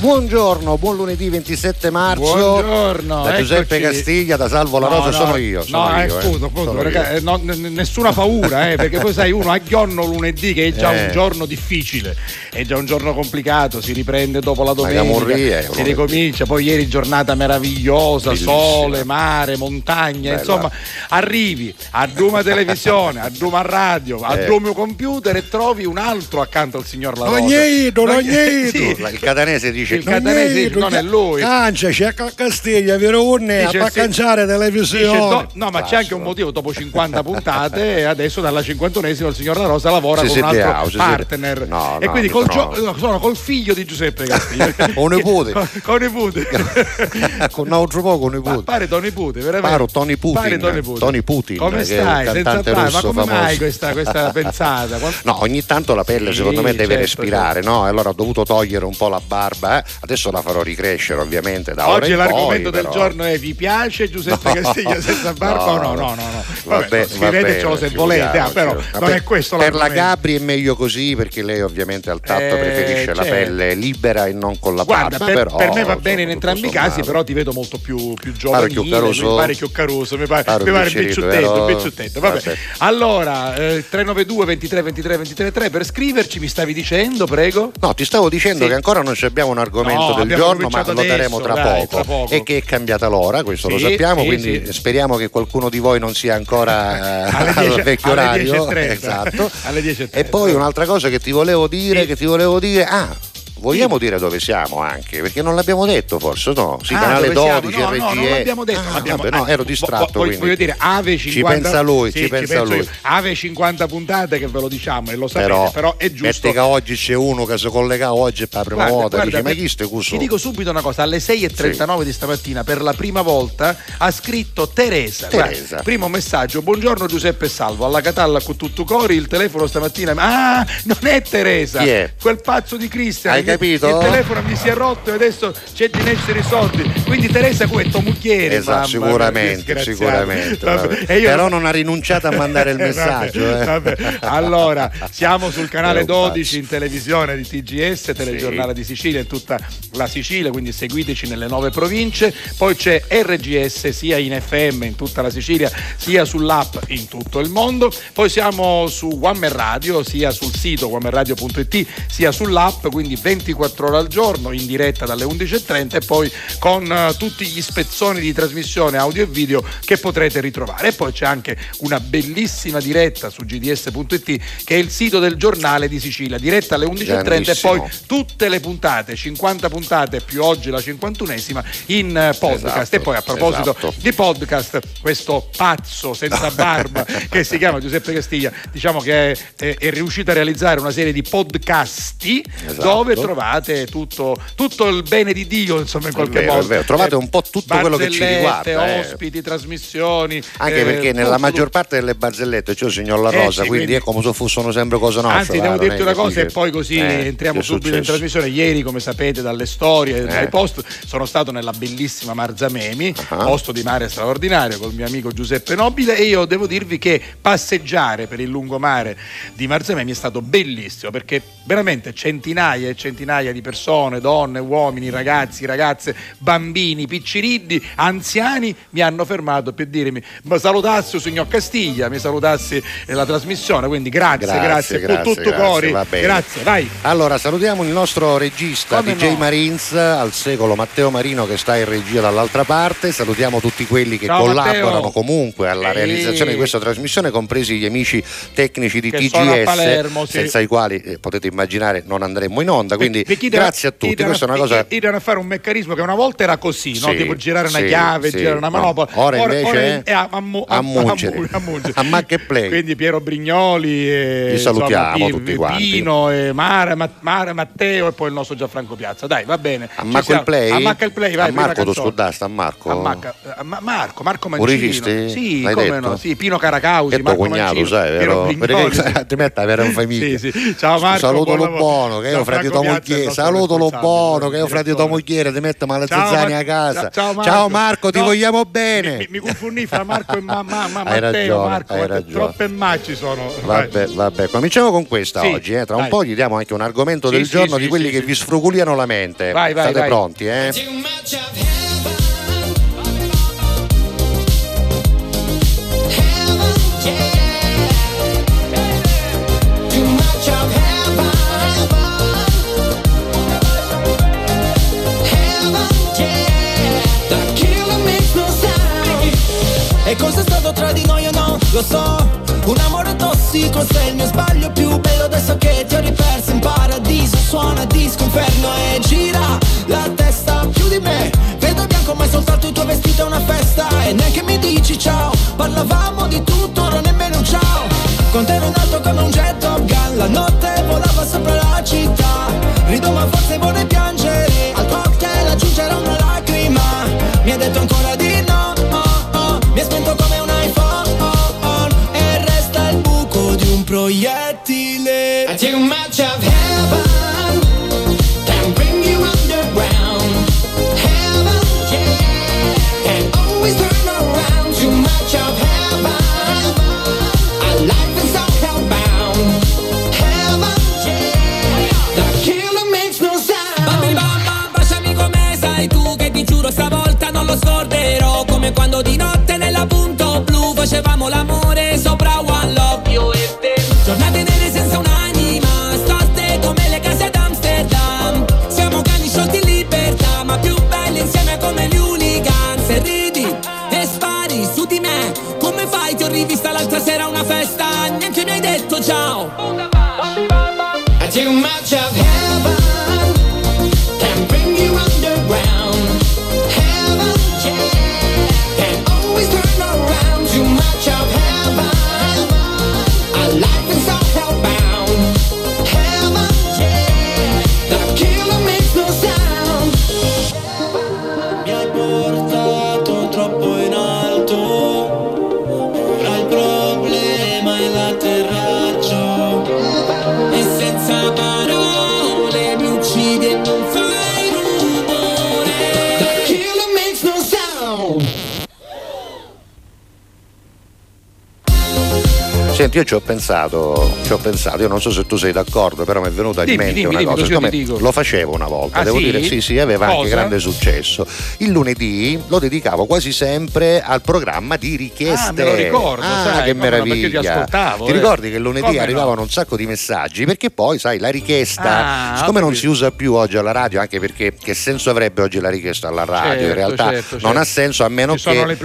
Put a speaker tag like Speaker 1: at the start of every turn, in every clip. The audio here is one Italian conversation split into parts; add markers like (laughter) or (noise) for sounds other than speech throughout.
Speaker 1: Buongiorno, buon lunedì 27 marzo.
Speaker 2: Buongiorno.
Speaker 1: Da Giuseppe
Speaker 2: eccoci.
Speaker 1: Castiglia, da Salvo La Rosa,
Speaker 2: No, no,
Speaker 1: sono io. Sono
Speaker 2: no,
Speaker 1: io,
Speaker 2: eh,
Speaker 1: eh.
Speaker 2: appunto, perché,
Speaker 1: io.
Speaker 2: eh, no, n- nessuna paura, eh, perché poi sai, uno a giorno lunedì che è già
Speaker 1: Eh.
Speaker 2: un giorno difficile, è già un giorno complicato, si riprende dopo la domenica,
Speaker 1: è
Speaker 2: si ricomincia, poi ieri giornata meravigliosa,
Speaker 1: Bellissima.
Speaker 2: sole, mare, montagna,
Speaker 1: Bella.
Speaker 2: insomma, arrivi a Duma Televisione, a Duma Radio, a
Speaker 1: Eh.
Speaker 2: Duma Computer e trovi un altro accanto al signor La Rosa.
Speaker 3: Ogneto,
Speaker 2: Non-
Speaker 3: ogneto. (laughs)
Speaker 2: Sì,
Speaker 1: Il catanese dice
Speaker 2: Il catanese non è lui.
Speaker 3: Cancia, c'è a Castiglia, vero Unne, a
Speaker 2: Dice,
Speaker 3: fa
Speaker 2: sì.
Speaker 3: canciare
Speaker 2: Dice,
Speaker 3: televisione.
Speaker 2: no, no, ma c'è anche un motivo, dopo 50 puntate e adesso dalla 51esima il signor La Rosa lavora con un altro partner
Speaker 1: No,
Speaker 2: e
Speaker 1: no,
Speaker 2: quindi col,
Speaker 1: sono-
Speaker 2: no, col figlio di Giuseppe Castiglia. (laughs)
Speaker 1: O nipote.
Speaker 2: con, con nipote. (laughs)
Speaker 1: con un altro poco nipote.
Speaker 2: pare Tony Nipote, veramente.
Speaker 1: Paro Tony Putin.
Speaker 2: Pare Tony Putin.
Speaker 1: Tony Putin,
Speaker 2: Come stai? Senza? Ma
Speaker 1: russo
Speaker 2: come mai questa, questa (laughs) pensata?
Speaker 1: No, ogni tanto la pelle secondo me deve
Speaker 2: certo,
Speaker 1: respirare, no? E allora ho dovuto togliere un po' la barba, eh. adesso la farò ricrescere ovviamente da
Speaker 2: Oggi l'argomento
Speaker 1: poi,
Speaker 2: del
Speaker 1: però.
Speaker 2: giorno è vi piace Giuseppe (laughs)
Speaker 1: No,
Speaker 2: Castiglia senza barba no?
Speaker 1: no,
Speaker 2: No, no, no.
Speaker 1: Va bene, va
Speaker 2: scrivetecelo se volete, ah, però
Speaker 1: Vabbè,
Speaker 2: non è questo
Speaker 1: Per la. Gabri è meglio così perché lei ovviamente al tatto
Speaker 2: Eh,
Speaker 1: preferisce la
Speaker 2: certo.
Speaker 1: pelle libera e non con la
Speaker 2: Guarda,
Speaker 1: barba,
Speaker 2: per,
Speaker 1: però,
Speaker 2: per me va bene in entrambi i casi, però ti vedo molto più, più
Speaker 1: chiuccaroso.
Speaker 2: mi pare chioccaroso, mi pare, mi pare. Vabbè.
Speaker 1: Vabbè.
Speaker 2: Allora, eh, 392 23 23 23 3 per scriverci, mi stavi dicendo, prego?
Speaker 1: No, ti stavo dicendo che ancora non ci abbiamo un argomento
Speaker 2: No,
Speaker 1: del giorno, ma lo daremo
Speaker 2: adesso,
Speaker 1: tra,
Speaker 2: dai,
Speaker 1: poco.
Speaker 2: tra poco.
Speaker 1: E che è cambiata l'ora, questo lo
Speaker 2: Sì,
Speaker 1: sappiamo,
Speaker 2: sì,
Speaker 1: quindi
Speaker 2: sì.
Speaker 1: speriamo che qualcuno di voi non sia ancora (laughs) (laughs) al
Speaker 2: 10
Speaker 1: vecchio
Speaker 2: alle
Speaker 1: orario.
Speaker 2: 10.30.
Speaker 1: Esatto.
Speaker 2: Alle 10.30.
Speaker 1: E poi un'altra cosa che ti volevo dire, che ti volevo dire, ah, vogliamo dire dove siamo anche? Perché non l'abbiamo detto forse, no? Sì,
Speaker 2: Ah,
Speaker 1: canale
Speaker 2: dove siamo?
Speaker 1: 12,
Speaker 2: No, no,
Speaker 1: RGE.
Speaker 2: non l'abbiamo detto.
Speaker 1: Ah,
Speaker 2: l'abbiamo-
Speaker 1: vabbè, no, ero
Speaker 2: vo-
Speaker 1: distratto.
Speaker 2: vo-
Speaker 1: quindi.
Speaker 2: Voglio dire, Ave 50
Speaker 1: Ci pensa lui,
Speaker 2: sì,
Speaker 1: ci pensa
Speaker 2: penso
Speaker 1: lui.
Speaker 2: io. Ave 50 puntate che ve lo diciamo e lo sapete,
Speaker 1: Però,
Speaker 2: però, è giusto.
Speaker 1: metti che oggi c'è uno che si collega oggi per la prima
Speaker 2: Guarda,
Speaker 1: volta,
Speaker 2: guarda,
Speaker 1: dice, ma chi questo?
Speaker 2: Ti dico subito una cosa, alle 6.39 di stamattina per la prima volta ha scritto Teresa.
Speaker 1: Teresa.
Speaker 2: Guarda, primo messaggio, buongiorno Giuseppe Salvo, alla Catalla con tutto cori, il telefono stamattina. Ah, non è Teresa,
Speaker 1: Chi è?
Speaker 2: quel pazzo di Cristian.
Speaker 1: Capito?
Speaker 2: Il telefono mi si è rotto e adesso c'è di essere i soldi. Quindi Teresa tuo mucchiere.
Speaker 1: Esatto,
Speaker 2: mamma mia,
Speaker 1: sicuramente, sicuramente.
Speaker 2: Vabbè,
Speaker 1: vabbè.
Speaker 2: e io-
Speaker 1: Però non ha rinunciato a mandare il (laughs)
Speaker 2: Vabbè,
Speaker 1: messaggio. eh.
Speaker 2: vabbè. Allora, siamo sul canale
Speaker 1: È un
Speaker 2: 12
Speaker 1: pazzo.
Speaker 2: in televisione di TGS, telegiornale di Sicilia in tutta la Sicilia, quindi seguiteci nelle nove province. Poi c'è RGS sia in FM in tutta la Sicilia, sia sull'app in tutto il mondo. Poi siamo su One Man Radio, sia sul sito onemanradio.it, sia sull'app, quindi 24 ore al giorno in diretta dalle 11.30 e poi con eh, tutti gli spezzoni di trasmissione audio e video che potrete ritrovare. E poi c'è anche una bellissima diretta su gds.it che è il sito del giornale di Sicilia, diretta alle 11.30 e poi tutte le puntate, 50 puntate più oggi la 51esima in eh, podcast.
Speaker 1: Esatto,
Speaker 2: e poi a proposito
Speaker 1: esatto.
Speaker 2: di podcast, questo pazzo senza (laughs) barba che si chiama Giuseppe Castiglia, diciamo che è, è- è riuscito a realizzare una serie di podcasti
Speaker 1: Esatto.
Speaker 2: dove trovate tutto, tutto il bene di Dio, insomma, in qualche
Speaker 1: vero,
Speaker 2: modo.
Speaker 1: Trovate un po' tutto quello che ci riguarda, eh.
Speaker 2: ospiti, trasmissioni.
Speaker 1: Anche
Speaker 2: eh,
Speaker 1: perché nella
Speaker 2: tutto,
Speaker 1: maggior parte delle barzellette c'è il signor La
Speaker 2: Eh,
Speaker 1: Rosa,
Speaker 2: sì,
Speaker 1: quindi,
Speaker 2: quindi-
Speaker 1: è come se fossero sempre cose nostre.
Speaker 2: Anzi, devo dirti una cosa e poi così
Speaker 1: Eh,
Speaker 2: entriamo subito in trasmissione. Ieri, come sapete, dalle storie, dai
Speaker 1: Eh.
Speaker 2: post, sono stato nella bellissima Marzamemi,
Speaker 1: Ah.
Speaker 2: posto di mare straordinario col mio amico Giuseppe Nobile e io devo dirvi che passeggiare per il lungomare di Marzamemi è stato bellissimo perché veramente centinaia e centinaia di persone, donne, uomini, ragazzi, ragazze, bambini, picciriddi, anziani mi hanno fermato per dirmi ma salutassi il signor Castiglia, mi salutassi eh, la trasmissione, quindi grazie,
Speaker 1: Grazie,
Speaker 2: grazie,
Speaker 1: grazie,
Speaker 2: tutto
Speaker 1: grazie,
Speaker 2: cori,
Speaker 1: va bene.
Speaker 2: grazie, vai.
Speaker 1: Allora, salutiamo il nostro regista
Speaker 2: Come
Speaker 1: DJ
Speaker 2: no?
Speaker 1: Marines al secolo Matteo Marino che sta in regia dall'altra parte. Salutiamo tutti quelli che
Speaker 2: Ciao,
Speaker 1: collaborano
Speaker 2: Matteo.
Speaker 1: comunque alla
Speaker 2: Sì.
Speaker 1: realizzazione di questa trasmissione, compresi gli amici tecnici di
Speaker 2: Che
Speaker 1: TGS,
Speaker 2: Palermo, sì.
Speaker 1: senza i quali eh, potete immaginare non andremo in onda. Quindi
Speaker 2: Perché
Speaker 1: grazie a tutti. Questa è una cosa.
Speaker 2: idano a fare un meccanismo che una volta era così, no?
Speaker 1: Sì,
Speaker 2: tipo girare una
Speaker 1: sì,
Speaker 2: chiave,
Speaker 1: sì,
Speaker 2: girare una
Speaker 1: no.
Speaker 2: manopola.
Speaker 1: Ora invece
Speaker 2: è a, a, mu-
Speaker 1: a mungere.
Speaker 2: mu- a mungere.
Speaker 1: A Mac e Play.
Speaker 2: Quindi Piero Brignoli, e,
Speaker 1: Li salutiamo
Speaker 2: insomma,
Speaker 1: tutti quanti.
Speaker 2: Pino, e Mara, Ma- Mara, Matteo e poi il nostro Gianfranco Piazza. Dai, va bene.
Speaker 1: A il Play?
Speaker 2: A Marco il Play, vai.
Speaker 1: A Marco tu scudasta, a Marco?
Speaker 2: A Marco, a Ma- Marco, Marco Mancino. Sì,
Speaker 1: L'hai
Speaker 2: come
Speaker 1: detto?
Speaker 2: no? Sì, Pino Caracausi,
Speaker 1: tuo
Speaker 2: Marco
Speaker 1: cognato, sai, vero? (laughs) Altrimenti avere un (laughs) famiglia.
Speaker 2: Ciao Marco.
Speaker 1: Saluto lo buono, che io
Speaker 2: Gianfranco
Speaker 1: fratito moglie, salutalo buono, che è fratello tua moglie, ti mette male zanzani a casa.
Speaker 4: Ciao Marco,
Speaker 1: ciao Marco ti
Speaker 4: no,
Speaker 1: vogliamo bene.
Speaker 4: Mi, mi confondi fra Marco e ma, ma, ma,
Speaker 1: hai
Speaker 4: Matteo,
Speaker 1: ragione,
Speaker 4: Marco,
Speaker 1: hai ragione.
Speaker 4: troppe ma ci sono.
Speaker 1: Vabbè, vabbè, cominciamo con questa
Speaker 4: Sì,
Speaker 1: oggi, eh. tra un po' gli diamo anche un argomento
Speaker 2: Sì,
Speaker 1: del
Speaker 2: sì,
Speaker 1: giorno di quelli che vi sfruguliano la mente.
Speaker 2: Vai, vai,
Speaker 1: State pronti, eh?
Speaker 5: E cos'è stato tra di noi o no? Lo so, un amore tossico se il mio sbaglio più bello adesso che ti ho riperso. In paradiso Suona disco inferno e gira la testa più di me. Vedo bianco ma è soltanto il tuo vestito è una festa. E neanche mi dici ciao. Parlavamo di tutto, ora nemmeno un ciao. Con te ero in alto come un jet Top Gun La notte volava sopra la città. Rido ma forse vorrei piangere
Speaker 1: Senti, io ci ho pensato, ci ho pensato, io non so se tu sei d'accordo, però mi è venuta in
Speaker 2: Dimmi,
Speaker 1: mente
Speaker 2: dimmi,
Speaker 1: una
Speaker 2: dimmi,
Speaker 1: cosa. Siccome lo facevo una volta,
Speaker 2: Ah,
Speaker 1: devo
Speaker 2: sì?
Speaker 1: dire sì, sì, aveva anche
Speaker 2: Cosa?
Speaker 1: grande successo. Il lunedì lo dedicavo quasi sempre al programma di richieste.
Speaker 2: Ah, me lo ricordo,
Speaker 1: Ah,
Speaker 2: sai,
Speaker 1: che
Speaker 2: no, perché ti
Speaker 1: meraviglia.
Speaker 2: ascoltavo,
Speaker 1: Ti
Speaker 2: eh.
Speaker 1: ricordi che lunedì
Speaker 2: Come no?
Speaker 1: arrivavano un sacco di messaggi? Perché poi, sai, la richiesta,
Speaker 2: Ah,
Speaker 1: siccome non si usa più oggi alla radio, anche perché che senso avrebbe oggi la richiesta alla radio? in
Speaker 2: Certo,
Speaker 1: realtà
Speaker 2: certo,
Speaker 1: non
Speaker 2: certo.
Speaker 1: ha senso a meno che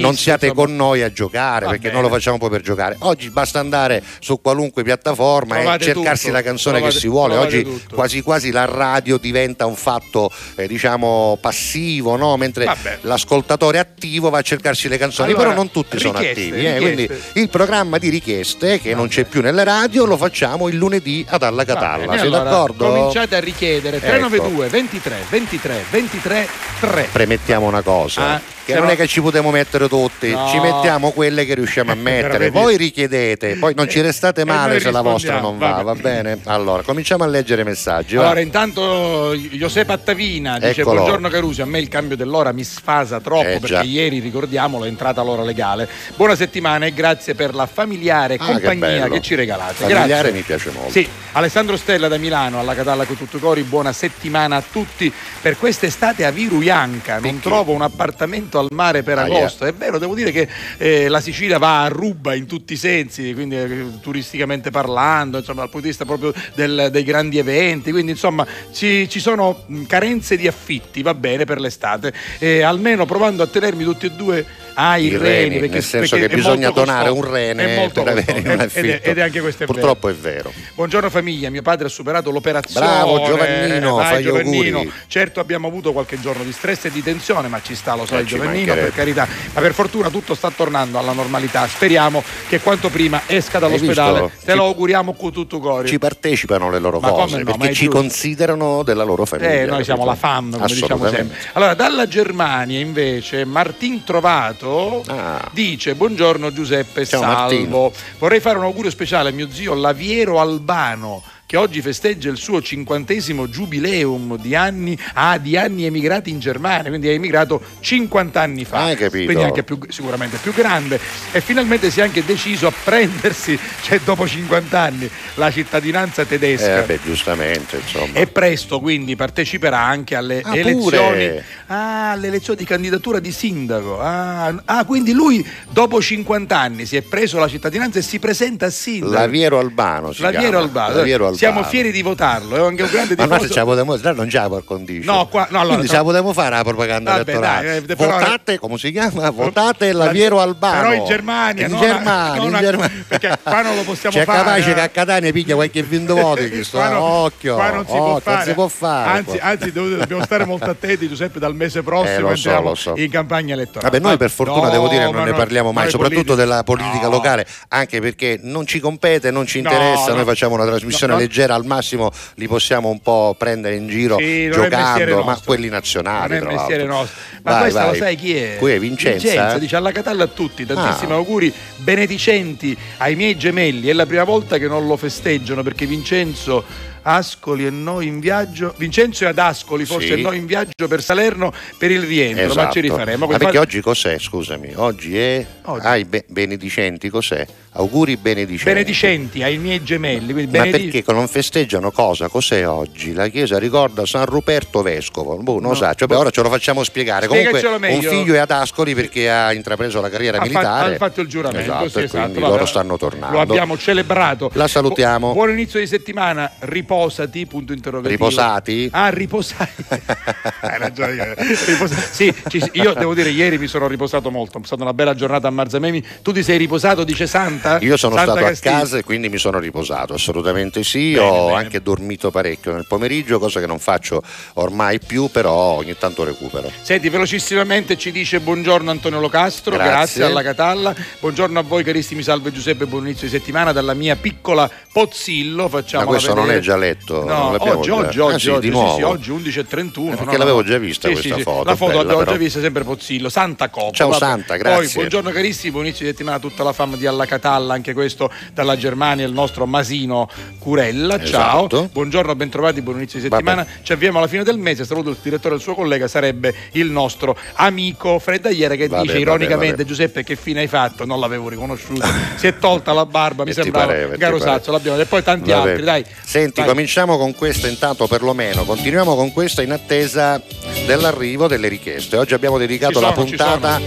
Speaker 1: non siate con noi a giocare, perché non lo facciamo poi per giocare. Oggi basta andare su qualunque piattaforma
Speaker 2: Trovate
Speaker 1: e cercarsi
Speaker 2: tutto,
Speaker 1: la canzone
Speaker 2: trovate-
Speaker 1: che si vuole. Oggi
Speaker 2: tutto.
Speaker 1: quasi quasi la radio diventa un fatto eh, diciamo passivo, no? mentre
Speaker 2: Vabbè.
Speaker 1: l'ascoltatore attivo va a cercarsi le canzoni,
Speaker 2: Allora,
Speaker 1: però non tutti sono attivi. eh. Quindi il programma di richieste che non c'è più nelle radio lo facciamo il lunedì ad Alla Catalla. Sei
Speaker 2: allora,
Speaker 1: d'accordo?
Speaker 2: Cominciate a richiedere
Speaker 1: Ecco.
Speaker 2: 392 23 23 23 3.
Speaker 1: Premettiamo una cosa.
Speaker 2: Ah,
Speaker 1: che
Speaker 2: se
Speaker 1: non
Speaker 2: no-
Speaker 1: è che ci potremo mettere tutti,
Speaker 2: No.
Speaker 1: ci mettiamo quelle che riusciamo a (laughs) mettere. Voi richiedete, poi non ci restate male se la vostra non va, va bene? Allora, cominciamo a leggere i messaggi. va.
Speaker 2: Allora, intanto Giuseppe Attavina dice:
Speaker 1: Eccolo.
Speaker 2: Buongiorno Carusi. A me il cambio dell'ora mi sfasa troppo
Speaker 1: Eh,
Speaker 2: perché
Speaker 1: già.
Speaker 2: ieri, ricordiamolo, è entrata l'ora legale. Buona settimana e grazie per la familiare
Speaker 1: Ah, che
Speaker 2: compagnia
Speaker 1: bello.
Speaker 2: che, ci regalate.
Speaker 1: Familiare
Speaker 2: grazie.
Speaker 1: mi piace molto.
Speaker 2: Sì, Alessandro Stella da Milano, alla Catalla con tutto cori, buona settimana a tutti. Per quest'estate a Viruianca non
Speaker 1: Tutti.
Speaker 2: trovo un appartamento al mare per
Speaker 1: Ah,
Speaker 2: agosto. È vero, devo dire che eh, la Sicilia va a ruba in tutti i sensi, quindi eh, turisticamente parlando, insomma, dal punto di vista proprio del- dei grandi eventi. Quindi, insomma, ci, ci sono carenze di affitti, va bene per l'estate. E almeno provando a tenermi tutti e due ai
Speaker 1: I
Speaker 2: reni,
Speaker 1: reni,
Speaker 2: perché,
Speaker 1: nel senso
Speaker 2: perché
Speaker 1: che bisogna donare
Speaker 2: costoso.
Speaker 1: un rene per avere
Speaker 2: Ed-
Speaker 1: affitto.
Speaker 2: ed, è, ed è anche questo è vero.
Speaker 1: Purtroppo è vero.
Speaker 2: Buongiorno famiglia, mio padre ha superato l'operazione.
Speaker 1: Bravo, Giovannino,
Speaker 2: Vai,
Speaker 1: fai
Speaker 2: Giovannino.
Speaker 1: auguri.
Speaker 2: Certo abbiamo avuto qualche giorno di stress e di tensione, ma ci sta, lo sai
Speaker 1: Eh,
Speaker 2: Giovannino, per carità. Ma per fortuna tutto sta tornando alla normalità. Speriamo che quanto prima esca dall'ospedale. Te
Speaker 1: Ci-
Speaker 2: lo auguriamo con tutto cuore.
Speaker 1: Ci partecipano le loro
Speaker 2: Ma
Speaker 1: cose
Speaker 2: no,
Speaker 1: perché ci
Speaker 2: giusto.
Speaker 1: considerano della loro famiglia.
Speaker 2: Eh, noi siamo la fam, come diciamo sempre. Allora, dalla Germania invece Martin Trovato
Speaker 1: Ah.
Speaker 2: dice buongiorno Giuseppe
Speaker 1: Ciao,
Speaker 2: Salvo.
Speaker 1: Martino.
Speaker 2: Vorrei fare un augurio speciale a mio zio Laviero Albano che oggi festeggia il suo cinquantesimo giubileum di anni, ah, di anni emigrati in Germania, quindi è emigrato 50 anni fa.
Speaker 1: Hai capito.
Speaker 2: Quindi anche più, sicuramente più grande. E finalmente si è anche deciso a prendersi, cioè dopo 50 anni, la cittadinanza
Speaker 1: Eh,
Speaker 2: tedesca.
Speaker 1: vabbè, giustamente, insomma.
Speaker 2: E presto quindi parteciperà anche alle
Speaker 1: Ah,
Speaker 2: elezioni, ah, alle elezioni di candidatura di sindaco. Ah, ah, quindi lui dopo 50 anni si è preso la cittadinanza e si presenta a sindaco.
Speaker 1: Laviero Albano si
Speaker 2: Laviero. Albano.
Speaker 1: Laviero Albano.
Speaker 2: Siamo fieri di votarlo, è anche un grande
Speaker 1: Ma noi ce la potremmo, là non c'è la par condicio.
Speaker 2: No, qua- no, allora,
Speaker 1: Quindi
Speaker 2: no.
Speaker 1: ce la potremmo fare la propaganda
Speaker 2: Vabbè,
Speaker 1: elettorale.
Speaker 2: dai, eh, però-
Speaker 1: Votate, come si chiama? Votate Laviero Albano.
Speaker 2: Però in Germania,
Speaker 1: in
Speaker 2: non
Speaker 1: Germania,
Speaker 2: non
Speaker 1: in Germania.
Speaker 2: perché qua non lo possiamo
Speaker 1: C'è
Speaker 2: fare,
Speaker 1: capace
Speaker 2: eh.
Speaker 1: che a Catania piglia qualche vinto (laughs) eh,
Speaker 2: non-
Speaker 1: occhio,
Speaker 2: qua non si, può
Speaker 1: occhio,
Speaker 2: fare.
Speaker 1: non si può fare.
Speaker 2: Anzi, anzi, dobbiamo stare molto attenti, Giuseppe, dal mese prossimo
Speaker 1: Eh, so, so.
Speaker 2: in campagna elettorale.
Speaker 1: Vabbè, noi per fortuna
Speaker 2: No,
Speaker 1: devo dire non ne parliamo mai, soprattutto della politica
Speaker 2: No.
Speaker 1: locale, anche perché non ci compete, non ci
Speaker 2: No,
Speaker 1: interessa,
Speaker 2: no.
Speaker 1: noi facciamo una trasmissione
Speaker 2: No, no.
Speaker 1: Leggera, al massimo li possiamo un po' prendere in giro
Speaker 2: Sì,
Speaker 1: giocando, ma quelli nazionali.
Speaker 2: Non è mestiere nostro. Ma
Speaker 1: Vai,
Speaker 2: questa
Speaker 1: vai.
Speaker 2: lo sai chi è?
Speaker 1: Qui è Vincenza? eh?
Speaker 2: dice alla Catalla a tutti, tantissimi
Speaker 1: Ah.
Speaker 2: auguri benedicenti ai miei gemelli. È la prima volta che non lo festeggiano perché Vincenzo Ascoli e noi in viaggio. Vincenzo è ad Ascoli, forse
Speaker 1: Sì.
Speaker 2: e noi in viaggio per Salerno per il rientro, ma ci
Speaker 1: Esatto.
Speaker 2: rifaremo.
Speaker 1: Ma perché
Speaker 2: Infatti-
Speaker 1: oggi cos'è, scusami? Oggi è...
Speaker 2: Oggi.
Speaker 1: Ah, be- benedicenti, cos'è? Auguri benedicenti.
Speaker 2: benedicenti ai miei gemelli. Quindi
Speaker 1: Ma perché non festeggiano cosa? Cos'è oggi? La Chiesa ricorda San Ruperto Vescovo. Boh, non lo sa. Cioè, beh, ora ce lo facciamo spiegare. Comunque, un figlio è ad Ascoli perché ha intrapreso la carriera
Speaker 2: Ha fa-
Speaker 1: militare.
Speaker 2: ha fatto il giuramento,
Speaker 1: Esatto,
Speaker 2: sì,
Speaker 1: e
Speaker 2: esatto,
Speaker 1: loro stanno tornando.
Speaker 2: Lo abbiamo celebrato.
Speaker 1: La salutiamo.
Speaker 2: Bu- buon inizio di settimana, riposati, punto interrogativo.
Speaker 1: Riposati?
Speaker 2: Ah, riposati. (laughs) Hai ragione. Riposa- Sì, ci- io devo dire, ieri mi sono riposato molto. È stata una bella giornata a Marzamemi. Tu ti sei riposato, dice Santa?
Speaker 1: Io sono
Speaker 2: Santa
Speaker 1: stato
Speaker 2: Castiglia.
Speaker 1: a casa e quindi mi sono riposato, assolutamente sì.
Speaker 2: Bene,
Speaker 1: Ho
Speaker 2: bene.
Speaker 1: anche dormito parecchio nel pomeriggio, cosa che non faccio ormai più, però ogni tanto recupero.
Speaker 2: Senti, velocissimamente ci dice buongiorno Antonio Locastro, grazie.
Speaker 1: Grazie.
Speaker 2: alla Catalla. Buongiorno a voi carissimi, salve Giuseppe, buon inizio di settimana dalla mia piccola Pozzillo. Facciamo
Speaker 1: Ma questo non è già letto,
Speaker 2: No, oggi,
Speaker 1: già-
Speaker 2: oggi,
Speaker 1: Ah,
Speaker 2: oggi,
Speaker 1: sì,
Speaker 2: oggi,
Speaker 1: di
Speaker 2: sì,
Speaker 1: nuovo.
Speaker 2: sì, oggi 11.31.
Speaker 1: Eh, perché
Speaker 2: no,
Speaker 1: l'avevo già vista questa foto,
Speaker 2: La foto
Speaker 1: bella,
Speaker 2: l'abbiamo già vista sempre Pozzillo. Santa Coppa.
Speaker 1: Ciao,
Speaker 2: vabbè.
Speaker 1: Santa, grazie.
Speaker 2: Poi buongiorno carissimi, buon inizio di settimana tutta la fama di Alla Catalla, anche questo dalla Germania, il nostro Masino Curella. Ciao.
Speaker 1: Esatto.
Speaker 2: Buongiorno, bentrovati, buon inizio di settimana. Ci avviamo alla fine del mese. Saluto il direttore e il suo collega, sarebbe il nostro amico Fred Agliere che
Speaker 1: Vabbè,
Speaker 2: dice
Speaker 1: vabbè,
Speaker 2: ironicamente:
Speaker 1: vabbè.
Speaker 2: Giuseppe, che fine hai fatto? Non l'avevo riconosciuto. si è tolta la barba, (laughs) mi sembrava
Speaker 1: pareva, ti
Speaker 2: Garo
Speaker 1: pareva.
Speaker 2: Sazzo. L'abbiamo e poi tanti
Speaker 1: Vabbè.
Speaker 2: altri, dai.
Speaker 1: Senti,
Speaker 2: Vai.
Speaker 1: Cominciamo con questa intanto perlomeno, continuiamo con questa in attesa dell'arrivo delle richieste. Oggi abbiamo dedicato la
Speaker 2: sono, ci
Speaker 1: puntata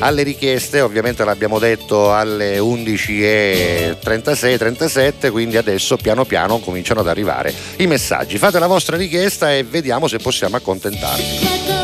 Speaker 1: alle richieste, ovviamente l'abbiamo detto alle 11.36-37, quindi adesso piano piano cominciano ad arrivare i messaggi. Fate la vostra richiesta e vediamo se possiamo accontentarvi.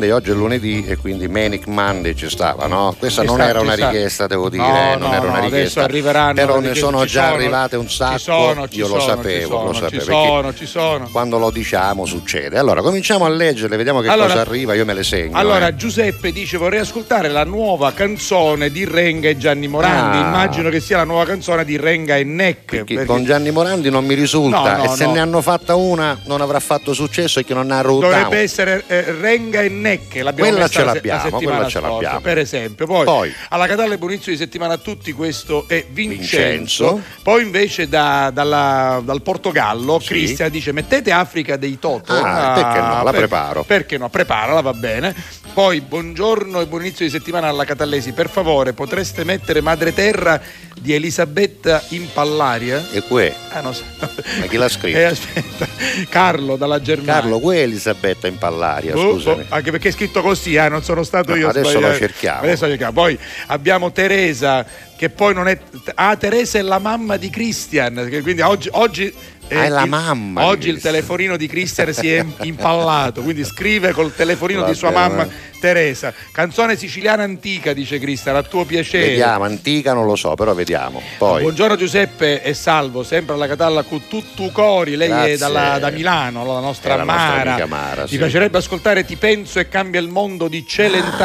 Speaker 1: Monday, oggi è lunedì e quindi Manic Monday ci stava, no? Questa
Speaker 2: Ci
Speaker 1: non era
Speaker 2: ci
Speaker 1: una
Speaker 2: sta.
Speaker 1: richiesta, devo dire,
Speaker 2: No,
Speaker 1: non
Speaker 2: no,
Speaker 1: era una richiesta.
Speaker 2: arriveranno
Speaker 1: Però ne sono
Speaker 2: ci
Speaker 1: già
Speaker 2: sono,
Speaker 1: arrivate un
Speaker 2: ci
Speaker 1: sacco,
Speaker 2: sono, ci
Speaker 1: io lo
Speaker 2: sono,
Speaker 1: sapevo,
Speaker 2: ci sono,
Speaker 1: lo
Speaker 2: ci
Speaker 1: sapevo.
Speaker 2: sono,
Speaker 1: perché
Speaker 2: ci sono.
Speaker 1: Quando lo diciamo succede. Allora, cominciamo a leggerle, vediamo che cosa arriva, io me le segno.
Speaker 2: Allora,
Speaker 1: eh.
Speaker 2: Giuseppe dice: Vorrei ascoltare la nuova canzone di Renga e Gianni Morandi.
Speaker 1: Ah.
Speaker 2: Immagino che sia la nuova canzone di Renga e Neck.
Speaker 1: Con Gianni Morandi non mi risulta e se ne hanno fatta una non avrà fatto successo e che non ha rodato.
Speaker 2: Dovrebbe essere eh, Renga e Neck, l'abbiamo
Speaker 1: Quella ce l'abbiamo,
Speaker 2: la settimana scorsa,
Speaker 1: l'abbiamo.
Speaker 2: per esempio. Poi,
Speaker 1: Poi.
Speaker 2: alla Catalla buon inizio di settimana a tutti, questo è Vincenzo.
Speaker 1: Vincenzo.
Speaker 2: Poi invece da- dalla- dal Portogallo, Cristian dice mettete Africa dei Toto.
Speaker 1: Ah, perché no? La preparo.
Speaker 2: Perché no? Preparala, va bene. Poi buongiorno e buon inizio di settimana alla Catallesi. Per favore, potreste mettere Madre Terra di Elisabetta Impallaria?
Speaker 1: E que,
Speaker 2: Ah, no, so.
Speaker 1: ma chi l'ha scritto?
Speaker 2: Eh, aspetta, Carlo dalla Germania.
Speaker 1: Carlo, que è Elisabetta Impallaria,
Speaker 2: Boh,
Speaker 1: scusami.
Speaker 2: boh, anche perché è scritto così, eh, non sono stato
Speaker 1: No,
Speaker 2: io
Speaker 1: adesso
Speaker 2: sbagliare.
Speaker 1: lo cerchiamo.
Speaker 2: Adesso lo cerchiamo. Poi abbiamo Teresa, che poi non è. Ah, Teresa è la mamma di Christian. Quindi oggi. oggi
Speaker 1: Ah, è la mamma
Speaker 2: Oggi il telefonino di Christian si è (laughs) impallato, quindi scrive col telefonino di sua
Speaker 1: Vabbè,
Speaker 2: mamma
Speaker 1: vabbè.
Speaker 2: Teresa. Canzone siciliana antica, dice Christian, a tuo piacere.
Speaker 1: Vediamo, antica non lo so, però vediamo. Poi,
Speaker 2: Buongiorno Giuseppe e salvo, sempre alla Catalla con tutto cori, lei è
Speaker 1: Grazie.
Speaker 2: dalla- da Milano, la nostra
Speaker 1: È la nostra
Speaker 2: Mara.
Speaker 1: amica Mara,
Speaker 2: Ti
Speaker 1: sì.
Speaker 2: piacerebbe ascoltare Ti penso e cambia il mondo di Celentano.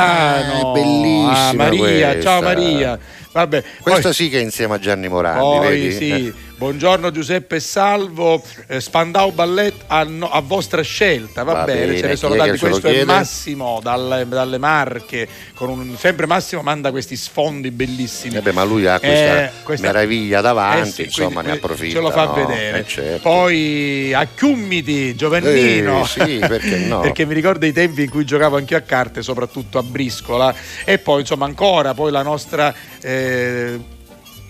Speaker 1: Ah, è bellissima
Speaker 2: Ah, Maria,
Speaker 1: questa.
Speaker 2: ciao Maria. Vabbè,
Speaker 1: questa
Speaker 2: poi-
Speaker 1: sì che è insieme a Gianni Morandi,
Speaker 2: poi
Speaker 1: vedi?
Speaker 2: sì, buongiorno Giuseppe Salvo, eh, Spandau Ballet a, no- a vostra scelta, va,
Speaker 1: Va
Speaker 2: bene,
Speaker 1: bene,
Speaker 2: ce ne sono tanti, questo è? Massimo dalle, dalle Marche, con un- sempre Massimo manda questi sfondi bellissimi.
Speaker 1: eh beh, ma lui ha questa,
Speaker 2: Eh, questa-
Speaker 1: meraviglia davanti,
Speaker 2: Eh sì,
Speaker 1: insomma,
Speaker 2: quindi
Speaker 1: ne approfitta.
Speaker 2: Ce lo fa
Speaker 1: no?
Speaker 2: vedere.
Speaker 1: Eh, certo.
Speaker 2: Poi a Chiummiti, Giovannino.
Speaker 1: Eh, sì, perché no? (laughs)
Speaker 2: perché mi ricordo i tempi in cui giocavo anch'io a carte, soprattutto a briscola. E poi, insomma, ancora poi la nostra. eh,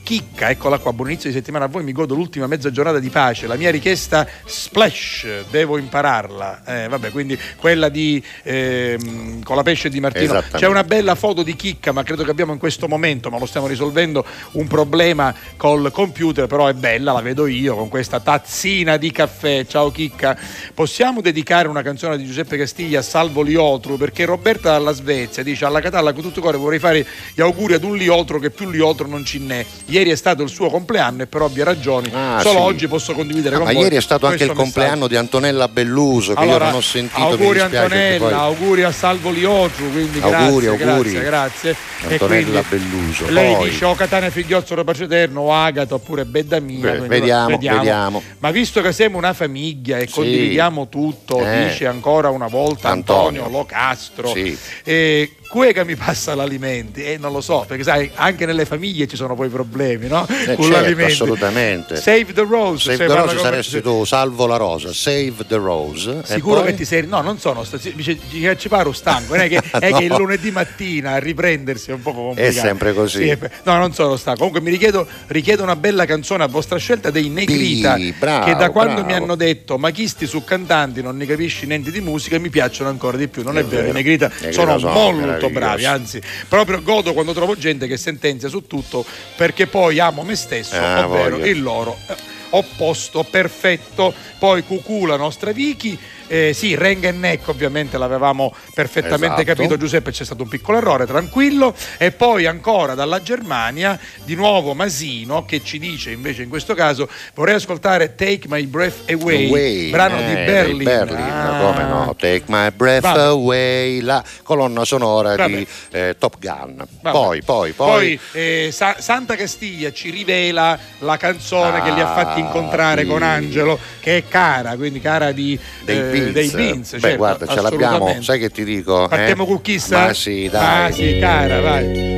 Speaker 2: Chicca, eccola qua, buon inizio di settimana a voi, mi godo l'ultima mezza giornata di pace, la mia richiesta splash, devo impararla, eh, vabbè, quindi quella di ehm, con la pesce di Martino. C'è una bella foto di Chicca, ma credo che abbiamo in questo momento, ma lo stiamo risolvendo, un problema col computer, però è bella, la vedo io con questa tazzina di caffè. Ciao Chicca. Possiamo dedicare una canzone di Giuseppe Castiglia a Salvo Liotru perché Roberta dalla Svezia dice alla Catalla con tutto cuore vorrei fare gli auguri ad un Liotro che più Liotro non ci n'è. Ieri è stato il suo compleanno e per ovvie ragioni
Speaker 1: Ah,
Speaker 2: solo
Speaker 1: sì.
Speaker 2: oggi posso condividere
Speaker 1: Ah,
Speaker 2: con
Speaker 1: ma
Speaker 2: voi.
Speaker 1: ieri è stato anche il
Speaker 2: messaggio.
Speaker 1: compleanno di Antonella Belluso che
Speaker 2: Allora,
Speaker 1: io non ho sentito,
Speaker 2: auguri Antonella,
Speaker 1: poi-
Speaker 2: auguri a Salvo Liotru, quindi
Speaker 1: Auguri,
Speaker 2: grazie,
Speaker 1: auguri.
Speaker 2: grazie, grazie.
Speaker 1: Antonella
Speaker 2: quindi
Speaker 1: Belluso.
Speaker 2: Lei
Speaker 1: Poi-
Speaker 2: dice o Catania Figliozzo Pace Eterno o Agato oppure.
Speaker 1: Beh,
Speaker 2: quindi
Speaker 1: vediamo, vediamo.
Speaker 2: Ma visto che siamo una famiglia e
Speaker 1: Sì.
Speaker 2: condividiamo tutto,
Speaker 1: Eh.
Speaker 2: dice ancora una volta Antonio,
Speaker 1: Antonio.
Speaker 2: Locastro.
Speaker 1: Sì.
Speaker 2: E Cueca mi passa l'alimenti e non lo so, perché sai, anche nelle famiglie ci sono poi problemi, no?
Speaker 1: Eh,
Speaker 2: Con
Speaker 1: certo,
Speaker 2: l'alimenti.
Speaker 1: assolutamente.
Speaker 2: Save the Rose.
Speaker 1: Save
Speaker 2: cioè,
Speaker 1: the Rose saresti tu, salvo la rosa, save the rose.
Speaker 2: Sicuro
Speaker 1: poi?
Speaker 2: che ti sei. No, non sono. Ci, ci, paro stanco. Non è che, (laughs) è
Speaker 1: No.
Speaker 2: che il lunedì mattina a riprendersi è un po' complicato.
Speaker 1: È sempre così.
Speaker 2: Sì, è- no, non sono stanco. Comunque mi richiedo, richiedo una bella canzone a vostra scelta dei Negrita.
Speaker 1: Sì, bravo,
Speaker 2: che da quando
Speaker 1: bravo.
Speaker 2: mi hanno detto ma chi sti su cantanti non ne capisci niente di musica mi piacciono ancora di più. Non è,
Speaker 1: È
Speaker 2: vero,
Speaker 1: vero.
Speaker 2: i Negrita,
Speaker 1: Negrita
Speaker 2: sono,
Speaker 1: sono
Speaker 2: molto bravi. Anzi, proprio godo quando trovo gente che sentenzia su tutto perché poi amo me stesso,
Speaker 1: Ah,
Speaker 2: ovvero
Speaker 1: voglio.
Speaker 2: il loro eh, opposto perfetto. Poi Cucù, la nostra Vicky. Eh, sì, Renga e Neck ovviamente l'avevamo perfettamente
Speaker 1: Esatto.
Speaker 2: capito Giuseppe, c'è stato un piccolo errore, tranquillo. E poi ancora dalla Germania, di nuovo Masino che ci dice invece in questo caso vorrei ascoltare Take My Breath Away,
Speaker 1: Away,
Speaker 2: brano
Speaker 1: eh,
Speaker 2: di Berlin.
Speaker 1: Berlin,
Speaker 2: Ah.
Speaker 1: come no? Take my breath
Speaker 2: Vabbè.
Speaker 1: away, la colonna sonora
Speaker 2: Vabbè.
Speaker 1: di eh, Top Gun.
Speaker 2: Vabbè.
Speaker 1: Poi, poi, poi.
Speaker 2: Poi eh, Sa- Santa Castiglia ci rivela la canzone che li ha fatti
Speaker 1: Ah,
Speaker 2: incontrare
Speaker 1: sì.
Speaker 2: con Angelo, che è cara, quindi cara di,
Speaker 1: dei
Speaker 2: eh,
Speaker 1: Beans.
Speaker 2: dei Beans,
Speaker 1: Beh,
Speaker 2: certo,
Speaker 1: guarda, ce l'abbiamo,
Speaker 2: assolutamente.
Speaker 1: sai che ti dico?
Speaker 2: Partiamo
Speaker 1: eh?
Speaker 2: con chissà?
Speaker 1: Ma sì, dai.
Speaker 2: Ah, sì, cara, vai.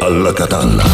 Speaker 6: Alla Catalla.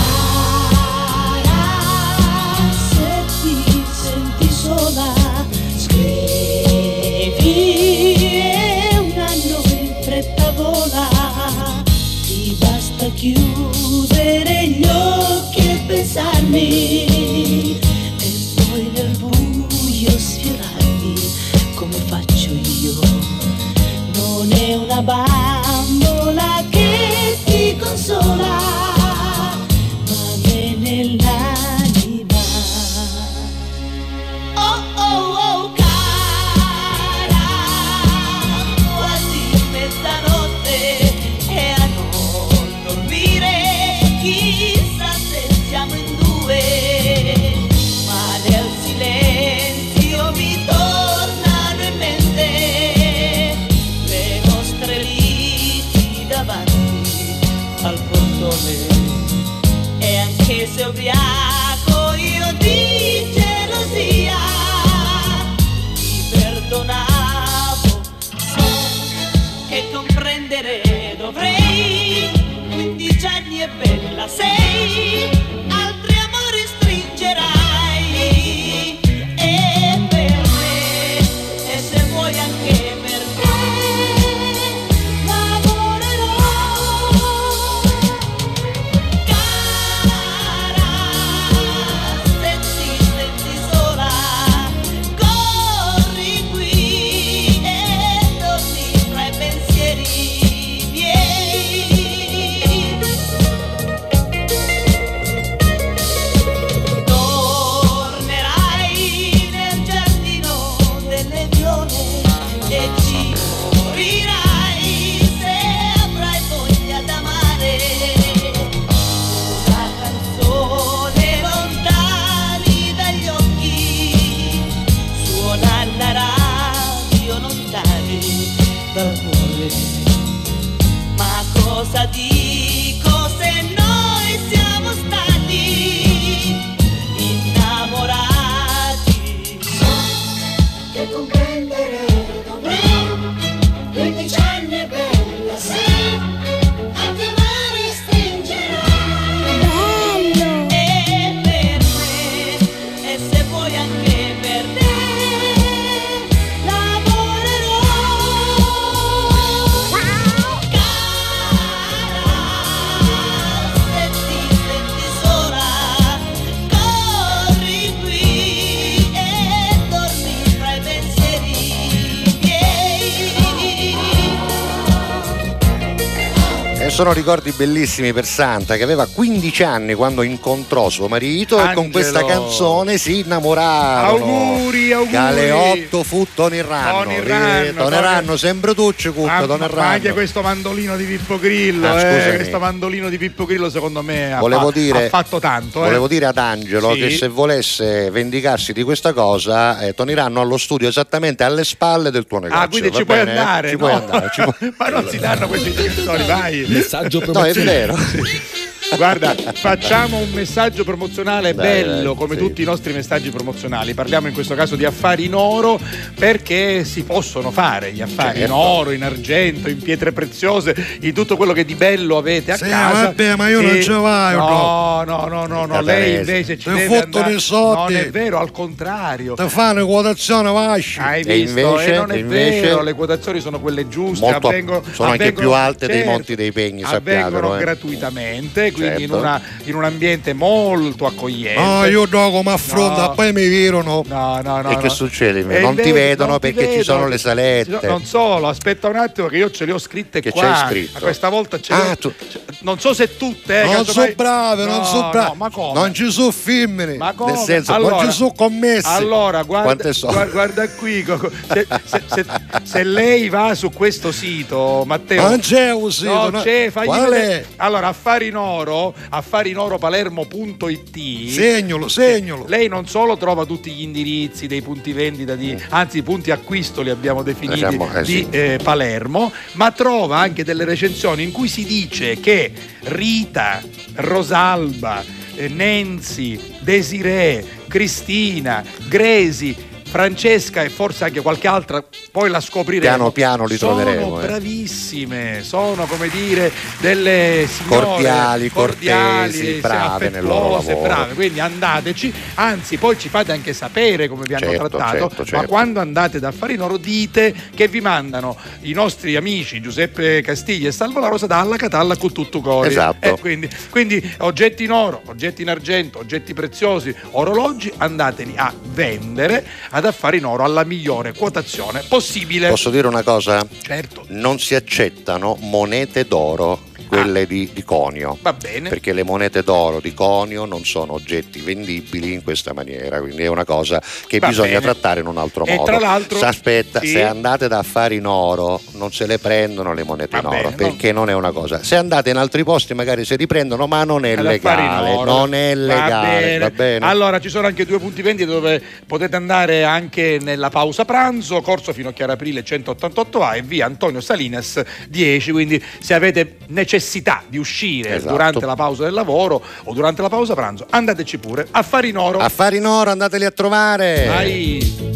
Speaker 1: Sono ricordi bellissimi per Santa che aveva 15 anni quando incontrò suo marito e con
Speaker 2: Angelo.
Speaker 1: questa canzone si innamorarono.
Speaker 2: Auguri, auguri.
Speaker 1: 8 fu Tonirranno.
Speaker 2: Tonirranno,
Speaker 1: Tonirranno, sempre tu ci cucca,
Speaker 2: Ah, ma
Speaker 1: Tonirranno.
Speaker 2: anche questo mandolino di Pippo Grillo,
Speaker 1: Ah,
Speaker 2: eh, questo mandolino di Pippo Grillo secondo me ha,
Speaker 1: Volevo
Speaker 2: fa-
Speaker 1: dire-
Speaker 2: ha fatto tanto. eh.
Speaker 1: Volevo dire ad Angelo
Speaker 2: Sì.
Speaker 1: che se volesse vendicarsi di questa cosa, eh, Toniranno allo studio esattamente alle spalle del tuo negozio.
Speaker 2: Ah, quindi ci puoi andare?
Speaker 1: Ci
Speaker 2: no?
Speaker 1: puoi andare. ci (laughs) puoi-
Speaker 2: Ma non si danno questi indicatori, vai.
Speaker 6: Messaggio
Speaker 1: No, è vero. (laughs)
Speaker 2: Guarda, facciamo un messaggio promozionale
Speaker 1: Dai,
Speaker 2: bello
Speaker 1: dai,
Speaker 2: come
Speaker 1: sì.
Speaker 2: tutti i nostri messaggi promozionali. Parliamo in questo caso di affari in oro perché si possono fare gli affari in
Speaker 1: Certo.
Speaker 2: oro, in argento, in pietre preziose, in tutto quello che di bello avete a
Speaker 7: Sì,
Speaker 2: casa.
Speaker 7: vabbè, ma io non
Speaker 2: E-
Speaker 7: ci vai,
Speaker 2: No, no, no, no, no,
Speaker 1: Catanese.
Speaker 2: lei invece ci deve andare.
Speaker 7: soldi.
Speaker 2: Non è vero, al contrario.
Speaker 7: Ti fanno quotazione vasci.
Speaker 2: Hai
Speaker 1: E
Speaker 2: visto?
Speaker 1: invece-
Speaker 2: e non è
Speaker 1: e invece-
Speaker 2: vero, le quotazioni sono quelle giuste. Avvengono-
Speaker 1: sono anche
Speaker 2: avvengono-
Speaker 1: più alte dei
Speaker 2: certo,
Speaker 1: Monti dei Pegni, sappiatelo,
Speaker 2: Avvengono
Speaker 1: eh.
Speaker 2: gratuitamente, quindi in,
Speaker 1: Certo.
Speaker 2: una- in un ambiente molto accogliente.
Speaker 7: No, io do come affronta,
Speaker 2: No.
Speaker 7: poi mi virano.
Speaker 2: No, no, no.
Speaker 1: E che
Speaker 2: no.
Speaker 1: succede?
Speaker 2: E
Speaker 1: Non ti vedono
Speaker 2: non ti
Speaker 1: perché ci
Speaker 2: vedono.
Speaker 1: sono le salette.
Speaker 2: Non solo, aspetta un attimo che io ce le ho scritte
Speaker 1: Che
Speaker 2: qua.
Speaker 1: c'hai scritto?
Speaker 2: Ma questa volta ce
Speaker 1: Ah, tu-
Speaker 2: Non so se tutte, eh,
Speaker 7: non
Speaker 2: casomai-
Speaker 7: sono brave, non
Speaker 2: No,
Speaker 7: sono brave.
Speaker 2: no, ma come?
Speaker 7: Non ci sono femmine.
Speaker 2: Ma come?
Speaker 7: Nel senso,
Speaker 2: Allora-
Speaker 7: non ci sono commessi.
Speaker 2: Allora, guarda,
Speaker 1: Quante sono?
Speaker 2: guarda, guarda qui, se, se- se- se lei va su questo sito, Matteo.
Speaker 7: Non c'è un sito,
Speaker 2: No,
Speaker 7: no.
Speaker 2: c'è, fagli
Speaker 7: Qual
Speaker 2: vedere.
Speaker 7: è?
Speaker 2: Allora, affari in oro, affarinoropalermo.it.
Speaker 7: Segnalo, segnalo.
Speaker 2: Lei non solo trova tutti gli indirizzi dei punti vendita di, anzi i punti acquisto li abbiamo definiti
Speaker 1: Diciamo, eh,
Speaker 2: di eh, Palermo, ma trova anche delle recensioni in cui si dice che Rita, Rosalba, eh, Nancy, Desiree, Cristina, Gresi, Francesca e forse anche qualche altra, poi la scopriremo.
Speaker 1: Piano piano li
Speaker 2: sono
Speaker 1: troveremo, eh.
Speaker 2: bravissime, sono come dire delle signore
Speaker 1: Cordiali,
Speaker 2: cordiali,
Speaker 1: cortesi, brave nel loro lavoro.
Speaker 2: brave. Quindi andateci, anzi poi ci fate anche sapere come vi hanno
Speaker 1: Certo,
Speaker 2: trattato,
Speaker 1: certo,
Speaker 2: ma
Speaker 1: certo.
Speaker 2: quando andate da Affari in Oro dite che vi mandano i nostri amici Giuseppe Castiglia e Salvo La Rosa dalla Catalla con tutto cori.
Speaker 1: Esatto.
Speaker 2: Eh, quindi, quindi oggetti in oro, oggetti in argento, oggetti preziosi, orologi, andateli a vendere ad Affari in Oro alla migliore quotazione possibile.
Speaker 1: Posso dire una cosa?
Speaker 2: Certo.
Speaker 1: Non si accettano monete d'oro, quelle di, di conio.
Speaker 2: Ah. Va bene.
Speaker 1: Perché le monete d'oro di conio non sono oggetti vendibili in questa maniera, quindi è una cosa che
Speaker 2: Va
Speaker 1: bisogna
Speaker 2: bene.
Speaker 1: trattare in un altro
Speaker 2: E
Speaker 1: modo.
Speaker 2: tra l'altro-
Speaker 1: Se aspetta,
Speaker 2: Sì.
Speaker 1: se andate da affari in oro, non se le prendono le monete
Speaker 2: Va
Speaker 1: in oro,
Speaker 2: bene,
Speaker 1: perché non è una cosa. Se andate in altri posti magari se li prendono, ma non è
Speaker 2: ad
Speaker 1: legale, non è legale, va bene?
Speaker 2: Allora ci sono anche due punti vendita dove potete andare anche nella pausa pranzo, Corso fino a Chiara Aprile 188A e via Antonio Salinas 10, quindi se avete necessità necessità di uscire
Speaker 1: Esatto.
Speaker 2: durante la pausa del lavoro o durante la pausa pranzo, andateci pure. Affari in oro.
Speaker 1: Affari in oro, andateli a trovare.
Speaker 2: Vai.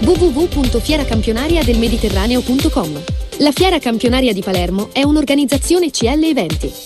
Speaker 8: www.fieracampionariadelmediterraneo.com. La Fiera Campionaria di Palermo è un'organizzazione CL Eventi.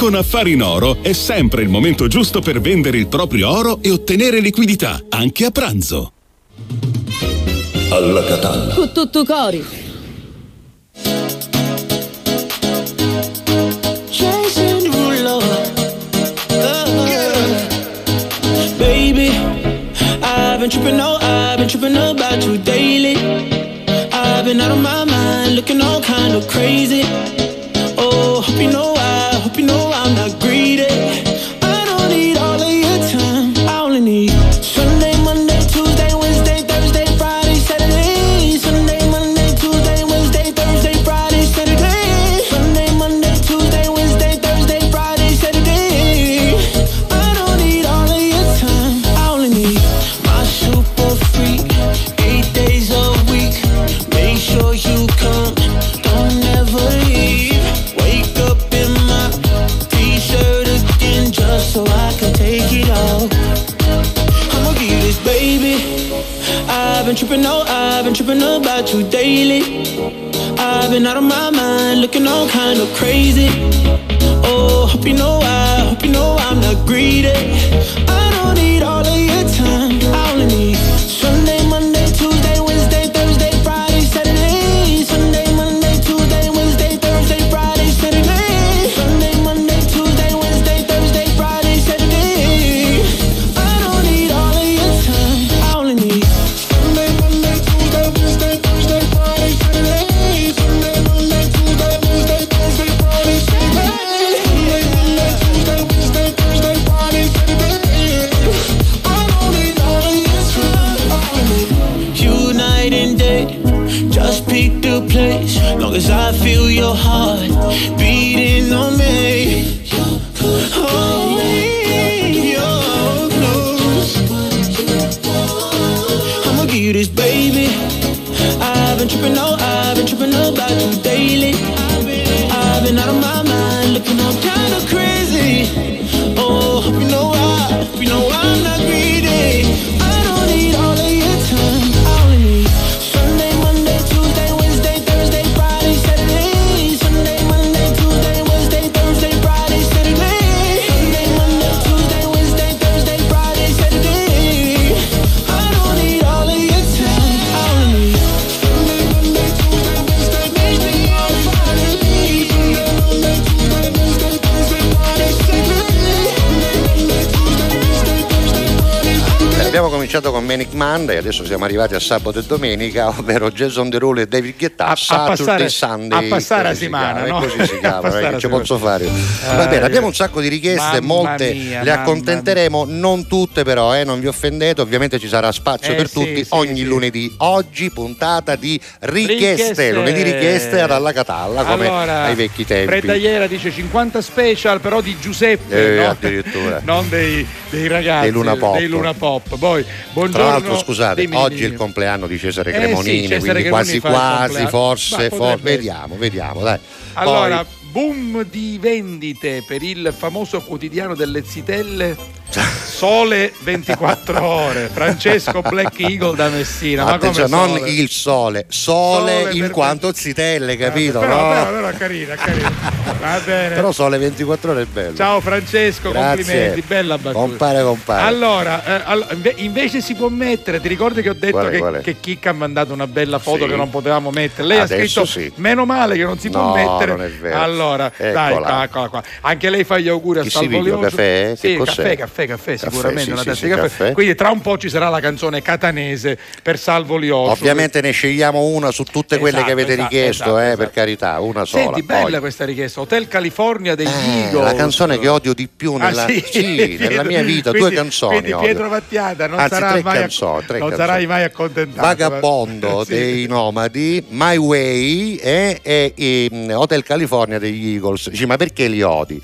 Speaker 9: Con Affari in Oro è sempre il momento giusto per vendere il proprio oro e ottenere liquidità, anche a pranzo.
Speaker 10: Alla Catalla.
Speaker 11: Con tutto cori.
Speaker 5: Baby, I've been tripping, oh, I've been tripping about you daily. I've been out of my mind, looking all kind of crazy. Oh, hope you know know I'm about you daily. I've been out of my mind, looking all kind of crazy. Oh, hope you know I, hope you know I'm not greedy. I
Speaker 1: adesso siamo arrivati a sabato e domenica, (laughs) ovvero Jason Derulo e David Guetta,
Speaker 2: A- a
Speaker 1: Saturday
Speaker 2: passare-
Speaker 1: Sunday.
Speaker 2: a passare
Speaker 1: così
Speaker 2: a
Speaker 1: si
Speaker 2: settimana, no?
Speaker 1: Così si (laughs) chiama,
Speaker 2: a
Speaker 1: ci posso fare?
Speaker 2: settimana.
Speaker 1: Va bene,
Speaker 2: Eh,
Speaker 1: abbiamo un sacco di richieste, molte
Speaker 2: mia,
Speaker 1: le accontenteremo, non tutte però, eh, non vi offendete, ovviamente ci sarà spazio
Speaker 2: Eh,
Speaker 1: per
Speaker 2: sì,
Speaker 1: tutti
Speaker 2: sì,
Speaker 1: ogni
Speaker 2: sì.
Speaker 1: lunedì. Oggi puntata di richieste,
Speaker 2: Richieste.
Speaker 1: lunedì richieste ad alla Catalla, come
Speaker 2: Allora,
Speaker 1: ai vecchi tempi.
Speaker 2: Fredagliera dice 50 special, però di Giuseppe,
Speaker 1: Eh,
Speaker 2: no?
Speaker 1: addirittura. (laughs)
Speaker 2: non dei, dei ragazzi,
Speaker 1: Dei Luna Pop.
Speaker 2: dei Luna Pop. Poi,
Speaker 1: Tra
Speaker 2: buongiorno.
Speaker 1: l'altro, scusate,
Speaker 2: dimmi,
Speaker 1: oggi è il compleanno di Cesare
Speaker 2: Eh,
Speaker 1: Cremonini,
Speaker 2: sì, Cesare
Speaker 1: quindi
Speaker 2: Cremonini
Speaker 1: quasi quasi, forse,
Speaker 2: Ma
Speaker 1: for-
Speaker 2: potrebbe
Speaker 1: vediamo, vediamo, dai.
Speaker 2: Allora,
Speaker 1: Poi-
Speaker 2: boom di vendite per il famoso quotidiano delle zitelle Sole 24 ore. Francesco Black Eagle da Messina. Ma
Speaker 1: non
Speaker 2: Sole?
Speaker 1: il sole, sole,
Speaker 2: Sole
Speaker 1: in quanto zitelle, capito?
Speaker 2: Però,
Speaker 1: no?
Speaker 2: però, però, carina, carina. Va bene.
Speaker 1: Però sole 24 ore è bello.
Speaker 2: Ciao Francesco,
Speaker 1: Grazie.
Speaker 2: complimenti, bella battuta.
Speaker 1: Compare, compare.
Speaker 2: Allora, eh, all- inve- invece si può mettere, ti ricordi che ho detto
Speaker 1: Qual è,
Speaker 2: che,
Speaker 1: qual è?
Speaker 2: che Chicca ha mandato una bella foto
Speaker 1: Sì.
Speaker 2: che non potevamo mettere? Lei
Speaker 1: Adesso
Speaker 2: ha scritto
Speaker 1: sì.
Speaker 2: meno male che non si può
Speaker 1: No,
Speaker 2: mettere.
Speaker 1: non è vero.
Speaker 2: Allora, dai,
Speaker 1: Eccola.
Speaker 2: eccola qua. Anche lei fa gli auguri a
Speaker 1: Chi si piglia,
Speaker 2: Salvolioso.
Speaker 1: caffè?
Speaker 2: Sì,
Speaker 1: cos'è?
Speaker 2: caffè, caffè, caffè, sì. sicuramente,
Speaker 1: sì,
Speaker 2: una
Speaker 1: sì,
Speaker 2: tazza
Speaker 1: sì,
Speaker 2: di caffè.
Speaker 1: caffè.
Speaker 2: Quindi tra un po' ci sarà la canzone catanese per Salvo Lioscio.
Speaker 1: Ovviamente ne scegliamo una su tutte quelle
Speaker 2: Esatto,
Speaker 1: che avete
Speaker 2: esatto,
Speaker 1: richiesto,
Speaker 2: esatto,
Speaker 1: eh,
Speaker 2: esatto.
Speaker 1: per carità, una sola.
Speaker 2: Senti, bella
Speaker 1: Poi-
Speaker 2: questa richiesta. Hotel California degli
Speaker 1: Eh,
Speaker 2: Eagles.
Speaker 1: la canzone che odio di più
Speaker 2: Ah,
Speaker 1: nella,
Speaker 2: sì?
Speaker 1: sì, (laughs) nella mia vita,
Speaker 2: Quindi-
Speaker 1: due canzoni.
Speaker 2: Quindi
Speaker 1: odio.
Speaker 2: Pietro Mattiata non,
Speaker 1: Anzi, tre
Speaker 2: mai,
Speaker 1: canzoni, tre
Speaker 2: non sarai mai accontentato.
Speaker 1: Vagabondo (laughs) dei Nomadi, My Way e, e, e, Hotel California degli Eagles. Dici, ma perché li odi?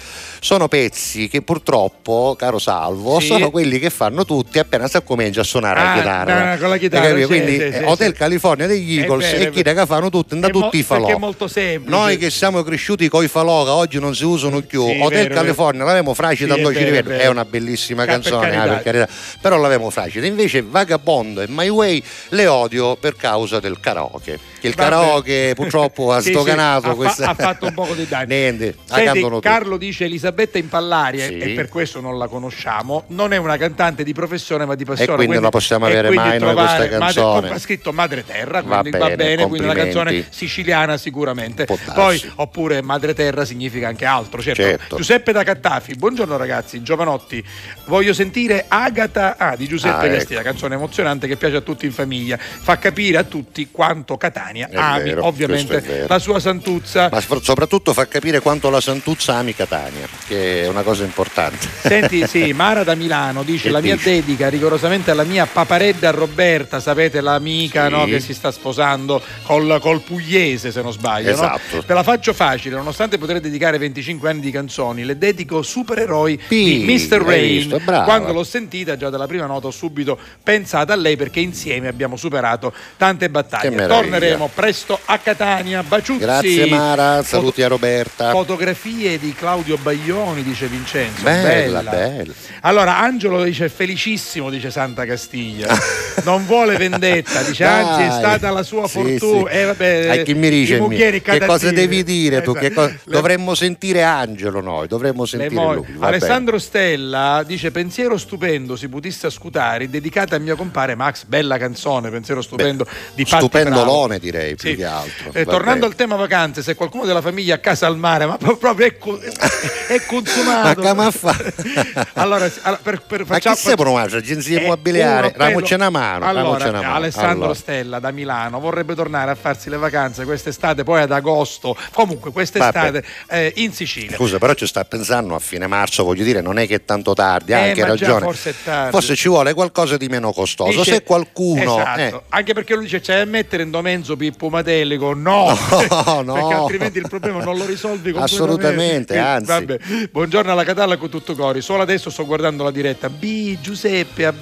Speaker 1: Sono pezzi che purtroppo, caro Salvo,
Speaker 2: Sì.
Speaker 1: sono quelli che fanno tutti appena si comincia a suonare
Speaker 2: Ah,
Speaker 1: la chitarra.
Speaker 2: no, no, con la chitarra, sì,
Speaker 1: Quindi
Speaker 2: sì,
Speaker 1: Hotel. California degli Eagles
Speaker 2: vero,
Speaker 1: e chi che fanno tutti, da tutti i falò.
Speaker 2: è molto semplice.
Speaker 1: Noi che siamo cresciuti con i falò, che oggi non si usano più. Hotel
Speaker 2: vero,
Speaker 1: California l'avevamo fragile
Speaker 2: Sì,
Speaker 1: tanto ci
Speaker 2: vero, è
Speaker 1: una bellissima
Speaker 2: Ca- per
Speaker 1: canzone, eh,
Speaker 2: carità.
Speaker 1: per carità. però l'avevamo fragile. Invece Vagabondo e My Way le odio per causa del karaoke. Che il
Speaker 2: Vabbè.
Speaker 1: karaoke purtroppo ha (laughs)
Speaker 2: Sì, sì,
Speaker 1: stocanato
Speaker 2: ha, fa- ha fatto un po' di danni. (laughs)
Speaker 1: Niente,
Speaker 2: Senti. Carlo dice Elisabetta Impallaria
Speaker 1: Sì.
Speaker 2: e per questo non la conosciamo. Non è una cantante di professione ma di passione.
Speaker 1: quindi non la possiamo
Speaker 2: e
Speaker 1: avere
Speaker 2: quindi
Speaker 1: mai noi questa
Speaker 2: Madre-
Speaker 1: canzone.
Speaker 2: ha scritto Madre Terra,
Speaker 1: Va
Speaker 2: quindi va
Speaker 1: bene,
Speaker 2: bene, quindi una canzone siciliana sicuramente. Poi oppure Madre Terra significa anche altro, certo.
Speaker 1: Certo.
Speaker 2: Giuseppe da Cattafi, buongiorno ragazzi, giovanotti. Voglio sentire Agata ah, di Giuseppe
Speaker 1: Ah,
Speaker 2: Castiglia,
Speaker 1: ecco.
Speaker 2: canzone emozionante che piace a tutti in famiglia. Fa capire a tutti quanto Catania
Speaker 1: È
Speaker 2: ami
Speaker 1: vero,
Speaker 2: ovviamente la sua santuzza.
Speaker 1: Ma sopra- soprattutto fa capire quanto la Santuzza ami Catania, che è una cosa importante.
Speaker 2: Senti, sì, (laughs) Mara da Milano dice
Speaker 1: Che
Speaker 2: la mia
Speaker 1: dice?
Speaker 2: dedica rigorosamente alla mia paparedda Roberta, sapete l'amica
Speaker 1: Sì.
Speaker 2: no, che si sta sposando col, col pugliese se non sbaglio. no?
Speaker 1: Esatto.
Speaker 2: Te la faccio facile, nonostante potrei dedicare 25 anni di canzoni, le dedico supereroi
Speaker 1: Sì,
Speaker 2: di Mr. Rain.
Speaker 1: visto.
Speaker 2: Quando l'ho sentita già dalla prima nota ho subito pensato a lei perché insieme abbiamo superato tante battaglie.
Speaker 1: meraviglia.
Speaker 2: Torneremo presto a Catania. Baciuzzi.
Speaker 1: Grazie Mara, saluti a Roberta.
Speaker 2: Fotografie di Claudio Baglioni, dice Vincenzo.
Speaker 1: Bella, bella.
Speaker 2: Allora, Angelo dice felicissimo, dice Santa Castiglia. (laughs) non vuole vendetta, dice anzi è
Speaker 1: Dai.
Speaker 2: stata la sua
Speaker 1: Sì,
Speaker 2: fortuna.
Speaker 1: sì.
Speaker 2: Eh, vabbè,
Speaker 1: Eh, chi mi dice che cosa devi dire tu? Che co-
Speaker 2: Esatto. Le-
Speaker 1: dovremmo sentire Angelo noi, dovremmo sentire
Speaker 2: mo-
Speaker 1: lui. va
Speaker 2: Alessandro Stella dice pensiero stupendo si putisse a scutare dedicata a mio compare Max bella canzone pensiero stupendo di
Speaker 1: bene.
Speaker 2: Patti.
Speaker 1: Stupendolone direi più
Speaker 2: Sì.
Speaker 1: che altro.
Speaker 2: Eh, tornando al tema vacanze, se qualcuno della famiglia a casa al mare, ma pro- proprio è, co- è consumato. (laughs)
Speaker 1: Ma come fa? (laughs)
Speaker 2: allora, per, per,
Speaker 1: Ma
Speaker 2: facciamo-
Speaker 1: chi sei provato? Agenzia
Speaker 2: Eh,
Speaker 1: immobiliare? Ramoci una mano.
Speaker 2: Allora,
Speaker 1: mano.
Speaker 2: Alessandro
Speaker 1: Allora.
Speaker 2: Stella da Milano vorrebbe tornare a farsi le vacanze quest'estate, poi ad agosto, comunque quest'estate eh, in Sicilia.
Speaker 1: Scusa, però ci sta pensando a fine marzo, voglio dire, non è che è tanto tardi, ha
Speaker 2: Eh,
Speaker 1: anche
Speaker 2: ma già
Speaker 1: ragione.
Speaker 2: forse è tardi.
Speaker 1: Forse ci vuole qualcosa di meno costoso.
Speaker 2: Dice-
Speaker 1: Se qualcuno
Speaker 2: Esatto,
Speaker 1: eh,
Speaker 2: anche perché lui dice c'è a mettere in domenzo Pippo Matelico no,
Speaker 1: No, (laughs) no.
Speaker 2: perché altrimenti il problema non lo risolvi completamente
Speaker 1: Assolutamente,
Speaker 2: Quindi,
Speaker 1: anzi.
Speaker 2: vabbè. buongiorno alla Catalla con tutto cori solo adesso sto guardando la diretta B Giuseppe a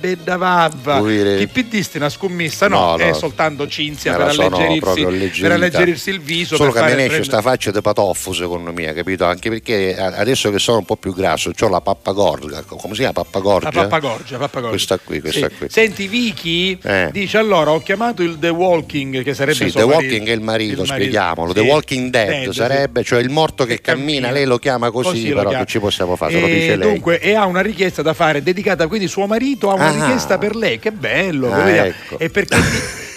Speaker 1: Dire-
Speaker 2: chi pidisti una scommessa no,
Speaker 1: No, no.
Speaker 2: è soltanto Cinzia per alleggerirsi, per alleggerirsi il viso
Speaker 1: Solo che ne esce
Speaker 2: prendere-
Speaker 1: sta faccia di patoffo, secondo me, capito? Anche perché adesso che sono un po' più grasso, ho la pappagorgia. Come si chiama pappagorgia?
Speaker 2: la pappagorgia, pappagorgia.
Speaker 1: Questa qui, questa
Speaker 2: Sì.
Speaker 1: qui.
Speaker 2: Senti Vicky
Speaker 1: Eh.
Speaker 2: dice allora ho chiamato il The Walking che sarebbe
Speaker 1: Sì,
Speaker 2: suo
Speaker 1: The
Speaker 2: marito.
Speaker 1: Walking è il marito,
Speaker 2: Il
Speaker 1: spieghiamolo.
Speaker 2: sì.
Speaker 1: The Walking Dead,
Speaker 2: Dead, sì.
Speaker 1: sarebbe, cioè il morto che, cammina, lei lo chiama così,
Speaker 2: Così
Speaker 1: però
Speaker 2: chiama.
Speaker 1: che ci possiamo fare? Se lo
Speaker 2: E
Speaker 1: dice lei.
Speaker 2: Dunque, e ha una richiesta da fare dedicata, quindi suo marito ha una
Speaker 1: Ah.
Speaker 2: richiesta per lei. Che bello!
Speaker 1: Ah, ecco.
Speaker 2: E perché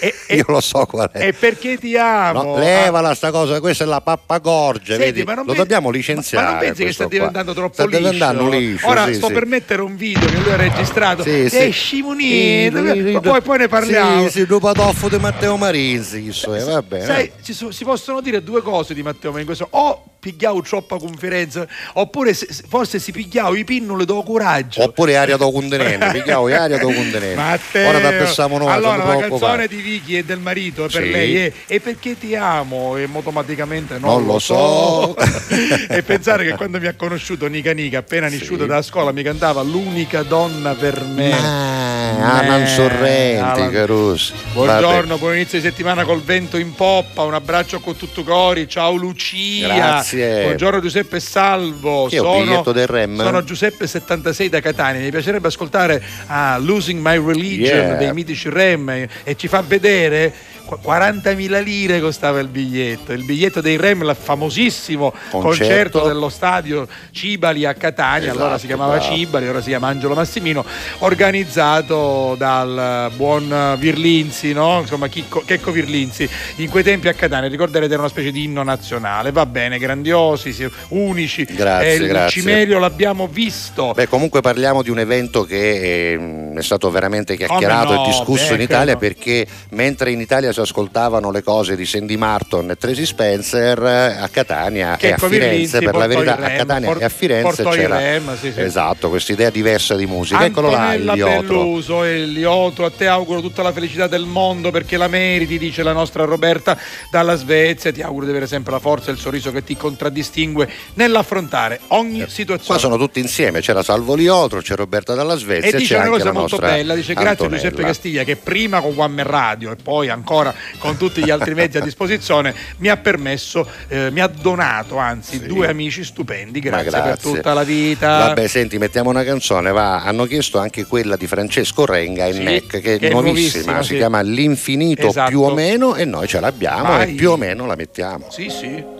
Speaker 2: e-
Speaker 1: Io lo so qual è.
Speaker 2: e perché ti amo?
Speaker 1: No, levala sta cosa, questa è la pappagorgia,
Speaker 2: Senti,
Speaker 1: vedi?
Speaker 2: ma non
Speaker 1: lo
Speaker 2: pensi-
Speaker 1: dobbiamo
Speaker 2: Ma
Speaker 1: licenziare.
Speaker 2: non pensi che sta
Speaker 1: qua.
Speaker 2: diventando troppo
Speaker 1: sta
Speaker 2: liscio?
Speaker 1: diventando liscio.
Speaker 2: Ora
Speaker 1: sì,
Speaker 2: sto
Speaker 1: sì.
Speaker 2: per mettere un video che lui ha registrato.
Speaker 1: Sì,
Speaker 2: e
Speaker 1: sì.
Speaker 2: scimunito,
Speaker 1: Sì,
Speaker 2: poi, poi ne parliamo.
Speaker 1: Sì, sì, due patoffo di Matteo Marinzi, questo è, va bene.
Speaker 2: Sai, ci so- si possono dire due cose di Matteo Mengo. O pigliavo troppa conferenza, oppure se- se- forse si pigliavo i pinnoli do coraggio.
Speaker 1: Oppure aria do contenente, pigliamo aria do (laughs) contenente.
Speaker 2: Matteo.
Speaker 1: Ora da pensavo noi,
Speaker 2: allora la canzone di Vicky e del marito per
Speaker 1: Sì.
Speaker 2: lei è E perché ti amo e automaticamente non,
Speaker 1: Non lo so. (laughs)
Speaker 2: e pensare che quando mi ha conosciuto Nica Nica appena nasciuta dalla scuola mi cantava l'unica donna per me
Speaker 1: Ah, Alan
Speaker 2: Eh,
Speaker 1: Sorrenti,
Speaker 2: Alan-
Speaker 1: Caruso.
Speaker 2: Buongiorno, buon inizio di settimana col vento in poppa, un abbraccio con tutto cori, ciao Lucia.
Speaker 1: Grazie.
Speaker 2: Buongiorno Giuseppe Salvo.
Speaker 1: È, un biglietto del Rem?
Speaker 2: sono Giuseppe 76 da Catania, mi piacerebbe ascoltare ah, Losing My Religion
Speaker 1: Yeah.
Speaker 2: dei mitici Rem e ci fa vedere Qu- 40.000 lire costava il biglietto, il biglietto dei Rem, il famosissimo concerto,
Speaker 1: Concerto.
Speaker 2: dello stadio Cibali a Catania, allora
Speaker 1: Esatto,
Speaker 2: si chiamava
Speaker 1: bravo.
Speaker 2: Cibali, ora si chiama Angelo Massimino, organizzato dal buon Virlinzi, no? insomma Chicco, Checco Virlinzi, in quei tempi a Catania, ricorderete era una specie di inno nazionale, va bene, grandiosi, si- unici,
Speaker 1: Grazie,
Speaker 2: Eh, il
Speaker 1: grazie.
Speaker 2: Cimelio l'abbiamo visto.
Speaker 1: Beh, comunque parliamo di un evento che ehm, è stato veramente chiacchierato
Speaker 2: no,
Speaker 1: e discusso
Speaker 2: beh,
Speaker 1: in Italia
Speaker 2: quello.
Speaker 1: perché mentre in Italia si ascoltavano le cose di Sandy Martin e Tracy Spencer, eh, a Catania e a Firenze, per la verità,
Speaker 2: il
Speaker 1: a
Speaker 2: Rem,
Speaker 1: Catania
Speaker 2: por-
Speaker 1: e a Firenze c'era
Speaker 2: Rem, sì, sì.
Speaker 1: esatto, questa idea diversa di musica. Eccolo là,
Speaker 2: Antonella. Belluso e Liotro, a te auguro tutta la felicità del mondo perché la meriti, dice la nostra Roberta dalla Svezia. Ti auguro di avere sempre la forza e il sorriso che ti contraddistingue nell'affrontare ogni situazione.
Speaker 1: Eh, Qua sono tutti insieme, c'era Salvo Liotro, c'è Roberta dalla Svezia
Speaker 2: E dice una cosa molto bella, dice grazie a
Speaker 1: Antonella.
Speaker 2: Giuseppe Castiglia che prima con One Man Radio e poi ancora con tutti gli altri mezzi a disposizione mi ha permesso, eh, mi ha donato anzi due amici stupendi,
Speaker 1: Ma
Speaker 2: grazie, per
Speaker 1: grazie.
Speaker 2: tutta la vita.
Speaker 1: Vabbè, senti, mettiamo una canzone, va. Hanno chiesto anche quella di Francesco Renga e
Speaker 2: Sì,
Speaker 1: NEC, che
Speaker 2: che
Speaker 1: è
Speaker 2: è
Speaker 1: nuovissima,
Speaker 2: nuovissima,
Speaker 1: si
Speaker 2: sì.
Speaker 1: chiama L'infinito
Speaker 2: Esatto.
Speaker 1: più o meno e noi ce l'abbiamo
Speaker 2: Vai.
Speaker 1: e più o meno la mettiamo.
Speaker 2: Sì, sì.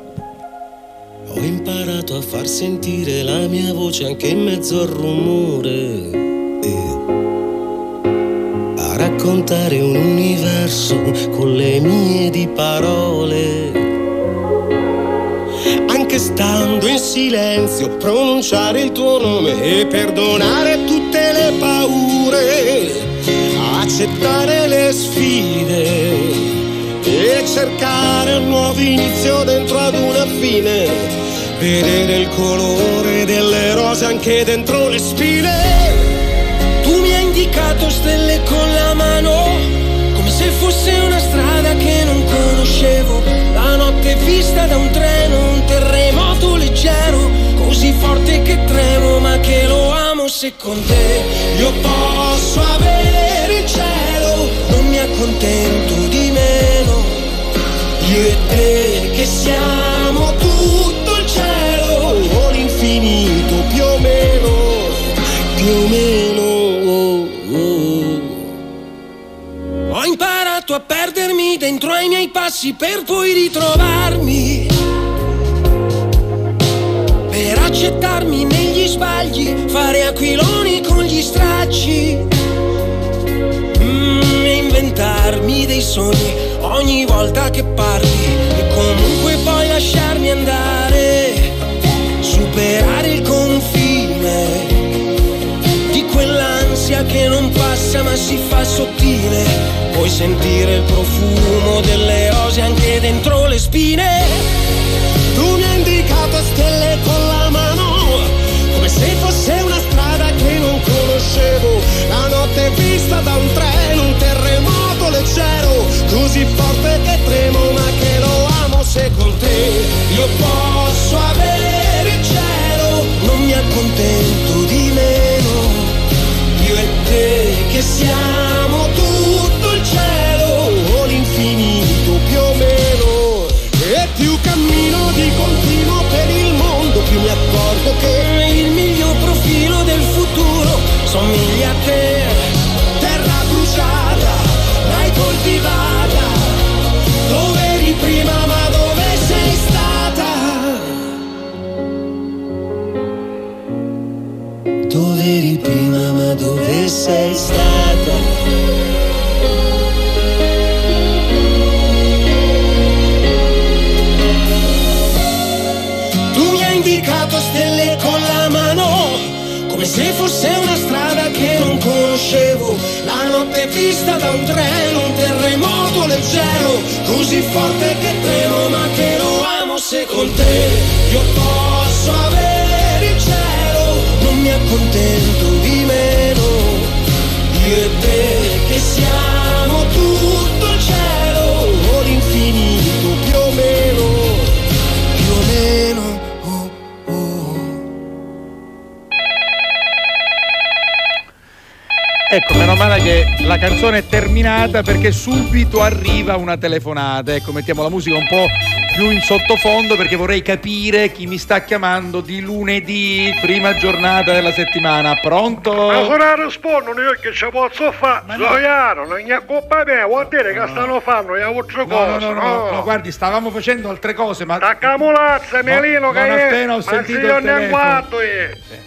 Speaker 12: Ho imparato a far sentire la mia voce anche in mezzo al rumore. Raccontare un universo con le mie di parole. Anche stando in silenzio, pronunciare il tuo nome e perdonare tutte le paure. Accettare le sfide e cercare un nuovo inizio dentro ad una fine. Vedere il colore delle rose anche dentro le spine. Indicato stelle con la mano, come se fosse una strada che non conoscevo. La notte vista da un treno, un terremoto leggero, così forte che tremo, ma che lo amo se con te io posso avere il cielo, non mi accontento di meno. Io e te che siamo dentro ai miei passi per poi ritrovarmi. Per accettarmi negli sbagli, fare aquiloni con gli stracci. Mm, e inventarmi dei sogni ogni volta che parli e comunque poi lasciarmi che non passa ma si fa sottile, puoi sentire il profumo delle rose anche dentro le spine. Tu mi hai indicato stelle con la mano, come se fosse una strada che non conoscevo. La notte vista da un treno, un terremoto leggero, così forte che tremo, ma che lo amo se con te io posso te sei stata? Tu mi hai indicato stelle con la mano, come se fosse una strada che non conoscevo. La notte vista da un treno, un terremoto leggero, così forte che tremo, ma che lo amo se con te io posso avere il cielo, non mi accontento di. Io e te che siamo tutto il cielo, o l'infinito più o meno, più o meno.
Speaker 2: Ecco, meno male che la canzone è terminata perché subito arriva una telefonata. Ecco, mettiamo la musica un po' più in sottofondo perché vorrei capire chi mi sta chiamando di lunedì, prima giornata della settimana. Pronto?
Speaker 13: Ma se non rispondono io che ci posso fare? Zoiano, non è colpa mia, vuol dire che stanno fanno le altre cose.
Speaker 2: no, no, no, no, guardi, stavamo facendo altre cose, ma.
Speaker 13: Taccamulazza, Melino, che è?
Speaker 2: appena ho
Speaker 13: Ma
Speaker 2: sentito
Speaker 13: se io ne guardo,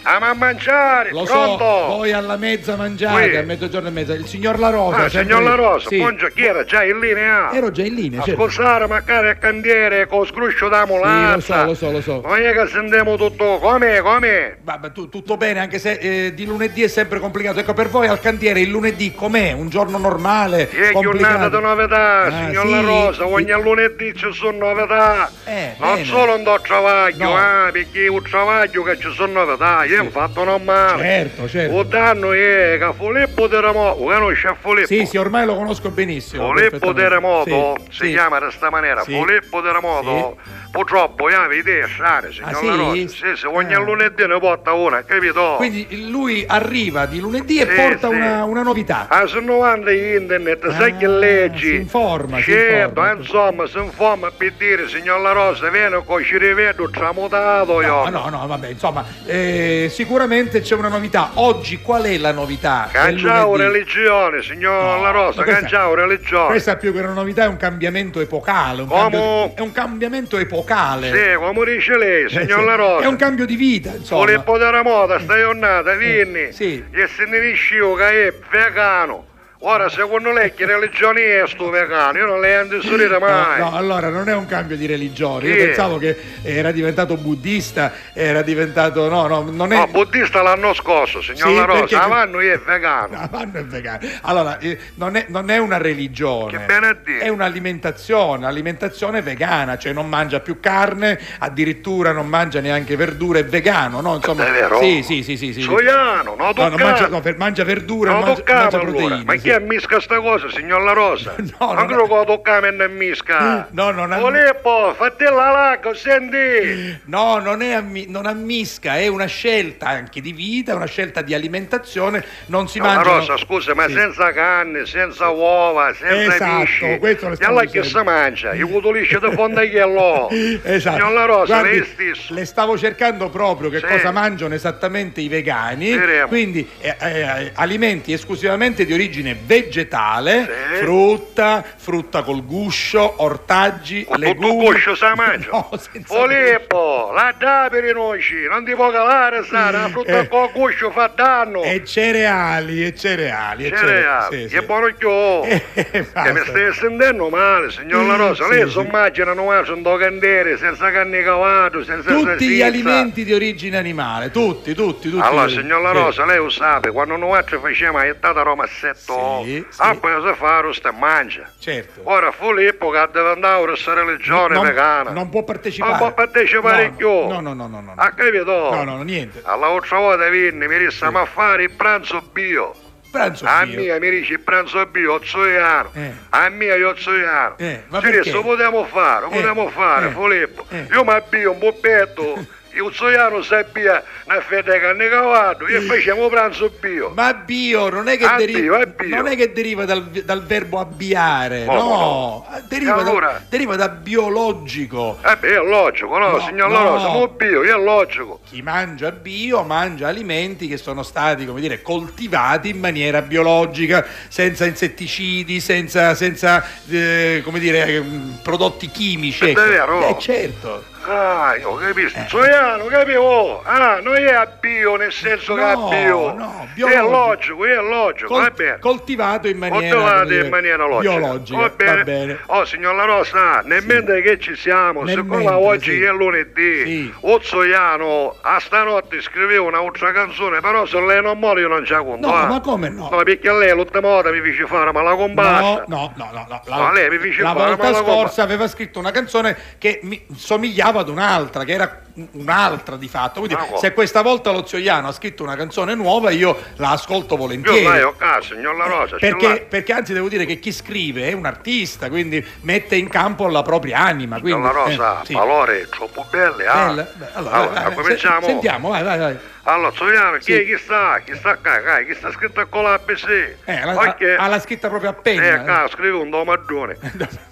Speaker 13: a mangiare,
Speaker 2: Lo
Speaker 13: pronto?
Speaker 2: poi alla mezza mangiate, a mezzogiorno e mezza. Il signor La Rosa.
Speaker 13: Ah, signor La. Rosa,
Speaker 2: Sì.
Speaker 13: buongiorno, chi era già in linea?
Speaker 2: Ero già in linea, certo.
Speaker 13: Scusate, magari a candiere con scruscio da mulazza.
Speaker 2: Sì, lo so, lo so, lo so.
Speaker 13: Non è che sentiamo tutto, come, come?
Speaker 2: Vabbè, tu- tutto bene, anche se eh, di lunedì è sempre complicato. Ecco, per voi al cantiere il lunedì com'è? Un giorno normale?
Speaker 13: È
Speaker 2: complicato?
Speaker 13: giornata di novità,
Speaker 2: Ah,
Speaker 13: signor
Speaker 2: sì?
Speaker 13: La Rosa, ogni lunedì ci sono novità.
Speaker 2: Eh,
Speaker 13: non
Speaker 2: bene.
Speaker 13: solo un do travaglio,
Speaker 2: No.
Speaker 13: ah, perché un travaglio che ci sono novità, io ho fatto non male.
Speaker 2: Certo, certo.
Speaker 13: Un danno è che Filippo Terremoto, conosce Filippo?
Speaker 2: Sì, sì, ormai lo conosco benissimo.
Speaker 13: Filippo
Speaker 2: perfettamente.
Speaker 13: Terremoto
Speaker 2: Sì,
Speaker 13: si
Speaker 2: sì.
Speaker 13: chiama in questa maniera,
Speaker 2: Sì.
Speaker 13: Filippo Terremoto, purtroppo io avevo idee strane, signor
Speaker 2: Ah,
Speaker 13: Rosa. Sì, sì, ogni lunedì ne porta una, capito?
Speaker 2: Quindi lui arriva di lunedì e porta. Una, una novità.
Speaker 13: Ah, se non anda in internet, sai che leggi?
Speaker 2: si informa, si
Speaker 13: Certo,
Speaker 2: informa.
Speaker 13: insomma, si informa per dire, signor La Rosa, viene con ci rivedo tramutato io.
Speaker 2: No, no, no, vabbè, insomma, eh, sicuramente c'è una novità. Oggi qual è la novità?
Speaker 13: Canciao religione, signor La Rosa, canciao religione.
Speaker 2: Questa più che una novità è un cambiamento epocale. Un
Speaker 13: Come?
Speaker 2: cambio- è un cambiamento epocale.
Speaker 13: Sì, come dice lei,
Speaker 2: Eh,
Speaker 13: signor
Speaker 2: sì.
Speaker 13: La Rosa.
Speaker 2: È un cambio di vita, insomma.
Speaker 13: Filippo Terremoto, sta giornata, vieni.
Speaker 2: sì.
Speaker 13: E se ne riuscivo che è vegano. Ora, secondo lei che religione è sto vegano? Io non le ho inserito mai.
Speaker 2: No, no, allora non è un cambio di religione. Io pensavo che era diventato buddista, era diventato. No, no, non è.
Speaker 13: No, buddista l'anno scorso, signor
Speaker 2: Sì,
Speaker 13: La Rosa,
Speaker 2: perché-
Speaker 13: Avanno è vegano.
Speaker 2: Avanno è vegano. Allora, eh, non, è, non è una religione,
Speaker 13: Che bene a dire.
Speaker 2: è un'alimentazione, alimentazione vegana, cioè non mangia più carne, addirittura non mangia neanche verdure, è vegano, no? Insomma,
Speaker 13: È vero?
Speaker 2: Sì, sì, sì, sì. sì.
Speaker 13: Soiano, no,
Speaker 2: No, non mangia, no, per- mangia verdure,
Speaker 13: Non
Speaker 2: mangia, mangia
Speaker 13: allora.
Speaker 2: proteine.
Speaker 13: Ma
Speaker 2: sì.
Speaker 13: Chi ammisca sta cosa, signor La Rosa? (laughs)
Speaker 2: No,
Speaker 13: non
Speaker 2: non
Speaker 13: credo che lo toccare e non ammisca.
Speaker 2: No, non am-
Speaker 13: Filippo, fatti la lacca, senti.
Speaker 2: No, non, è ammi- non ammisca, è una scelta anche di vita, una scelta di alimentazione, non si
Speaker 13: La
Speaker 2: mangia.
Speaker 13: Rosa, scusa, ma senza carne, senza uova, senza
Speaker 2: Esatto,
Speaker 13: pesci.
Speaker 2: questo lo
Speaker 13: E allora che si mangia? I cutolisci di fondagliello. (laughs)
Speaker 2: Esatto.
Speaker 13: Signor La Rosa,
Speaker 2: Guardi,
Speaker 13: lei stesso.
Speaker 2: le stavo cercando proprio che
Speaker 13: Sì.
Speaker 2: cosa mangiano esattamente i vegani,
Speaker 13: Vedremo.
Speaker 2: quindi eh, eh, alimenti esclusivamente di origine vegetale,
Speaker 13: Sì.
Speaker 2: frutta, frutta col guscio, ortaggi, legumi.
Speaker 13: guscio sa mangia. (laughs)
Speaker 2: No, senza
Speaker 13: Filippo, la da per i noci, non ti può calare, sa, la frutta
Speaker 2: Eh.
Speaker 13: con guscio fa danno.
Speaker 2: E cereali, e cereali, e
Speaker 13: Cereali,
Speaker 2: sì, sì.
Speaker 13: buono chiò.
Speaker 2: Eh,
Speaker 13: Che mi stai sentendo male, signor La Rosa.
Speaker 2: Sì,
Speaker 13: Lei
Speaker 2: sì.
Speaker 13: si immagina non mangia un candere, senza carne cavato, senza
Speaker 2: Tutti gli
Speaker 13: salsiccia.
Speaker 2: alimenti di origine animale, tutti, tutti, tutti.
Speaker 13: Allora, signor La. Rosa, lei lo sa, quando noi facciamo la jettata romassetto,
Speaker 2: Sì, sì.
Speaker 13: ah, poi si fa rosta mangia.
Speaker 2: Certo.
Speaker 13: Ora Filippo che deve andare a questa religione
Speaker 2: non,
Speaker 13: vegana.
Speaker 2: non può partecipare.
Speaker 13: Non può partecipare
Speaker 2: No,
Speaker 13: più.
Speaker 2: No, no, no, no, no.
Speaker 13: Ha capito?
Speaker 2: No, no, no, niente.
Speaker 13: All'altra volta vieni, mi disse, ma fare il pranzo bio.
Speaker 2: Pranzo
Speaker 13: A
Speaker 2: bio.
Speaker 13: mia mi dice il pranzo bio, zoiano.
Speaker 2: Eh.
Speaker 13: A mia io zoiano.
Speaker 2: Eh, ma
Speaker 13: lo potremmo fare, lo
Speaker 2: Eh,
Speaker 13: potremmo fare,
Speaker 2: eh,
Speaker 13: Filippo.
Speaker 2: eh.
Speaker 13: Io mi abbio un bubbetto, (laughs) io zoiano sappia una carne cavallo, e facciamo pranzo bio.
Speaker 2: Ma bio non è che,
Speaker 13: Ah,
Speaker 2: deriva,
Speaker 13: bio, è
Speaker 2: non è che deriva dal, dal verbo abbiare,
Speaker 13: Come
Speaker 2: no, Deriva,
Speaker 13: E
Speaker 2: da,
Speaker 13: allora?
Speaker 2: deriva da biologico.
Speaker 13: Eh beh, è logico, no,
Speaker 2: No,
Speaker 13: signor
Speaker 2: no.
Speaker 13: La Rosa, mo bio, è logico.
Speaker 2: Chi mangia bio mangia alimenti che sono stati, come dire, coltivati in maniera biologica, senza insetticidi, senza, senza eh, come dire, ehm, prodotti chimici.
Speaker 13: È
Speaker 2: ecco.
Speaker 13: vero?
Speaker 2: Eh, certo.
Speaker 13: Ah, io capisco. Zoiano, capivo? Ah, non è a bio nel senso che
Speaker 2: No,
Speaker 13: a bio.
Speaker 2: no,
Speaker 13: È
Speaker 2: biologico.
Speaker 13: logico, è logico,
Speaker 2: Col-
Speaker 13: va bene.
Speaker 2: coltivato in maniera,
Speaker 13: Coltivato in maniera logica.
Speaker 2: biologica.
Speaker 13: Va bene.
Speaker 2: Va bene.
Speaker 13: Oh, signor La Rosa, nel mentre che ci siamo,
Speaker 2: Nel
Speaker 13: siccome
Speaker 2: mentre,
Speaker 13: oggi
Speaker 2: sì.
Speaker 13: è lunedì,
Speaker 2: Sì.
Speaker 13: Ozzoiano a stanotte scriveva un'altra canzone, però se lei non muore io non ci conto.
Speaker 2: No,
Speaker 13: eh.
Speaker 2: ma come no?
Speaker 13: No, perché lei l'ultima volta mi fece fare, ma la compassa.
Speaker 2: No, no, no, no, La,
Speaker 13: No, lei mi fece
Speaker 2: la
Speaker 13: fare,
Speaker 2: volta
Speaker 13: ma la
Speaker 2: scorsa
Speaker 13: compassa.
Speaker 2: aveva scritto una canzone che mi somigliava ad un'altra, che era un'altra di fatto. Quindi,
Speaker 13: come?
Speaker 2: se questa volta lo Zioiano ha scritto una canzone nuova, io la ascolto
Speaker 13: Io
Speaker 2: volentieri.
Speaker 13: lei ho caso, signor La Rosa.
Speaker 2: Perché, perché anzi devo dire che chi scrive è un artista, quindi mette in campo la propria anima. Quindi,
Speaker 13: La Rosa,
Speaker 2: eh, sì.
Speaker 13: parole troppo belle, ah.
Speaker 2: Bella? Beh, allora,
Speaker 13: Allora,
Speaker 2: vai,
Speaker 13: cominciamo.
Speaker 2: se- Sentiamo, vai, vai, vai.
Speaker 13: Allora, Zoiano, chi,
Speaker 2: Sì.
Speaker 13: chi sta? Chi sta qua? Chi sta scritto con la ABC?
Speaker 2: Eh, la-
Speaker 13: Ok.
Speaker 2: ha la scritta proprio a penna.
Speaker 13: Eh, qua, scrive un domagione. (laughs)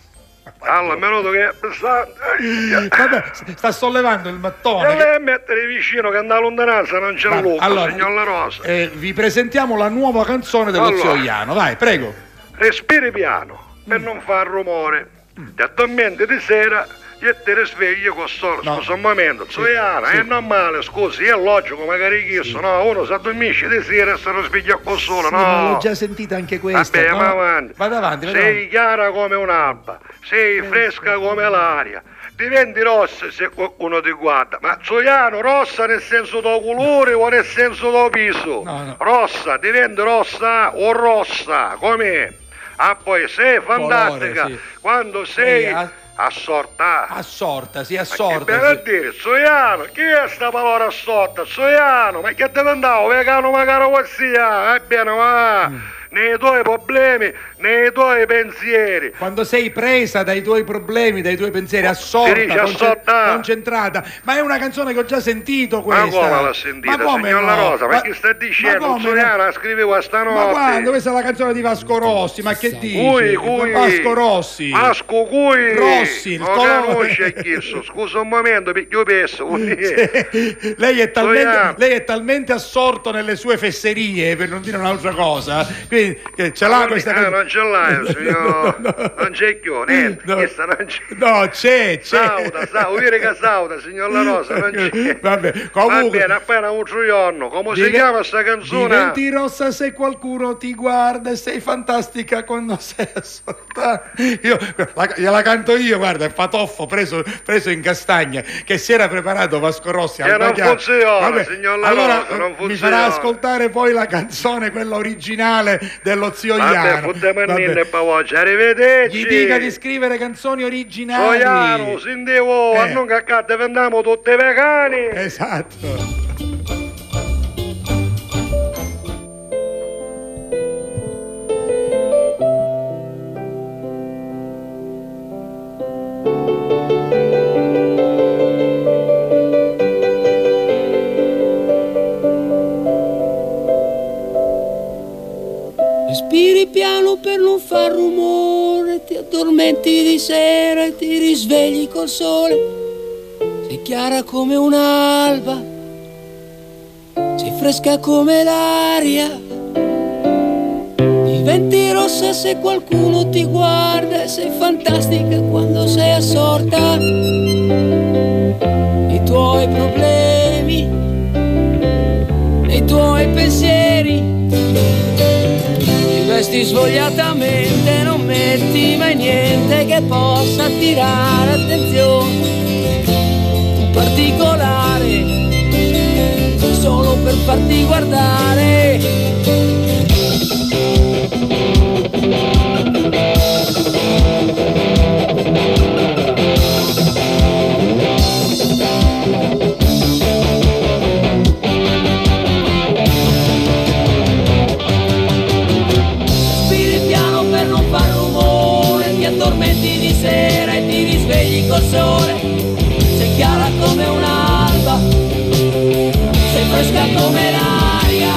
Speaker 13: Allora, minuto che è pesante.
Speaker 2: Vabbè, sta sollevando il
Speaker 13: E
Speaker 2: mattone.
Speaker 13: lei a mettere vicino che anda a lontananza non c'è l'uomo,
Speaker 2: allora,
Speaker 13: signor La Rosa.
Speaker 2: Eh, vi presentiamo la nuova canzone dello
Speaker 13: Allora.
Speaker 2: zio Iano. Vai, prego.
Speaker 13: Respiri piano per non far rumore. Ti addormenti di sera e ti risvegli con solo. Scusa un momento, Zoiana, è normale, scusi, è logico, magari chiesto, no? Uno si addormisce di sera e si risveglia con solo,
Speaker 2: Sì, ma l'ho
Speaker 13: no?
Speaker 2: già sentita anche questa.
Speaker 13: Vabbè,
Speaker 2: no?
Speaker 13: ma avanti.
Speaker 2: Vado avanti, vado
Speaker 13: Sei
Speaker 2: avanti.
Speaker 13: chiara come un'alba, sei fresca come l'aria. Diventi rossa se qualcuno ti guarda. Ma Zoiano, rossa nel senso del colore o nel senso del viso? Rossa, diventi rossa o rossa, com'è? Ah, poi sei fantastica
Speaker 2: sì.
Speaker 13: quando sei
Speaker 2: Sì, a-
Speaker 13: assorta.
Speaker 2: Assorta, si
Speaker 13: Per
Speaker 2: assorta. sì.
Speaker 13: dire, Zoiano, chi è sta parola assorta? Zoiano, ma che te ne andavo? Vegano magari così, ah, ebbene, va.
Speaker 2: Mm.
Speaker 13: Nei tuoi problemi, nei tuoi pensieri.
Speaker 2: Quando sei presa dai tuoi problemi, dai tuoi pensieri, assorta, conce-
Speaker 13: assorta.
Speaker 2: concentrata. Ma è una canzone che ho già sentito
Speaker 13: Ma
Speaker 2: questa.
Speaker 13: come l'ha sentita,
Speaker 2: Ma come
Speaker 13: signor La
Speaker 2: no?
Speaker 13: Rosa? Ma, chi sta dicendo?
Speaker 2: come no?
Speaker 13: Zoiano la scrive questa notte.
Speaker 2: Ma quando? Questa è la canzone di Vasco Rossi, ma che dici?
Speaker 13: Cui, cui.
Speaker 2: Vasco Rossi.
Speaker 13: Vasco cui.
Speaker 2: Rossi, il
Speaker 13: non conosce chiesto. (laughs) Scusa un momento, perché io penso.
Speaker 2: lei, è talmente, lei è talmente assorto nelle sue fesserie, per non dire un'altra cosa, quindi che ce l'ha questa
Speaker 13: Ah,
Speaker 2: canzone.
Speaker 13: non ce l'hai, (laughs) signor. Non c'è più, niente. Questa non c'è.
Speaker 2: No, c'è, c'è.
Speaker 13: Sauda, sauda, dire che sauda, signor La Rosa, non c'è.
Speaker 2: Vabbè,
Speaker 13: Va
Speaker 2: comunque
Speaker 13: bene, appena un giorno. Come si
Speaker 2: Dive-
Speaker 13: chiama sta canzone?
Speaker 2: Diventi rossa se qualcuno ti guarda e sei fantastica quando (laughs) sei assorta. Io la, gliela canto io, guarda, è patoffo preso, preso in castagna che si era preparato Vasco Rossi
Speaker 13: Che
Speaker 2: al
Speaker 13: non funziona,
Speaker 2: Vabbè,
Speaker 13: signor La
Speaker 2: allora
Speaker 13: Rosa, non
Speaker 2: mi
Speaker 13: funziona.
Speaker 2: farà ascoltare poi la canzone, quella originale dello zio Iano.
Speaker 13: arrivederci.
Speaker 2: Gli dica di scrivere canzoni originali.
Speaker 13: Soiano, sentivo, a
Speaker 2: Eh.
Speaker 13: non caccate, vendiamo tutti vegani.
Speaker 2: Esatto.
Speaker 11: Respiri piano per non far rumore, ti addormenti di sera e ti risvegli col sole. Sei chiara come un'alba, sei fresca come l'aria. Diventi rossa se qualcuno ti guarda e sei fantastica quando sei assorta. I tuoi problemi, nei tuoi pensieri. Ti vesti svogliatamente, non metti mai niente che possa attirare attenzione. Un particolare, solo per farti guardare. Sole. Sei chiara come un'alba, sei fresca come l'aria.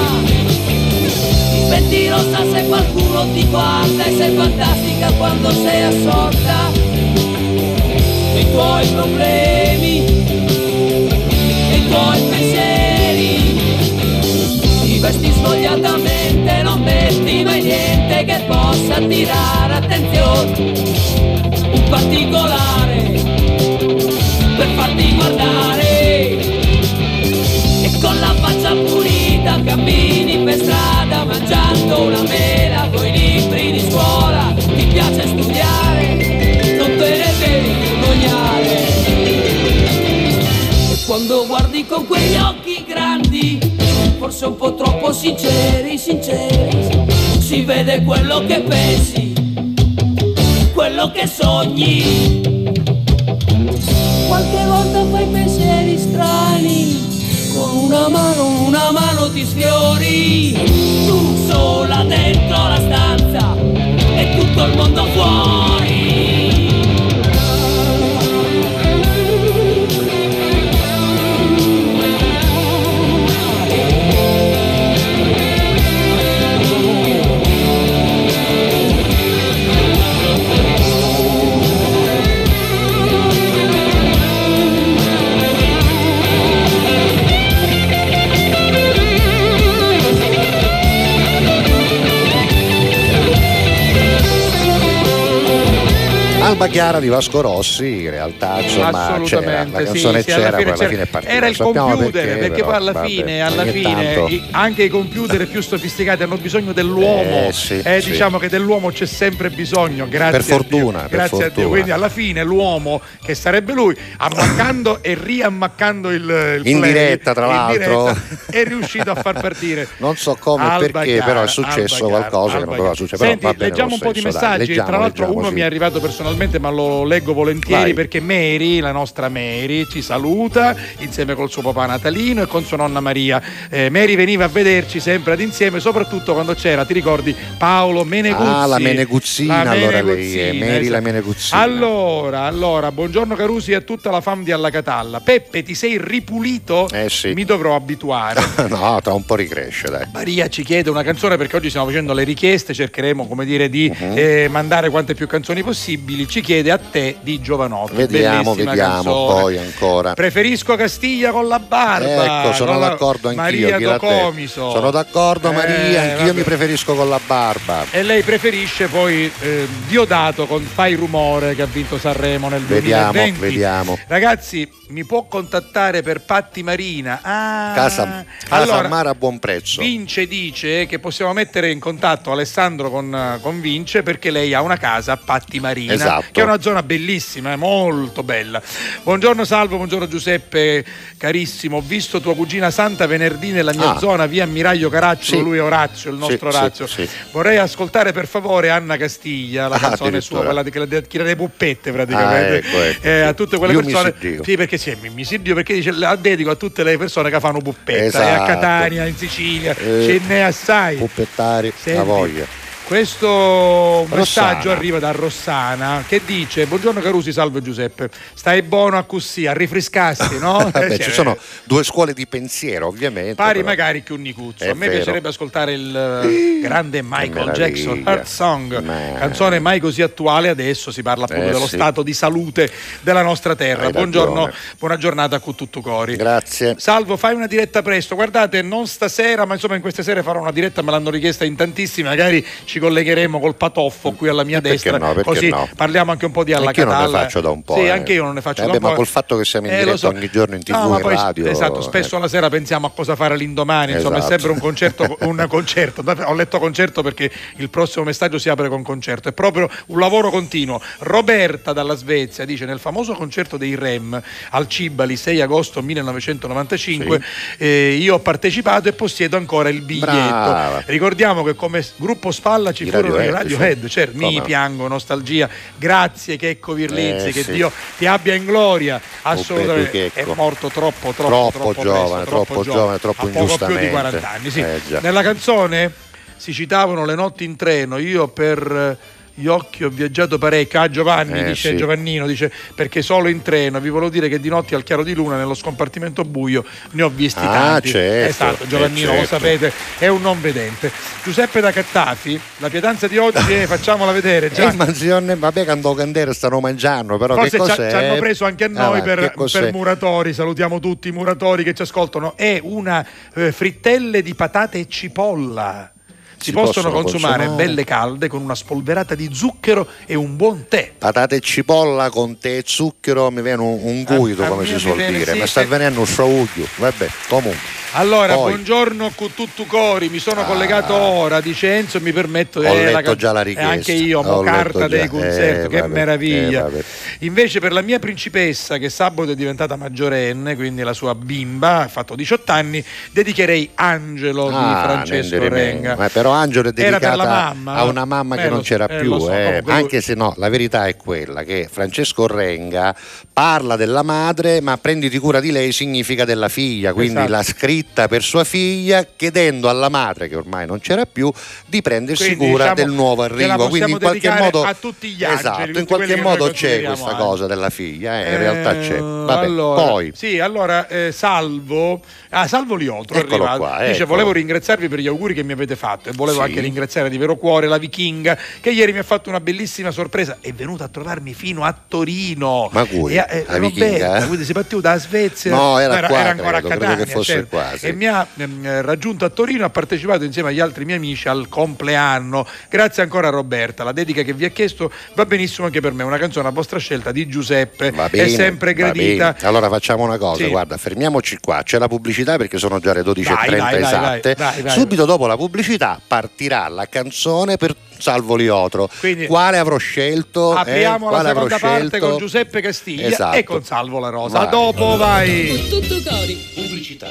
Speaker 11: Diventi rossa se qualcuno ti guarda e sei fantastica quando sei assorta. Nei tuoi problemi, nei tuoi pensieri. Ti vesti svogliatamente, non metti mai niente che possa attirare attenzione. Un particolare con quegli occhi grandi, forse un po' troppo sinceri, sinceri, si vede quello che pensi, quello che sogni. Qualche volta fai pensieri strani, con una mano, una mano ti sfiori, tu sola dentro la stanza e tutto il mondo fuori.
Speaker 1: Alba Chiara di Vasco Rossi, in realtà insomma c'era, la canzone
Speaker 2: sì,
Speaker 1: c'era, poi alla fine è partita.
Speaker 2: Era il
Speaker 1: Sappiamo
Speaker 2: computer, perché,
Speaker 1: però,
Speaker 2: poi alla
Speaker 1: vabbè,
Speaker 2: fine, alla fine
Speaker 1: tanto-
Speaker 2: anche i computer più sofisticati hanno bisogno dell'uomo.
Speaker 1: Eh, sì,
Speaker 2: Eh,
Speaker 1: sì.
Speaker 2: Diciamo che dell'uomo c'è sempre bisogno, grazie
Speaker 1: Per
Speaker 2: a Dio.
Speaker 1: fortuna,
Speaker 2: Grazie a Dio.
Speaker 1: fortuna.
Speaker 2: Quindi alla fine l'uomo, che sarebbe lui, ammaccando e riammaccando il, il
Speaker 1: In
Speaker 2: play,
Speaker 1: diretta, tra l'altro.
Speaker 2: diretta, è riuscito a far partire. (laughs)
Speaker 1: Non so come e perché,
Speaker 2: Chiara,
Speaker 1: però è successo qualcosa che
Speaker 2: Alba
Speaker 1: non doveva succedere.
Speaker 2: Senti, leggiamo un po' di messaggi. Tra l'altro, uno mi è arrivato personalmente, ma lo leggo volentieri
Speaker 1: Vai.
Speaker 2: perché Mary, la nostra Mary, ci saluta insieme col suo papà Natalino e con sua nonna Maria. Eh, Mary veniva a vederci sempre ad insieme, soprattutto quando c'era, ti ricordi, Paolo Meneguzzi.
Speaker 1: Ah, la Meneguzzina,
Speaker 2: La
Speaker 1: allora lei è
Speaker 2: Meneguzzina,
Speaker 1: Mary la
Speaker 2: esatto.
Speaker 1: Meneguzzina.
Speaker 2: Allora, allora, buongiorno Carusi e a tutta la fam di Alla Catalla. Peppe, ti sei ripulito?
Speaker 1: Eh sì.
Speaker 2: Mi dovrò abituare. (laughs)
Speaker 1: no, tra un po' ricresce, dai.
Speaker 2: Maria ci chiede una canzone perché oggi stiamo facendo le richieste, cercheremo come dire di
Speaker 1: Mhm.
Speaker 2: eh, mandare quante più canzoni possibili. Ci chiede a te di Giovanotti.
Speaker 1: Vediamo,
Speaker 2: Bellissima
Speaker 1: vediamo
Speaker 2: canzone.
Speaker 1: poi ancora.
Speaker 2: Preferisco Castiglia con la barba.
Speaker 1: Ecco, sono d'accordo anch'io.
Speaker 2: Maria? Docomiso.
Speaker 1: Sono d'accordo,
Speaker 2: Eh,
Speaker 1: Maria. Anch'io
Speaker 2: vabbè.
Speaker 1: mi preferisco con la barba.
Speaker 2: E lei preferisce poi eh, Diodato con Fai Rumore che ha vinto Sanremo nel
Speaker 1: Vediamo,
Speaker 2: 2020.
Speaker 1: vediamo.
Speaker 2: Ragazzi, mi può contattare per Patti Marina? Ah,
Speaker 1: Casa, casa
Speaker 2: allora,
Speaker 1: Mare a buon prezzo.
Speaker 2: Vince dice che possiamo mettere in contatto Alessandro con, con Vince perché lei ha una casa a Patti Marina,
Speaker 1: Esatto.
Speaker 2: Che è una zona bellissima, è molto bella. Buongiorno Salvo, buongiorno Giuseppe, carissimo. Ho visto tua cugina Santa venerdì nella mia
Speaker 1: Ah.
Speaker 2: zona, via Ammiraglio Caracciolo,
Speaker 1: Sì.
Speaker 2: lui è Orazio, il nostro
Speaker 1: Sì,
Speaker 2: Orazio.
Speaker 1: sì.
Speaker 2: Vorrei ascoltare per favore Anna Castiglia, la
Speaker 1: Ah,
Speaker 2: canzone sua, quella di- quella delle puppette praticamente.
Speaker 1: Ah, ecco, ecco,
Speaker 2: Eh, a tutte quelle
Speaker 1: Io
Speaker 2: persone. Sì, perché sì, mi, mi siddio perché dice la dedico a tutte le persone che fanno puppetta. E a
Speaker 1: Esatto.
Speaker 2: Catania, in Sicilia,
Speaker 1: Eh,
Speaker 2: ce n'è assai.
Speaker 1: Puppettari,
Speaker 2: Senti,
Speaker 1: la voglia.
Speaker 2: Questo messaggio
Speaker 1: Rossana.
Speaker 2: arriva da Rossana che dice: Buongiorno Carusi, salve Giuseppe. Stai buono a così, a rifrescarsi, no? (laughs)
Speaker 1: Vabbè,
Speaker 2: Eh,
Speaker 1: ci
Speaker 2: cioè,
Speaker 1: sono due scuole di pensiero, ovviamente.
Speaker 2: Pari
Speaker 1: però.
Speaker 2: magari che un Nicuzzo.
Speaker 1: È
Speaker 2: A me
Speaker 1: vero.
Speaker 2: piacerebbe ascoltare il grande Michael. Jackson Heart Song,
Speaker 1: Ma-
Speaker 2: canzone mai così attuale. Adesso si parla appunto
Speaker 1: Eh,
Speaker 2: dello
Speaker 1: sì.
Speaker 2: stato di salute della nostra terra.
Speaker 1: Hai
Speaker 2: Buongiorno,
Speaker 1: ragione.
Speaker 2: buona giornata con tutto cori.
Speaker 1: Grazie.
Speaker 2: Salvo, fai una diretta presto. Guardate, non stasera, ma insomma in queste sere farò una diretta, me l'hanno richiesta in tantissimi. Magari ci collegheremo col patoffo qui alla mia
Speaker 1: Perché
Speaker 2: destra.
Speaker 1: no,
Speaker 2: così
Speaker 1: no?
Speaker 2: parliamo anche un po' di alla
Speaker 1: Anch'io non ne faccio da un po',
Speaker 2: Sì,
Speaker 1: eh.
Speaker 2: anche io non ne faccio
Speaker 1: Eh
Speaker 2: da
Speaker 1: beh,
Speaker 2: un po'.
Speaker 1: ma col fatto che siamo in
Speaker 2: Eh,
Speaker 1: diretta
Speaker 2: so.
Speaker 1: ogni giorno in TV,
Speaker 2: No, poi,
Speaker 1: radio,
Speaker 2: Esatto, spesso
Speaker 1: eh.
Speaker 2: la sera pensiamo a cosa fare l'indomani. Insomma,
Speaker 1: Esatto.
Speaker 2: è sempre un concerto. Un (laughs) concerto. Ho letto concerto perché il prossimo messaggio si apre con concerto. È proprio un lavoro continuo. Roberta dalla Svezia dice: Nel famoso concerto dei Rem al Cibali 6 agosto 1995, eh, io ho partecipato e possiedo ancora il biglietto.
Speaker 1: Brava.
Speaker 2: Ricordiamo che come gruppo spalla ci
Speaker 1: I
Speaker 2: furono i
Speaker 1: Radiohead,
Speaker 2: certo, mi
Speaker 1: no.
Speaker 2: piango, nostalgia. Grazie Checco Virlizzi,
Speaker 1: Eh,
Speaker 2: che
Speaker 1: sì.
Speaker 2: Dio ti abbia in gloria. Assolutamente.
Speaker 1: Checco.
Speaker 2: È morto troppo, troppo,
Speaker 1: Troppo
Speaker 2: troppo
Speaker 1: giovane,
Speaker 2: presto,
Speaker 1: troppo giovane, troppo
Speaker 2: a poco più di
Speaker 1: ingiustamente.
Speaker 2: 40 anni. Sì.
Speaker 1: Eh.
Speaker 2: Nella canzone si citavano le notti in treno, io per gli occhi ho viaggiato parecchio. Ah, Giovanni,
Speaker 1: Eh,
Speaker 2: dice
Speaker 1: sì.
Speaker 2: Giovannino, dice perché solo in treno. Vi volevo dire che di notte al chiaro di luna, nello scompartimento buio, ne ho visti
Speaker 1: Ah,
Speaker 2: tanti.
Speaker 1: certo,
Speaker 2: esatto,
Speaker 1: eh,
Speaker 2: Giovannino, lo
Speaker 1: certo.
Speaker 2: sapete, è un non vedente. Giuseppe da Cattafi, la pietanza di oggi è (laughs) facciamola vedere.
Speaker 1: Eh,
Speaker 2: Gianni.
Speaker 1: ma zionne, vabbè, quando candere stanno mangiando, però
Speaker 2: Forse
Speaker 1: che
Speaker 2: ci,
Speaker 1: cos'è?
Speaker 2: ci hanno preso anche a noi
Speaker 1: Ah,
Speaker 2: per, per muratori, salutiamo tutti i muratori che ci ascoltano. È una eh, frittelle di patate e cipolla. Si,
Speaker 1: Si
Speaker 2: possono,
Speaker 1: possono
Speaker 2: consumare,
Speaker 1: consumare.
Speaker 2: belle calde con una spolverata di zucchero e un buon tè.
Speaker 1: Patate e cipolla con tè e zucchero mi viene un, un guido,
Speaker 2: A- a
Speaker 1: come
Speaker 2: me
Speaker 1: si suol
Speaker 2: viene,
Speaker 1: dire.
Speaker 2: sì,
Speaker 1: mi sta venendo un sciauglio. Vabbè, comunque.
Speaker 2: Allora,
Speaker 1: Poi.
Speaker 2: buongiorno con tutto cori, mi sono collegato ora di Cenzo e mi permetto
Speaker 1: Ah. Ho
Speaker 2: eh,
Speaker 1: letto
Speaker 2: ca-
Speaker 1: già la richiesta.
Speaker 2: anche io,
Speaker 1: Ho
Speaker 2: carta dei concerti,
Speaker 1: Eh,
Speaker 2: che
Speaker 1: vabbè,
Speaker 2: meraviglia.
Speaker 1: eh.
Speaker 2: Invece per la mia principessa, che sabato è diventata maggiorenne, quindi la sua bimba, ha fatto 18 anni, dedicherei Angelo di
Speaker 1: Ah,
Speaker 2: Francesco
Speaker 1: Nendere me.
Speaker 2: Renga.
Speaker 1: Ma però Angelo è dedicata
Speaker 2: mamma,
Speaker 1: a una mamma
Speaker 2: eh,
Speaker 1: che
Speaker 2: lo
Speaker 1: non c'era
Speaker 2: eh,
Speaker 1: più,
Speaker 2: lo so,
Speaker 1: eh. anche se no, la verità è quella che Francesco Renga parla della madre, ma prenditi cura di lei significa della figlia, quindi
Speaker 2: Esatto.
Speaker 1: l'ha scritta per sua figlia chiedendo alla madre che ormai non c'era più di prendersi
Speaker 2: Quindi,
Speaker 1: cura
Speaker 2: diciamo,
Speaker 1: del nuovo arrivo, quindi in qualche modo
Speaker 2: a tutti gli angeli,
Speaker 1: esatto, in qualche modo c'è questa
Speaker 2: angeli.
Speaker 1: cosa della figlia, eh, in realtà c'è.
Speaker 2: Eh,
Speaker 1: Vabbè,
Speaker 2: allora,
Speaker 1: poi
Speaker 2: Sì, allora eh, Salvo, ah, Salvo Liotro
Speaker 1: Eccolo
Speaker 2: arrivato.
Speaker 1: qua,
Speaker 2: Dice:
Speaker 1: eccolo.
Speaker 2: Volevo ringraziarvi per gli auguri che mi avete fatto e volevo
Speaker 1: Sì.
Speaker 2: anche ringraziare di vero cuore la vichinga che ieri mi ha fatto una bellissima sorpresa. È venuta a trovarmi fino a Torino.
Speaker 1: Ma cui?
Speaker 2: E, eh,
Speaker 1: La
Speaker 2: Roberta, quindi si partiva dalla Svezia.
Speaker 1: No, era qua,
Speaker 2: ancora
Speaker 1: credo,
Speaker 2: a Catania.
Speaker 1: che fosse
Speaker 2: certo.
Speaker 1: qua, sì.
Speaker 2: E mi ha ehm, raggiunto a Torino, ha partecipato insieme agli altri miei amici al compleanno. Grazie ancora a Roberta. La dedica che vi ha chiesto va benissimo anche per me. Una canzone a vostra scelta di Giuseppe.
Speaker 1: Va bene,
Speaker 2: è sempre gradita.
Speaker 1: Allora facciamo una cosa,
Speaker 2: Sì.
Speaker 1: guarda, fermiamoci qua. C'è la pubblicità perché sono già le 12.30
Speaker 2: Vai, vai, vai,
Speaker 1: esatte.
Speaker 2: vai.
Speaker 1: Subito dopo la pubblicità partirà la canzone per Salvo Liotro.
Speaker 2: Quindi-
Speaker 1: Quale avrò scelto? eh?
Speaker 2: Apriamo
Speaker 1: Quale
Speaker 2: la seconda parte
Speaker 1: scelto?
Speaker 2: con Giuseppe Castiglia
Speaker 1: Esatto.
Speaker 2: e con Salvo La Rosa. A
Speaker 1: Vai.
Speaker 2: dopo, vai.
Speaker 14: Tutto cori.
Speaker 9: Pubblicità.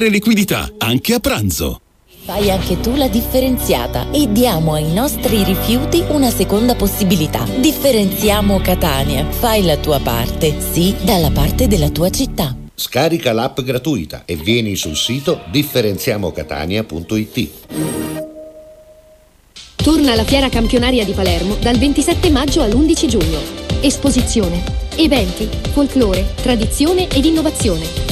Speaker 9: liquidità, anche a pranzo.
Speaker 15: Fai anche tu la differenziata e diamo ai nostri rifiuti una seconda possibilità. Differenziamo Catania. Fai la tua parte, sì, dalla parte della tua città.
Speaker 1: Scarica l'app gratuita e vieni sul sito differenziamocatania.it.
Speaker 8: Torna alla Fiera Campionaria di Palermo dal 27 maggio all'11 giugno. Esposizione, eventi, folklore, tradizione ed innovazione.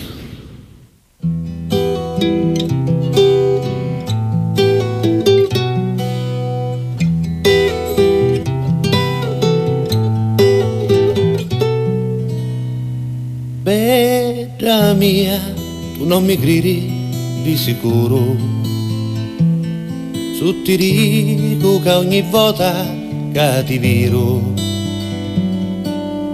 Speaker 16: Bella mia, tu non mi gridi di sicuro. Su ti dico che ogni volta che ti viro,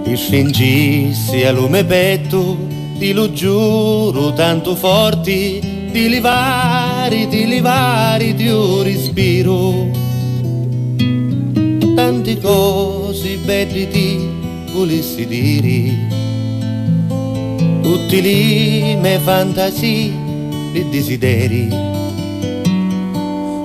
Speaker 16: ti stringissi a lume petto, ti lo giuro tanto forti, ti livari, ti livari di un respiro. Tanti cose belli ti volessi dire tutti lì me fantasie e desideri.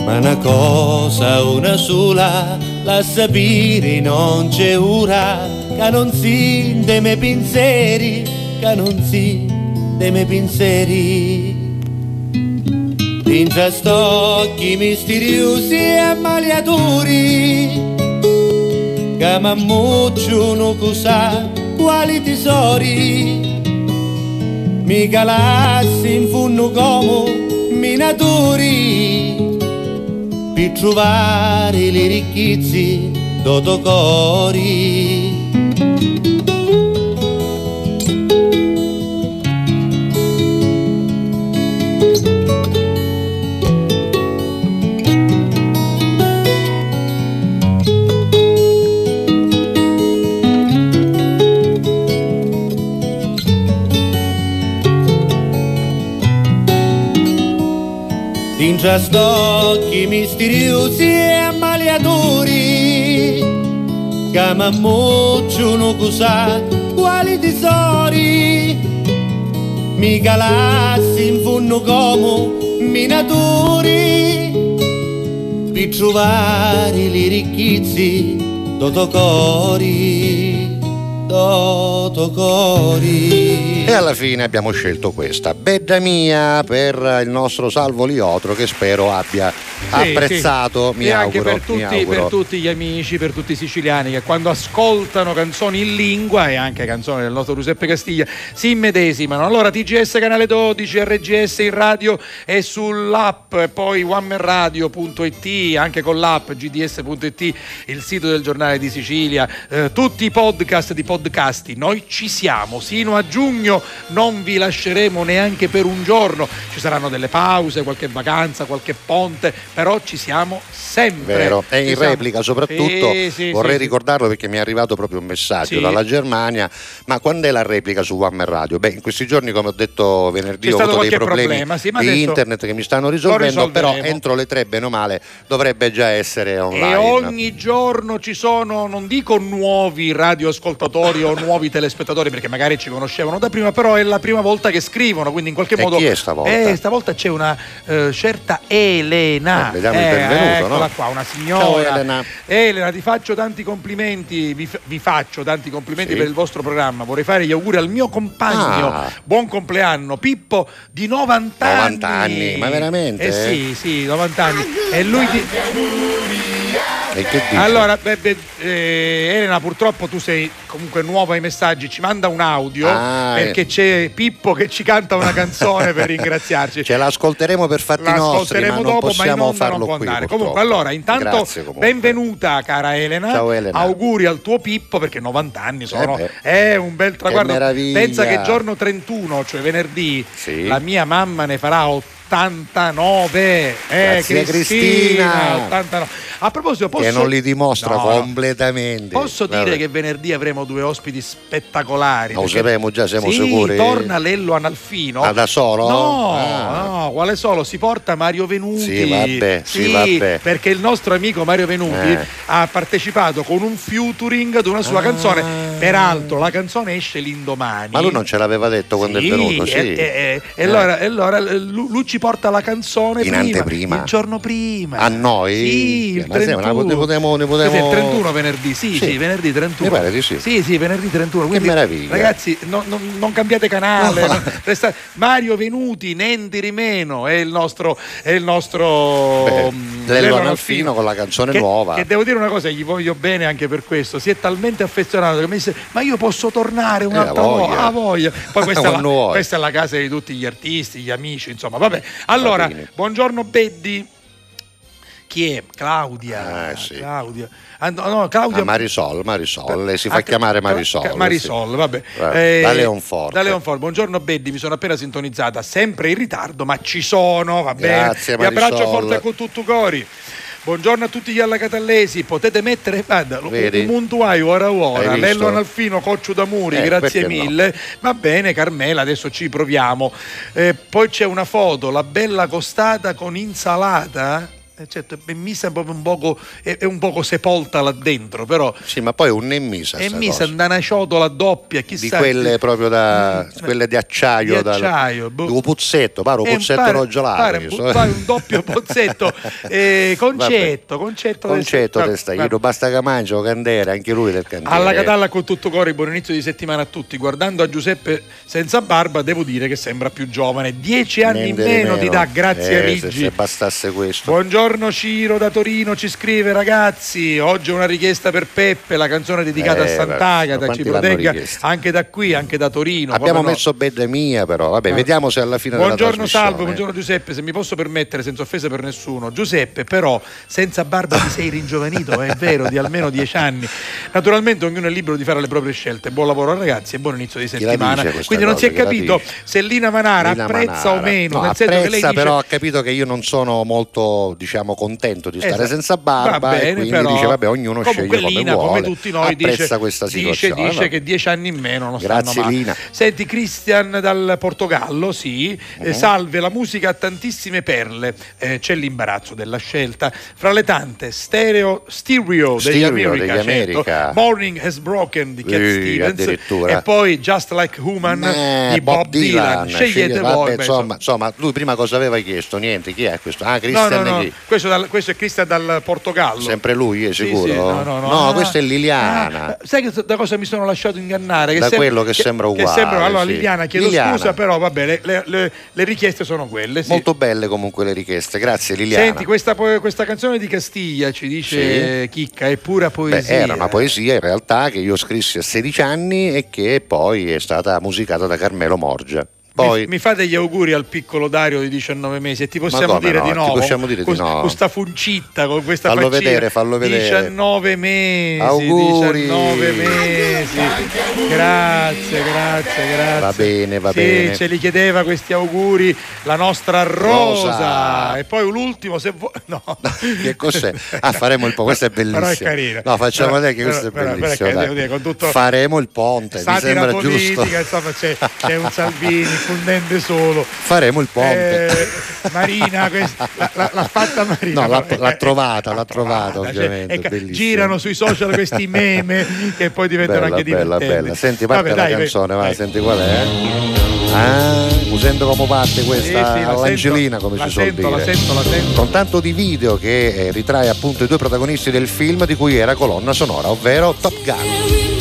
Speaker 16: Ma una cosa una sola la sapere non c'è ora che non si dei miei pensieri che non si dei miei pensieri. Pinza stocchi misteriosi e ammaliatori che mammucciano cosa quali tesori mi calassi in funno come minatori per trovare le ricchezze d'otocori. Tingia stocchi misteriosi e ammaliatori. Che mammucciano cosa quali tesori. Mi calassi in funno come minatori. Per trovare le ricchezze d'otocori d'otocori
Speaker 1: E alla fine abbiamo scelto questa, Bedda mia, per il nostro Salvo Liotro che spero abbia apprezzato,
Speaker 2: sì.
Speaker 1: mi
Speaker 2: e
Speaker 1: auguro.
Speaker 2: anche per tutti,
Speaker 1: auguro.
Speaker 2: per tutti gli amici, per tutti i siciliani che quando ascoltano canzoni in lingua e anche canzoni del nostro Giuseppe Castiglia si immedesimano. Allora TGS canale 12, RGS in radio e sull'app, poi onemanradio.it, anche con l'app gds.it, il sito del giornale di Sicilia, eh, tutti i podcast di podcasti. Noi ci siamo sino a giugno, non vi lasceremo neanche per un giorno. Ci saranno delle pause, qualche vacanza, qualche ponte, però ci siamo sempre.
Speaker 1: Vero, e
Speaker 2: Ci
Speaker 1: in
Speaker 2: siamo-
Speaker 1: replica soprattutto
Speaker 2: Sì, sì,
Speaker 1: vorrei
Speaker 2: sì,
Speaker 1: ricordarlo perché mi è arrivato proprio un messaggio dalla Germania, ma quando è la replica su One Man Radio? Beh, in questi giorni come ho detto venerdì
Speaker 2: C'è
Speaker 1: ho avuto dei problemi
Speaker 2: problema,
Speaker 1: di internet che mi stanno risolvendo, però entro le tre bene o male dovrebbe già essere online.
Speaker 2: E ogni giorno ci sono, non dico nuovi radioascoltatori o nuovi telespettatori, perché magari ci conoscevano da prima, però è la prima volta che scrivono, quindi in qualche
Speaker 1: E
Speaker 2: modo.
Speaker 1: chi è stavolta?
Speaker 2: Eh, stavolta c'è una eh, certa Elena.
Speaker 1: Eh, le diamo il benvenuto,
Speaker 2: eccola
Speaker 1: no?
Speaker 2: qua, una signora.
Speaker 1: Ciao, Elena.
Speaker 2: Elena, ti faccio tanti complimenti, vi, vi faccio tanti complimenti
Speaker 1: Sì.
Speaker 2: per il vostro programma. Vorrei fare gli auguri al mio compagno.
Speaker 1: Ah.
Speaker 2: Buon compleanno, Pippo di 90 anni.
Speaker 1: 90 anni, ma veramente?
Speaker 2: Eh sì, sì, 90 anni. E lui ti...
Speaker 1: E che dici?
Speaker 2: Allora, beh, beh, eh, Elena, purtroppo tu sei comunque nuova ai messaggi, ci manda un audio
Speaker 1: Ah, eh.
Speaker 2: perché c'è Pippo che ci canta una canzone per (laughs) ringraziarci.
Speaker 1: Ce l'ascolteremo per fatti nostri, ma
Speaker 2: L'ascolteremo
Speaker 1: non
Speaker 2: dopo, ma in
Speaker 1: possiamo
Speaker 2: onda
Speaker 1: farlo
Speaker 2: non può
Speaker 1: qui.
Speaker 2: andare.
Speaker 1: purtroppo.
Speaker 2: Comunque, allora, intanto
Speaker 1: Grazie, comunque.
Speaker 2: benvenuta cara Elena.
Speaker 1: Ciao, Elena.
Speaker 2: Auguri al tuo Pippo perché 90 anni sono
Speaker 1: Eh
Speaker 2: è un bel traguardo.
Speaker 1: meraviglia.
Speaker 2: Pensa che giorno 31, cioè venerdì,
Speaker 1: Sì.
Speaker 2: la mia mamma ne farà 89. Eh,
Speaker 1: Grazie, Cristina.
Speaker 2: 89. A proposito, posso
Speaker 1: Che non li dimostra
Speaker 2: No,
Speaker 1: completamente.
Speaker 2: Posso dire
Speaker 1: Vabbè.
Speaker 2: che venerdì avremo due ospiti spettacolari.
Speaker 1: Lo sappiamo già, siamo
Speaker 2: Sì,
Speaker 1: sicuri?
Speaker 2: Torna Lello Analfino.
Speaker 1: Ah, da solo?
Speaker 2: No,
Speaker 1: Ah.
Speaker 2: no, quale solo? Si porta Mario Venuti.
Speaker 1: Sì, vabbè, sì, vabbè.
Speaker 2: perché il nostro amico Mario Venuti
Speaker 1: Eh.
Speaker 2: ha partecipato con un featuring ad una sua canzone. Peraltro, la canzone esce l'indomani.
Speaker 1: Ma lui non ce l'aveva detto quando
Speaker 2: Sì,
Speaker 1: è venuto, sì.
Speaker 2: E, e- e allora, e allora, eh, lui ci porta la canzone
Speaker 1: In
Speaker 2: prima,
Speaker 1: anteprima?
Speaker 2: il giorno prima.
Speaker 1: A noi?
Speaker 2: Sì, il
Speaker 1: Ma sembra,
Speaker 2: 31.
Speaker 1: ne potremo- ne potremo-
Speaker 2: il 31 venerdì, sì, sì,
Speaker 1: Sì.
Speaker 2: venerdì 31.
Speaker 1: Mi pare di sì.
Speaker 2: Sì, sì, venerdì 31. Quindi,
Speaker 1: meraviglia.
Speaker 2: Ragazzi, no- no- non cambiate canale.
Speaker 1: No.
Speaker 2: no, resta- Mario Venuti, Nendi Rimeno, è il nostro, è il nostro
Speaker 1: Beh,
Speaker 2: mm,
Speaker 1: Lello
Speaker 2: Lello
Speaker 1: Analfino con la canzone
Speaker 2: che,
Speaker 1: nuova.
Speaker 2: Che devo dire una cosa, gli voglio bene anche per questo. Si è talmente affezionato che mi dice: Ma io posso tornare un'altra
Speaker 1: Eh, voglia.
Speaker 2: volta? Ah, voglia. Poi (laughs) questa è, la, questa è la casa di tutti gli artisti, gli amici, insomma. Vabbè. Allora, buongiorno Beddi. Chi è? Claudia.
Speaker 1: Eh, sì.
Speaker 2: Claudia. Ah, no, Claudia.
Speaker 1: Ah, Marisol, Marisol, lei si fa
Speaker 2: Ah,
Speaker 1: chiamare Marisol.
Speaker 2: Marisol,
Speaker 1: sì.
Speaker 2: vabbè.
Speaker 1: Eh,
Speaker 2: Eh,
Speaker 1: da Leonforte.
Speaker 2: Da Leonforte. Buongiorno Beddi, mi sono appena sintonizzata, sempre in ritardo, ma ci sono, va bene.
Speaker 1: Grazie,
Speaker 2: Vi abbraccio
Speaker 1: Marisol.
Speaker 2: forte con tutto cori. Buongiorno a tutti gli allacatallesi, potete mettere guarda,
Speaker 1: Vedi?
Speaker 2: un muntuaio ora ora? Lello Analfino, Coccio d'Amuri,
Speaker 1: Eh,
Speaker 2: grazie
Speaker 1: perché no?
Speaker 2: mille. Va bene Carmela, adesso ci proviamo. Eh, poi c'è una foto, la bella costata con insalata. Eh, certo, è misa proprio un poco, è, è un poco sepolta là dentro, però
Speaker 1: Sì, ma poi un nemmisa.
Speaker 2: è misa
Speaker 1: cosa.
Speaker 2: una ciotola doppia,
Speaker 1: Di
Speaker 2: chissà.
Speaker 1: quelle proprio da. quelle di acciaio.
Speaker 2: Di acciaio, boh.
Speaker 1: Di un puzzetto, pare un
Speaker 2: Eh,
Speaker 1: puzzetto
Speaker 2: pare-
Speaker 1: roggiolato.
Speaker 2: pare
Speaker 1: io
Speaker 2: un-
Speaker 1: so.
Speaker 2: pare un doppio (laughs) pozzetto. Eh, concetto, concetto.
Speaker 1: Concetto
Speaker 2: del-
Speaker 1: io basta che mangio candere, anche lui del cantiere.
Speaker 2: Alla Catalla con tutto cuore, buon inizio di settimana a tutti. Guardando a Giuseppe senza barba, devo dire che sembra più giovane. Dieci anni in
Speaker 1: Niente di
Speaker 2: meno ti dà, grazie
Speaker 1: Eh, se,
Speaker 2: Rigi.
Speaker 1: se bastasse questo.
Speaker 2: Buongiorno Ciro da Torino, ci scrive ragazzi, oggi una richiesta per Peppe, la canzone dedicata
Speaker 1: Eh,
Speaker 2: a Sant'Agata, ci protegga
Speaker 1: richiesta?
Speaker 2: anche da qui, anche da Torino.
Speaker 1: Abbiamo
Speaker 2: no.
Speaker 1: messo bella mia, però. Vabbè,
Speaker 2: Ah.
Speaker 1: vediamo se alla fine
Speaker 2: Buongiorno Salvo, buongiorno Giuseppe, se mi posso permettere senza offesa per nessuno. Giuseppe però senza barba ti sei ringiovanito, è vero, di almeno dieci anni. Naturalmente ognuno è libero di fare le proprie scelte. Buon lavoro ragazzi e buon inizio di settimana. Quindi non si è
Speaker 1: cosa? Chi la
Speaker 2: capito se Lina Manara
Speaker 1: Lina
Speaker 2: apprezza
Speaker 1: Manara.
Speaker 2: o meno,
Speaker 1: No,
Speaker 2: nel senso che lei dice
Speaker 1: però ha capito che io non sono molto, diciamo, contento di stare
Speaker 2: Esatto.
Speaker 1: senza barba
Speaker 2: bene,
Speaker 1: e quindi
Speaker 2: però,
Speaker 1: dice, vabbè, ognuno sceglie come
Speaker 2: Lina,
Speaker 1: vuole.
Speaker 2: come tutti noi,
Speaker 1: apprezza
Speaker 2: dice,
Speaker 1: questa
Speaker 2: dice,
Speaker 1: situazione.
Speaker 2: dice
Speaker 1: vabbè.
Speaker 2: che dieci anni in meno non
Speaker 1: Grazie. Lina.
Speaker 2: Senti, Christian dal Portogallo, sì, eh,
Speaker 1: Mhm.
Speaker 2: salve, la musica ha tantissime perle, Eh, c'è l'imbarazzo della scelta. Fra le tante, stereo, stereo, degli
Speaker 1: Stereo
Speaker 2: America,
Speaker 1: degli
Speaker 2: certo.
Speaker 1: America.
Speaker 2: Morning Has Broken di Cat
Speaker 1: Sì,
Speaker 2: Stevens e poi Just Like Human
Speaker 1: Eh,
Speaker 2: di Bob, Dylan. Scegliete
Speaker 1: sceglie-
Speaker 2: voi.
Speaker 1: vabbè, insomma, insomma, lui prima cosa aveva chiesto? Niente, chi è questo? Ah, Christian
Speaker 2: No, no, no? Questo, dal- questo è Cristian dal Portogallo.
Speaker 1: Sempre lui, è
Speaker 2: Sì,
Speaker 1: sicuro?
Speaker 2: sì, no, no, no. Ah,
Speaker 1: questa è Liliana.
Speaker 2: ah, sai che- da cosa mi sono lasciato ingannare? Che
Speaker 1: Da
Speaker 2: sem-
Speaker 1: quello che sembra uguale,
Speaker 2: allora,
Speaker 1: sì.
Speaker 2: Liliana, chiedo
Speaker 1: Liliana.
Speaker 2: scusa, però vabbè, le, le- le- le richieste sono quelle. sì.
Speaker 1: Molto belle comunque le richieste, grazie Liliana.
Speaker 2: Senti, questa, questa canzone di Castiglia ci dice Chicca, è pura
Speaker 1: Beh,
Speaker 2: poesia.
Speaker 1: era una poesia in realtà che io scrissi a 16 anni e che poi è stata musicata da Carmelo Morgia.
Speaker 17: Poi,
Speaker 2: Mi, mi fate gli auguri al piccolo Dario di 19 mesi e ti possiamo dire
Speaker 17: no,
Speaker 2: di
Speaker 17: ti
Speaker 2: no.
Speaker 17: possiamo dire di
Speaker 2: con,
Speaker 17: no.
Speaker 2: Questa funcitta, con questa
Speaker 17: Fallo
Speaker 2: faccina.
Speaker 17: vedere, fallo vedere.
Speaker 2: 19 mesi.
Speaker 17: Auguri.
Speaker 2: 19 mesi. Grazie, grazie, grazie.
Speaker 17: Va bene, va
Speaker 2: sì,
Speaker 17: bene.
Speaker 2: ce li chiedeva questi auguri la nostra Rosa.
Speaker 17: Rosa.
Speaker 2: E poi l'ultimo, se vuoi. (laughs) No.
Speaker 17: che cos'è? Ah, faremo il ponte, questo è bellissimo.
Speaker 2: Però è carino.
Speaker 17: No, facciamo
Speaker 2: Però-
Speaker 17: vedere che questo
Speaker 2: però-
Speaker 17: è bellissimo.
Speaker 2: però-
Speaker 17: dai.
Speaker 2: devo dire, con tutto-
Speaker 17: Faremo il ponte, mi sembra
Speaker 2: politica,
Speaker 17: giusto.
Speaker 2: insomma, c'è, c'è un Salvini (laughs) fundente solo.
Speaker 17: Faremo il ponte.
Speaker 2: Eh, Marina, (laughs) questa- la- la- l'ha fatta Marina.
Speaker 17: No, l'ha,
Speaker 2: Eh,
Speaker 17: l'ha
Speaker 2: eh,
Speaker 17: trovata, l'ha trovata
Speaker 2: cioè,
Speaker 17: ovviamente.
Speaker 2: ecco,
Speaker 17: bellissimo.
Speaker 2: girano sui social questi meme che poi diventano
Speaker 17: bella,
Speaker 2: anche
Speaker 17: bella,
Speaker 2: divertenti.
Speaker 17: bella. Senti, parte
Speaker 2: Vabbè,
Speaker 17: la
Speaker 2: dai,
Speaker 17: canzone, vai,
Speaker 2: dai.
Speaker 17: senti qual è? Ah, sento come parte questa
Speaker 2: Sì, sì, la
Speaker 17: all'Angelina,
Speaker 2: sento,
Speaker 17: come
Speaker 2: la
Speaker 17: si suol
Speaker 2: sento, la
Speaker 17: dire.
Speaker 2: sento, la sento.
Speaker 17: Con tanto di video che eh, ritrae appunto i due protagonisti del film di cui era colonna sonora, ovvero Top Gun.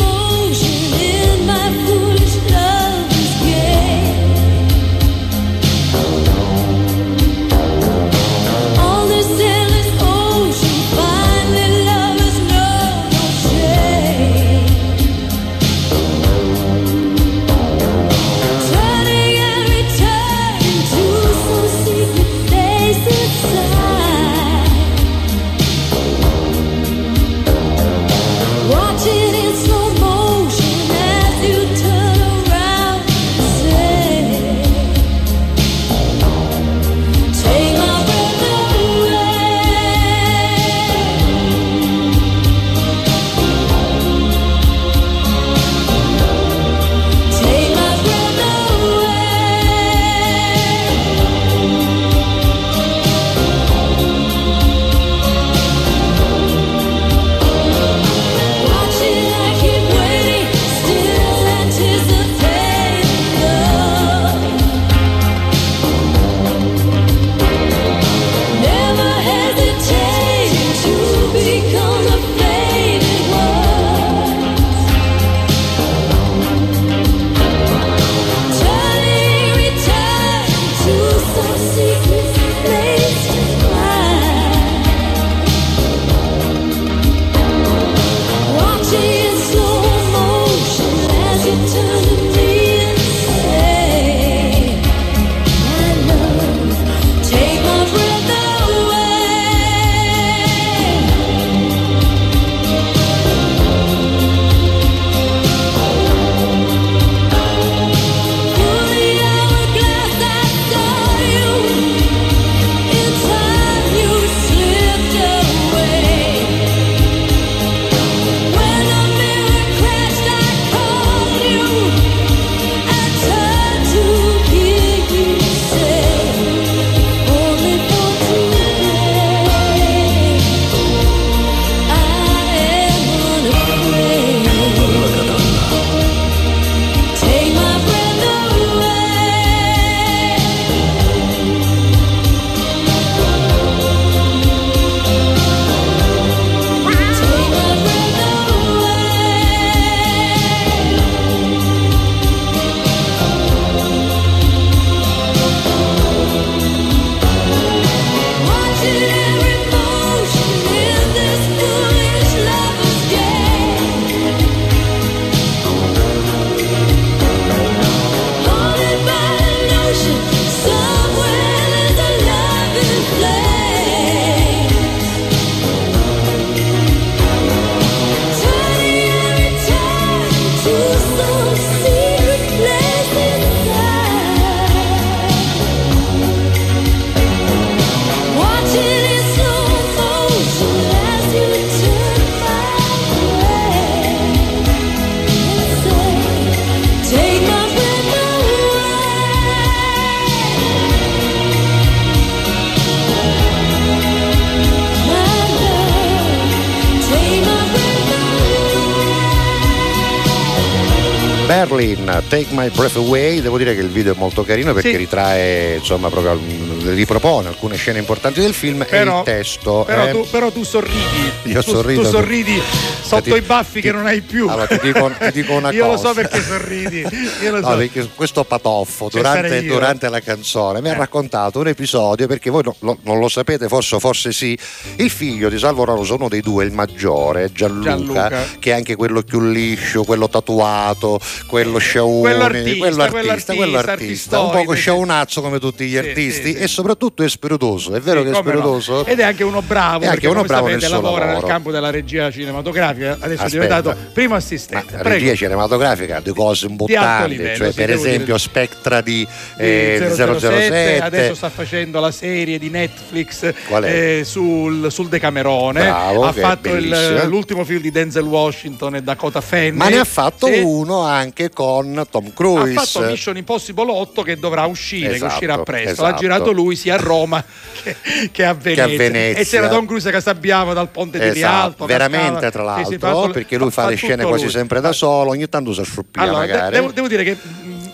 Speaker 1: Take My Breath Away,
Speaker 17: devo dire che il video è molto carino perché
Speaker 2: Sì.
Speaker 17: ritrae insomma proprio al-
Speaker 1: ripropone alcune scene importanti del film e
Speaker 2: Però-
Speaker 1: il testo.
Speaker 2: Però,
Speaker 1: eh.
Speaker 2: tu, però tu sorridi.
Speaker 1: Io
Speaker 2: tu,
Speaker 1: sorrido,
Speaker 2: tu sorridi sotto
Speaker 1: ti-
Speaker 2: i baffi che non hai più.
Speaker 1: Allora, ti dico, ti dico una (laughs)
Speaker 2: Io
Speaker 1: cosa.
Speaker 2: lo so perché sorridi. Io lo
Speaker 1: No,
Speaker 2: so.
Speaker 1: perché questo patoffo durante,
Speaker 2: io.
Speaker 1: durante la canzone mi ha
Speaker 2: Eh.
Speaker 1: raccontato un episodio perché voi no- lo- non lo sapete, forse, forse sì. Il figlio di Salvo Rosa, uno dei due, il maggiore, Gianluca,
Speaker 2: Gianluca.
Speaker 1: che è anche quello più liscio, quello tatuato, quello sciaone,
Speaker 2: Quello artista,
Speaker 1: quello
Speaker 2: quello
Speaker 1: artista,
Speaker 2: artista,
Speaker 1: quello artista, un poco
Speaker 2: sì.
Speaker 1: sciaunazzo come tutti gli artisti e soprattutto è spiritoso. È vero
Speaker 2: Sì,
Speaker 1: che è
Speaker 2: come no.
Speaker 1: spiritoso?
Speaker 2: Ed è anche uno bravo,
Speaker 1: È anche uno bravo
Speaker 2: sapete
Speaker 1: nel
Speaker 2: lavora nel
Speaker 1: lavoro.
Speaker 2: campo della regia cinematografica, adesso è
Speaker 1: Aspetta.
Speaker 2: diventato primo assistente.
Speaker 1: La
Speaker 2: Prego.
Speaker 1: regia cinematografica di cose importanti,
Speaker 2: livello,
Speaker 1: cioè per esempio
Speaker 2: dire.
Speaker 1: Spectra di
Speaker 2: Di
Speaker 1: eh, 007,
Speaker 2: adesso sta facendo la serie di Netflix eh, sul, sul Decamerone
Speaker 1: Bravo,
Speaker 2: ha
Speaker 1: che
Speaker 2: fatto il- l'ultimo film di Denzel Washington e Dakota Fanning
Speaker 1: ma ne ha fatto
Speaker 2: Sì.
Speaker 1: uno anche con Tom
Speaker 2: ha
Speaker 1: Cruise.
Speaker 2: fatto Mission Impossible 8 che dovrà uscire, che
Speaker 1: Esatto,
Speaker 2: uscirà presto. L'ha
Speaker 1: esatto.
Speaker 2: girato lui sia a Roma (laughs) che, che a Venezia.
Speaker 1: Venezia.
Speaker 2: E c'era Tom Cruise che sabbiava dal ponte di
Speaker 1: Esatto,
Speaker 2: Rialto.
Speaker 1: veramente
Speaker 2: cascava.
Speaker 1: tra
Speaker 2: Sì, sì,
Speaker 1: l'altro,
Speaker 2: fatto-
Speaker 1: perché lui fa, le
Speaker 2: tutto
Speaker 1: scene quasi
Speaker 2: lui.
Speaker 1: sempre da solo, ogni tanto si asciuppia
Speaker 2: Allora, de-
Speaker 1: magari.
Speaker 2: devo, devo dire che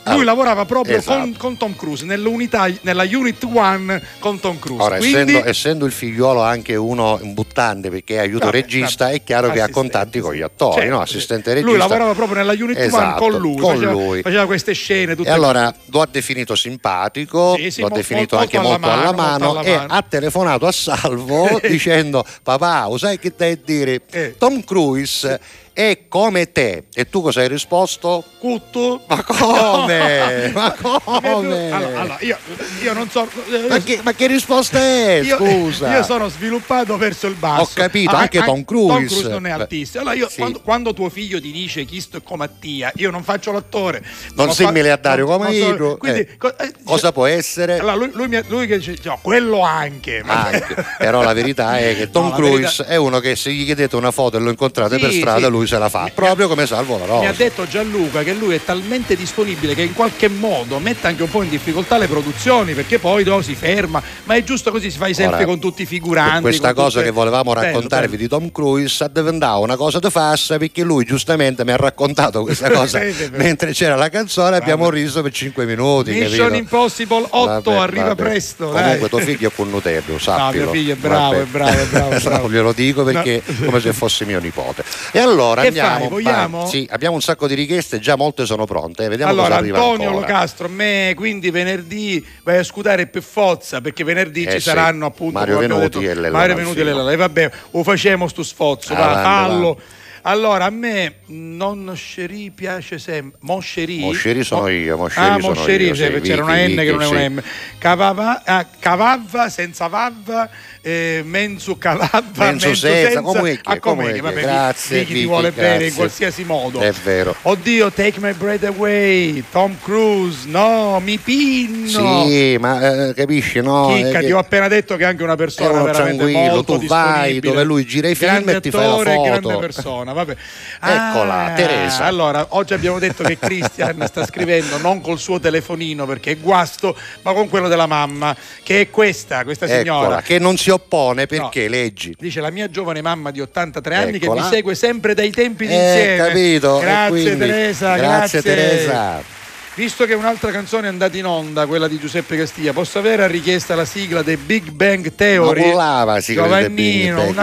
Speaker 2: lui
Speaker 1: Allora,
Speaker 2: lavorava proprio
Speaker 1: esatto.
Speaker 2: con, con Tom Cruise nella Unit 1 con Tom Cruise.
Speaker 1: Ora,
Speaker 2: Quindi,
Speaker 1: essendo, essendo il figliuolo anche uno imbuttante perché è aiuto
Speaker 2: Vabbè,
Speaker 1: regista, è chiaro che ha contatti con gli attori,
Speaker 2: Certo,
Speaker 1: no? assistente regista.
Speaker 2: lui lavorava proprio nella Unit 1
Speaker 1: Esatto,
Speaker 2: con lui,
Speaker 1: con
Speaker 2: faceva,
Speaker 1: lui.
Speaker 2: faceva queste scene.
Speaker 1: E allora lo ha definito simpatico,
Speaker 2: Sì, sì,
Speaker 1: lo ha definito
Speaker 2: molto
Speaker 1: anche
Speaker 2: alla
Speaker 1: molto alla
Speaker 2: mano,
Speaker 1: mano,
Speaker 2: molto alla
Speaker 1: e
Speaker 2: mano.
Speaker 1: ha telefonato a Salvo (laughs) dicendo papà, sai che devi dire?
Speaker 2: Eh.
Speaker 1: Tom Cruise è come te. E tu cosa hai risposto?
Speaker 2: Cutto.
Speaker 1: Ma come? (laughs) Ma come?
Speaker 2: Allora, allora, io, io non so.
Speaker 1: Ma che, ma che risposta è? (laughs)
Speaker 2: Io,
Speaker 1: Scusa.
Speaker 2: io sono sviluppato verso il basso.
Speaker 1: Ho capito,
Speaker 2: Ah,
Speaker 1: anche
Speaker 2: ah,
Speaker 1: Tom Cruise.
Speaker 2: Tom Cruise non è altissimo. Allora io,
Speaker 1: sì.
Speaker 2: quando, quando tuo figlio ti dice chi sto è come Mattia, io non faccio l'attore.
Speaker 1: Non
Speaker 2: fa-
Speaker 1: a Dario
Speaker 2: non- non so- Quindi,
Speaker 1: eh.
Speaker 2: co- eh,
Speaker 1: Cosa può essere?
Speaker 2: allora lui, lui, lui che dice, no, quello anche. ma-
Speaker 1: Anche. (laughs) Però la verità è che Tom
Speaker 2: No,
Speaker 1: Cruise
Speaker 2: verità-
Speaker 1: è uno che se gli chiedete una foto e lo incontrate
Speaker 2: Sì,
Speaker 1: per strada,
Speaker 2: sì.
Speaker 1: lui se la fa, proprio come Salvo la
Speaker 2: Mi ha
Speaker 1: Rosa.
Speaker 2: detto Gianluca che lui è talmente disponibile che in qualche modo mette anche un po' in difficoltà le produzioni perché poi no, si ferma, ma è giusto così, si fa
Speaker 1: Ora,
Speaker 2: con tutti i figuranti.
Speaker 1: Questa cosa
Speaker 2: tutte-
Speaker 1: che volevamo
Speaker 2: Bello,
Speaker 1: raccontarvi
Speaker 2: bello.
Speaker 1: di Tom Cruise è diventata una cosa di farsa perché lui giustamente mi ha raccontato questa (laughs) cosa mentre c'era la canzone abbiamo riso per 5 minuti.
Speaker 2: Mission
Speaker 1: capito?
Speaker 2: Impossible 8
Speaker 1: Vabbè,
Speaker 2: arriva
Speaker 1: vabbè.
Speaker 2: presto.
Speaker 1: Comunque
Speaker 2: dai.
Speaker 1: tuo figlio è con Nutello, sappilo.
Speaker 2: mio figlio è bravo, è bravo, è bravo, (laughs) è bravo.
Speaker 1: No, glielo dico perché
Speaker 2: No.
Speaker 1: come se fosse mio nipote. E allora
Speaker 2: Che
Speaker 1: andiamo.
Speaker 2: vogliamo?
Speaker 1: vai. Sì, abbiamo un sacco di richieste, già molte sono pronte. eh, Vediamo
Speaker 2: Allora,
Speaker 1: cosa arriva
Speaker 2: Antonio
Speaker 1: ancora.
Speaker 2: Locastro, a me quindi venerdì vai a scudare più Fozza perché venerdì
Speaker 1: Eh
Speaker 2: ci
Speaker 1: sì,
Speaker 2: saranno appunto
Speaker 1: Mario Venuti
Speaker 2: detto,
Speaker 1: e Lella
Speaker 2: Mario. Venuti e Lella. E vabbè, lo facciamo sto sforzo, va, fallo. Allora, a me non Scerì piace sempre. Moscerì?
Speaker 1: Moscerì sono
Speaker 2: Mo-
Speaker 1: io, Moscerì
Speaker 2: ah,
Speaker 1: sono
Speaker 2: Moscerì,
Speaker 1: io,
Speaker 2: perché c'era una N che non è una. M. Cavava, ah, cavavva senza vavva, eh, mensu calavva,
Speaker 1: Mensu
Speaker 2: mensu
Speaker 1: senza,
Speaker 2: senza.
Speaker 1: come che,
Speaker 2: ah, vabbè,
Speaker 1: grazie,
Speaker 2: Vicky ti vuole bene in
Speaker 1: grazie.
Speaker 2: qualsiasi modo.
Speaker 1: È vero.
Speaker 2: Oddio, take my breath away, Tom Cruise, no, mi pinno.
Speaker 1: Sì, ma eh, capisci, no?
Speaker 2: Chicca,
Speaker 1: È
Speaker 2: ti ho appena detto che è anche una persona
Speaker 1: uno
Speaker 2: veramente molto
Speaker 1: tu vai dove lui gira i film
Speaker 2: grande
Speaker 1: e ti fai la
Speaker 2: attore,
Speaker 1: foto.
Speaker 2: grande persona, vabbè.
Speaker 1: Eccola,
Speaker 2: Ah,
Speaker 1: Teresa.
Speaker 2: Allora, oggi abbiamo detto che (laughs) Christian sta scrivendo non col suo telefonino perché è guasto, ma con quello della mamma, che è questa, questa signora.
Speaker 1: Eccola, che non si oppone perché leggi.
Speaker 2: Dice la mia giovane mamma di 83 anni che
Speaker 1: Eccola.
Speaker 2: mi segue sempre dai tempi
Speaker 1: Eh,
Speaker 2: d'insieme.
Speaker 1: capito?
Speaker 2: Grazie
Speaker 1: quindi-
Speaker 2: Teresa,
Speaker 1: grazie, Teresa.
Speaker 2: Visto che un'altra canzone è andata in onda, quella di Giuseppe Castiglia, posso avere a richiesta la sigla dei Big Bang Theory?
Speaker 1: Ma volava si
Speaker 2: Giovannino, un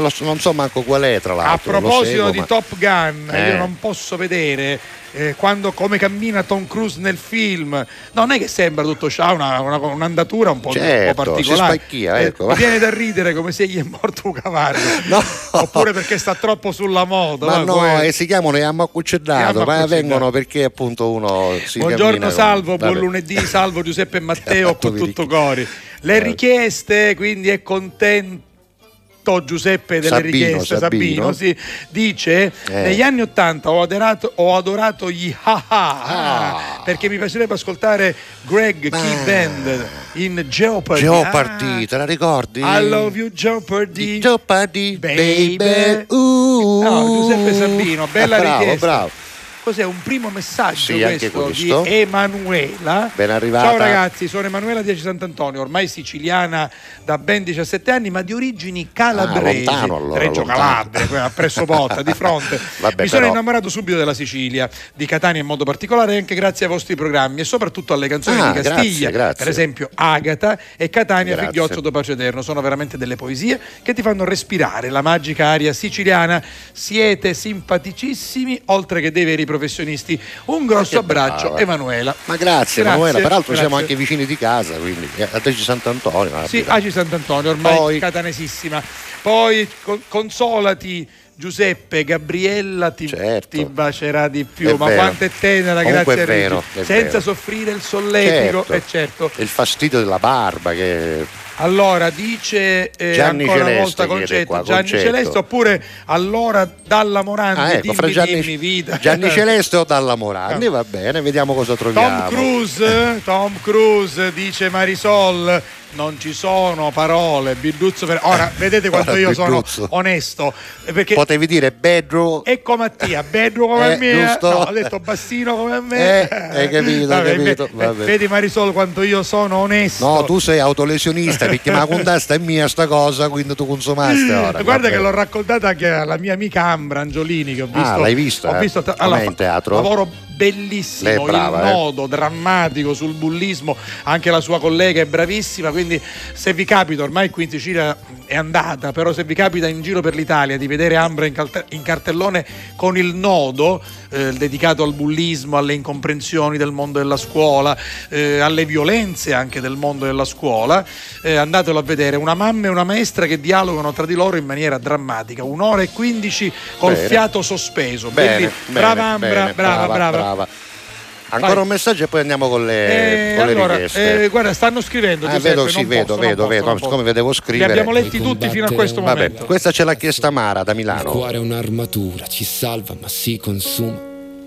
Speaker 1: lo- non so manco qual è tra
Speaker 2: A
Speaker 1: l'altro. lo
Speaker 2: proposito
Speaker 1: seguo,
Speaker 2: di
Speaker 1: ma-
Speaker 2: Top Gun,
Speaker 1: Eh.
Speaker 2: io non posso vedere eh, quando, come cammina Tom Cruise nel film. Non è che sembra tutto ciò, ha una, una- un'andatura un po', un po'
Speaker 1: Certo,
Speaker 2: particolare.
Speaker 1: si spacchia,
Speaker 2: Eh,
Speaker 1: ecco.
Speaker 2: mi viene da ridere come se gli è morto un cavallo. (laughs) Oppure perché sta troppo sulla moda.
Speaker 1: Ma
Speaker 2: va,
Speaker 1: no,
Speaker 2: come-
Speaker 1: e si chiamano Yamma Cuccedato,
Speaker 2: Yamma
Speaker 1: ma vengono perché appunto uno si
Speaker 2: Buongiorno
Speaker 1: cammina con-
Speaker 2: Salvo, buon lunedì, salvo Giuseppe e (laughs) Matteo con tutto cori. Le richieste, quindi è contento Giuseppe delle
Speaker 1: Sabino,
Speaker 2: richieste,
Speaker 1: Sabino.
Speaker 2: Sabino, sì, dice
Speaker 1: Eh.
Speaker 2: negli anni Ottanta ho adorato, ho adorato gli ha-ha
Speaker 1: Ah.
Speaker 2: perché mi piacerebbe ascoltare Greg Key Band in Jeopardy.
Speaker 1: Jeopardy, te la ricordi?
Speaker 2: Ah, I love you Jeopardy.
Speaker 1: Jeopardy,
Speaker 2: baby.
Speaker 1: baby. Uh.
Speaker 2: No, Giuseppe Sabino, bella
Speaker 1: bravo,
Speaker 2: richiesta.
Speaker 1: bravo.
Speaker 2: Cos'è un primo messaggio
Speaker 1: Sì,
Speaker 2: questo,
Speaker 1: questo.
Speaker 2: di Emanuela.
Speaker 1: Ben arrivata.
Speaker 2: Ciao ragazzi, sono Emanuela di Sant'Antonio, ormai siciliana da ben 17 anni, ma di origini calabresi.
Speaker 1: Ah, lontano allora,
Speaker 2: Reggio. Calabria, presso Botta, di fronte. (laughs)
Speaker 1: Vabbè,
Speaker 2: Mi sono
Speaker 1: però-
Speaker 2: innamorato subito della Sicilia, di Catania in modo particolare, anche grazie ai vostri programmi e soprattutto alle canzoni
Speaker 1: Ah,
Speaker 2: di Castiglia,
Speaker 1: grazie, grazie.
Speaker 2: per esempio Agata e Catania
Speaker 1: Grazie.
Speaker 2: Figliozzo do Pace Eterno. Sono veramente delle poesie che ti fanno respirare la magica aria siciliana. Siete simpaticissimi, oltre che dei veri professionisti. Un grosso abbraccio. Emanuela.
Speaker 1: Ma grazie,
Speaker 2: Grazie,
Speaker 1: Emanuela, peraltro siamo
Speaker 2: grazie.
Speaker 1: anche vicini di casa, quindi eh, a te ci Sant'Antonio.
Speaker 2: Sì,
Speaker 1: abita.
Speaker 2: Agi Sant'Antonio, ormai
Speaker 1: Poi-
Speaker 2: catanesissima. Poi co- consolati. Giuseppe, Gabriella ti, ti bacerà di più,
Speaker 1: Certo. È
Speaker 2: ma
Speaker 1: vero.
Speaker 2: quanto è tenera,
Speaker 1: Comunque
Speaker 2: grazie a senza
Speaker 1: vero.
Speaker 2: soffrire il solletico,
Speaker 1: Certo.
Speaker 2: e certo.
Speaker 1: E il fastidio della barba che
Speaker 2: Allora dice eh,
Speaker 1: Gianni
Speaker 2: ancora una
Speaker 1: Celeste
Speaker 2: volta
Speaker 1: chiede
Speaker 2: Concetto,
Speaker 1: qua,
Speaker 2: Gianni
Speaker 1: Concetto.
Speaker 2: Celeste oppure allora dalla Morandi,
Speaker 1: Ah, ecco,
Speaker 2: dimmi,
Speaker 1: fra Gianni,
Speaker 2: dimmi, vita.
Speaker 1: Gianni (laughs) Celeste o Dalla Morandi, va bene, vediamo cosa
Speaker 2: Tom
Speaker 1: troviamo.
Speaker 2: Cruise, Tom Cruise dice Marisol, non ci sono parole, Biduzzo per... Ora, (laughs) vedete quanto io sono onesto, eh, perché
Speaker 1: Potevi dire Bedro
Speaker 2: Ecco Mattia, Bedro come
Speaker 1: Eh,
Speaker 2: me,
Speaker 1: giusto.
Speaker 2: no, ha detto bassino come me.
Speaker 1: Eh, hai capito, hai
Speaker 2: Vabbè,
Speaker 1: capito,
Speaker 2: ve-
Speaker 1: vabbè.
Speaker 2: Vedi Marisol quanto io sono onesto.
Speaker 1: No, tu sei autolesionista (laughs) perché ma contesta è mia sta cosa, quindi tu consumaste ora.
Speaker 2: Guarda che l'ho raccontata anche alla mia amica Ambra Angiolini che ho visto.
Speaker 1: Ah, l'hai vista,
Speaker 2: Ho
Speaker 1: eh?
Speaker 2: visto tra- allora,
Speaker 1: in teatro?
Speaker 2: Lavoro bellissimo,
Speaker 1: brava,
Speaker 2: il
Speaker 1: eh?
Speaker 2: nodo drammatico sul bullismo, anche la sua collega è bravissima, quindi se vi capita, ormai qui in Sicilia è andata, però se vi capita in giro per l'Italia di vedere Ambra in, calte- in cartellone con il nodo eh, dedicato al bullismo, alle incomprensioni del mondo della scuola, eh, alle violenze anche del mondo della scuola, eh, andatelo a vedere, una mamma e una maestra che dialogano tra di loro in maniera drammatica, un'ora e quindici col
Speaker 1: Bene.
Speaker 2: fiato sospeso.
Speaker 1: Bene, bene,
Speaker 2: brava Ambra,
Speaker 1: bene,
Speaker 2: brava, brava.
Speaker 1: Ancora
Speaker 2: Vai.
Speaker 1: un messaggio e poi andiamo con le,
Speaker 2: Eh,
Speaker 1: con le
Speaker 2: allora,
Speaker 1: richieste.
Speaker 2: eh, guarda, stanno scrivendo.
Speaker 1: Ah,
Speaker 2: Giuseppe,
Speaker 1: vedo,
Speaker 2: non
Speaker 1: sì, vedo,
Speaker 2: posso,
Speaker 1: vedo, vedo. Siccome vedevo
Speaker 2: Li
Speaker 1: scrivere.
Speaker 2: abbiamo letti tutti fino a questo
Speaker 1: Vabbè,
Speaker 2: momento.
Speaker 1: questa ce l'ha chiesta Mara da Milano.
Speaker 18: Il cuore è un'armatura, ci salva ma si consuma.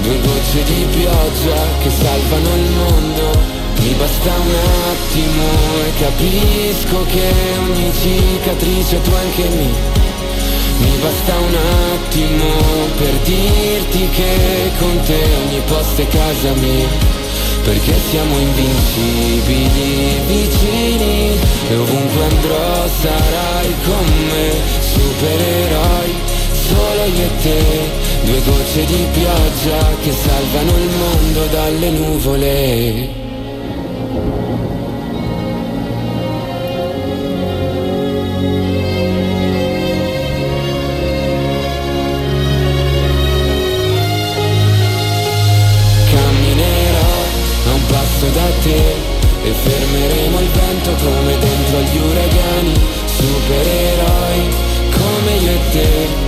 Speaker 18: due gocce di pioggia che salvano il mondo. Mi basta un attimo e capisco che ogni cicatrice tu anche mi. Mi basta un attimo per dirti che con te ogni posto è casa mia. Perché siamo invincibili vicini e ovunque andrò sarai con me, supereroi io e te, due gocce di pioggia che salvano il mondo dalle nuvole. Camminerò a un passo da te e fermeremo il vento come dentro agli uragani, supereroi come io e te.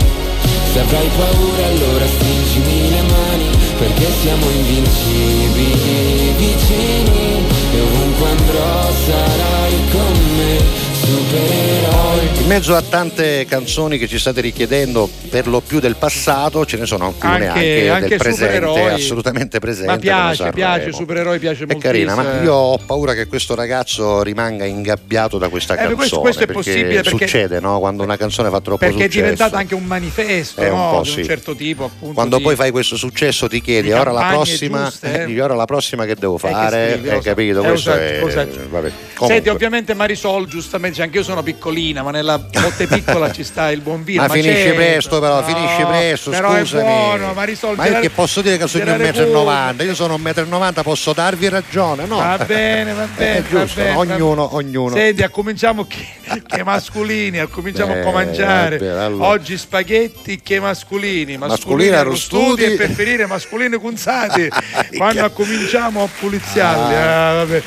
Speaker 18: Se avrai paura allora stringimi le mani perché siamo invincibili vicini e ovunque andrò sarai con me
Speaker 1: In mezzo a tante canzoni che ci state richiedendo per lo più del passato, ce ne sono alcune
Speaker 2: Anche-
Speaker 1: anche,
Speaker 2: anche
Speaker 1: del presente, assolutamente presente.
Speaker 2: Ma piace, piace, supereroi piace
Speaker 1: È
Speaker 2: moltissimo.
Speaker 1: carina, ma io ho paura che questo ragazzo rimanga ingabbiato da questa
Speaker 2: Eh,
Speaker 1: canzone.
Speaker 2: questo- questo è
Speaker 1: perché
Speaker 2: possibile, perché-
Speaker 1: succede, no? Quando una canzone fa troppo
Speaker 2: Perché è
Speaker 1: successo.
Speaker 2: diventato anche un manifesto
Speaker 1: Eh, un
Speaker 2: no?
Speaker 1: po'
Speaker 2: di un
Speaker 1: sì.
Speaker 2: certo tipo appunto
Speaker 1: Quando
Speaker 2: di-
Speaker 1: poi fai questo successo ti chiedi
Speaker 2: di
Speaker 1: ora la prossima,
Speaker 2: giuste, eh. (laughs)
Speaker 1: ora la prossima che devo fare,
Speaker 2: scrivi, lo
Speaker 1: hai
Speaker 2: so.
Speaker 1: capito?
Speaker 2: Eh,
Speaker 1: Questo è,
Speaker 2: lo so.
Speaker 1: vabbè.
Speaker 2: Senti, ovviamente Marisol, giustamente, cioè, anche io sono piccolina, ma nella botte piccola ci sta il buon vino.
Speaker 1: Ma finisci
Speaker 2: certo.
Speaker 1: presto però,
Speaker 2: No,
Speaker 1: finisci presto,
Speaker 2: però
Speaker 1: scusami.
Speaker 2: è buono.
Speaker 1: Ma
Speaker 2: te
Speaker 1: io
Speaker 2: la-
Speaker 1: che posso dire che sono
Speaker 2: te la
Speaker 1: 1,90 m? Io sono 1,90 m, posso darvi ragione, no?
Speaker 2: Va bene, va (laughs) bene, va
Speaker 1: giusto,
Speaker 2: bene, va
Speaker 1: ognuno,
Speaker 2: bene.
Speaker 1: ognuno.
Speaker 2: Senti, cominciamo che, che mascolini, cominciamo
Speaker 1: Eh,
Speaker 2: a mangiare.
Speaker 1: vabbè, allora.
Speaker 2: Oggi spaghetti che mascolini, mascolini arrostiti e per finire mascolini cunzati. (laughs) Quando cominciamo a puliziarli. Ah, vabbè.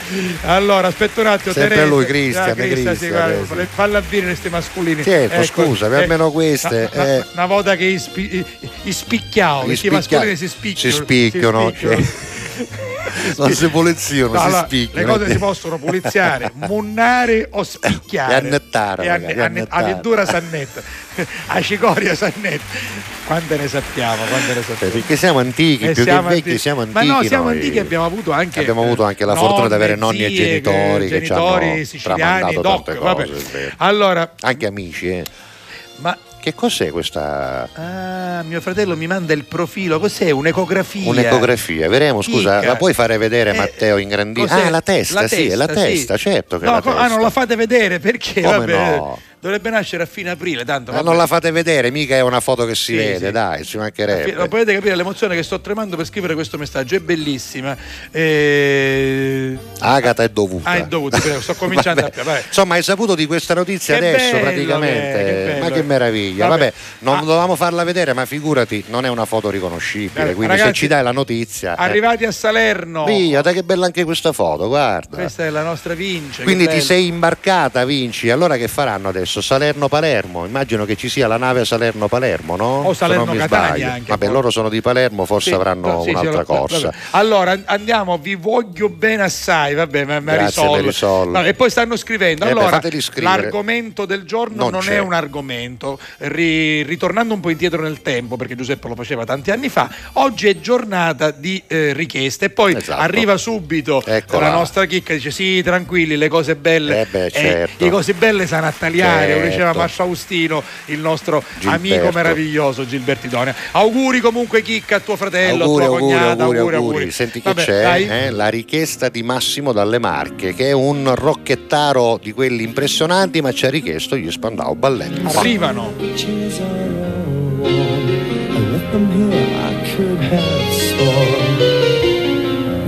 Speaker 2: Allora, aspetta un attimo,
Speaker 1: Sempre
Speaker 2: Teresa.
Speaker 1: lui, Cristian,
Speaker 2: Ah, Cristian,
Speaker 1: eh, sì.
Speaker 2: falla avere questi mascolini.
Speaker 1: Certo, scusami, almeno queste,
Speaker 2: Una,
Speaker 1: eh.
Speaker 2: una volta che ispi, ispicchiamo,
Speaker 1: Gli
Speaker 2: perché i mascolini si spicchiano.
Speaker 1: si spicchiano,
Speaker 2: spicchiano. (laughs)
Speaker 1: Non si pulizionano,
Speaker 2: No,
Speaker 1: si
Speaker 2: allora,
Speaker 1: spicchiano.
Speaker 2: Le cose si possono puliziare, (laughs) munnare o spicchiare.
Speaker 1: E annettare,
Speaker 2: E anne- anne-
Speaker 1: annettare.
Speaker 2: a verdura sannetta, (laughs) a cicoria sannetta. Quante ne sappiamo, quante ne sappiamo.
Speaker 1: Perché siamo antichi,
Speaker 2: Eh,
Speaker 1: più
Speaker 2: siamo
Speaker 1: che vecchi
Speaker 2: antichi.
Speaker 1: siamo antichi.
Speaker 2: Ma no, siamo
Speaker 1: noi.
Speaker 2: antichi e abbiamo avuto anche
Speaker 1: Abbiamo avuto anche la
Speaker 2: nonne,
Speaker 1: fortuna di avere nonni e
Speaker 2: zie,
Speaker 1: genitori che ci hanno
Speaker 2: genitori siciliani,
Speaker 1: tramandato
Speaker 2: doc,
Speaker 1: cose.
Speaker 2: Allora,
Speaker 1: Anche amici, eh.
Speaker 2: Ma
Speaker 1: che cos'è questa
Speaker 2: ah, mio fratello mi manda il profilo, cos'è? Un'ecografia.
Speaker 1: un'ecografia? Vedremo, scusa,
Speaker 2: Chicca.
Speaker 1: la puoi fare vedere
Speaker 2: Eh,
Speaker 1: Matteo Ingrandino?
Speaker 2: cos'è?
Speaker 1: Ah, la testa,
Speaker 2: La
Speaker 1: sì, è la
Speaker 2: testa, sì.
Speaker 1: testa, certo che è
Speaker 2: No,
Speaker 1: la
Speaker 2: co-
Speaker 1: testa.
Speaker 2: ah, non la fate vedere perché
Speaker 1: Come
Speaker 2: vabbè,
Speaker 1: no?
Speaker 2: Dovrebbe nascere a fine aprile, tanto
Speaker 1: Ma non la fate vedere, mica è una foto che si
Speaker 2: Sì,
Speaker 1: vede,
Speaker 2: sì.
Speaker 1: dai, ci mancherebbe.
Speaker 2: potete capire l'emozione che sto tremando per scrivere questo messaggio, è bellissima. Eh,
Speaker 1: Agata è dovuta.
Speaker 2: Ah, è prego, sto cominciando (laughs)
Speaker 1: Vabbè.
Speaker 2: a vabbè.
Speaker 1: Insomma, hai saputo di questa notizia
Speaker 2: Che
Speaker 1: adesso
Speaker 2: bello
Speaker 1: praticamente.
Speaker 2: che che bello
Speaker 1: ma che meraviglia.
Speaker 2: Vabbè.
Speaker 1: Vabbè, non dovevamo farla vedere, ma figurati, non è una foto riconoscibile.
Speaker 2: Vabbè,
Speaker 1: quindi se
Speaker 2: ragazzi,
Speaker 1: ci dai la notizia. eh.
Speaker 2: Arrivati a Salerno,
Speaker 1: Via, dai che bella anche questa foto, guarda.
Speaker 2: questa è la nostra Vince.
Speaker 1: Quindi ti sei imbarcata, Vinci. Allora che faranno adesso? Salerno-Palermo. Immagino che ci sia la nave Salerno-Palermo, no?
Speaker 2: O Salerno-Catania anche,
Speaker 1: Vabbè,
Speaker 2: poi.
Speaker 1: loro sono di Palermo, forse
Speaker 2: Sì,
Speaker 1: avranno
Speaker 2: no, sì,
Speaker 1: un'altra corsa.
Speaker 2: vabbè. Allora an- andiamo, vi voglio bene assai, vabbè, ma. Marisol. Vabbè, e poi stanno scrivendo.
Speaker 1: Eh beh,
Speaker 2: Allora,
Speaker 1: scrivere.
Speaker 2: l'argomento del giorno
Speaker 1: Non
Speaker 2: non, è un argomento. Ri- ritornando un po' indietro nel tempo, perché Giuseppe lo faceva tanti anni fa, oggi è giornata di eh, richieste e poi
Speaker 1: Esatto.
Speaker 2: arriva subito
Speaker 1: Eccola.
Speaker 2: la nostra chicca dice sì, tranquilli, le cose belle.
Speaker 1: Eh beh,
Speaker 2: eh,
Speaker 1: certo.
Speaker 2: le cose belle sanno a tagliare, lo
Speaker 1: Certo.
Speaker 2: diceva Austino, il nostro
Speaker 1: Gilberto.
Speaker 2: amico meraviglioso Gilbertidone. Auguri comunque chicca a tuo fratello,
Speaker 1: Auguri,
Speaker 2: a tua
Speaker 1: auguri,
Speaker 2: cognata,
Speaker 1: auguri,
Speaker 2: auguri,
Speaker 1: auguri.
Speaker 2: auguri.
Speaker 1: Senti che
Speaker 2: Vabbè,
Speaker 1: c'è
Speaker 2: dai.
Speaker 1: eh, la richiesta di Massimo dalle Marche, che è un rocchettaro di quelli impressionanti, ma ci ha richiesto gli Spandau Ballet.
Speaker 2: Arrivano.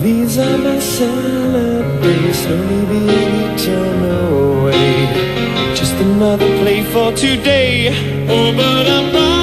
Speaker 19: These are my celebrations, being eaten away. Just another play for today. Oh, but I'm proud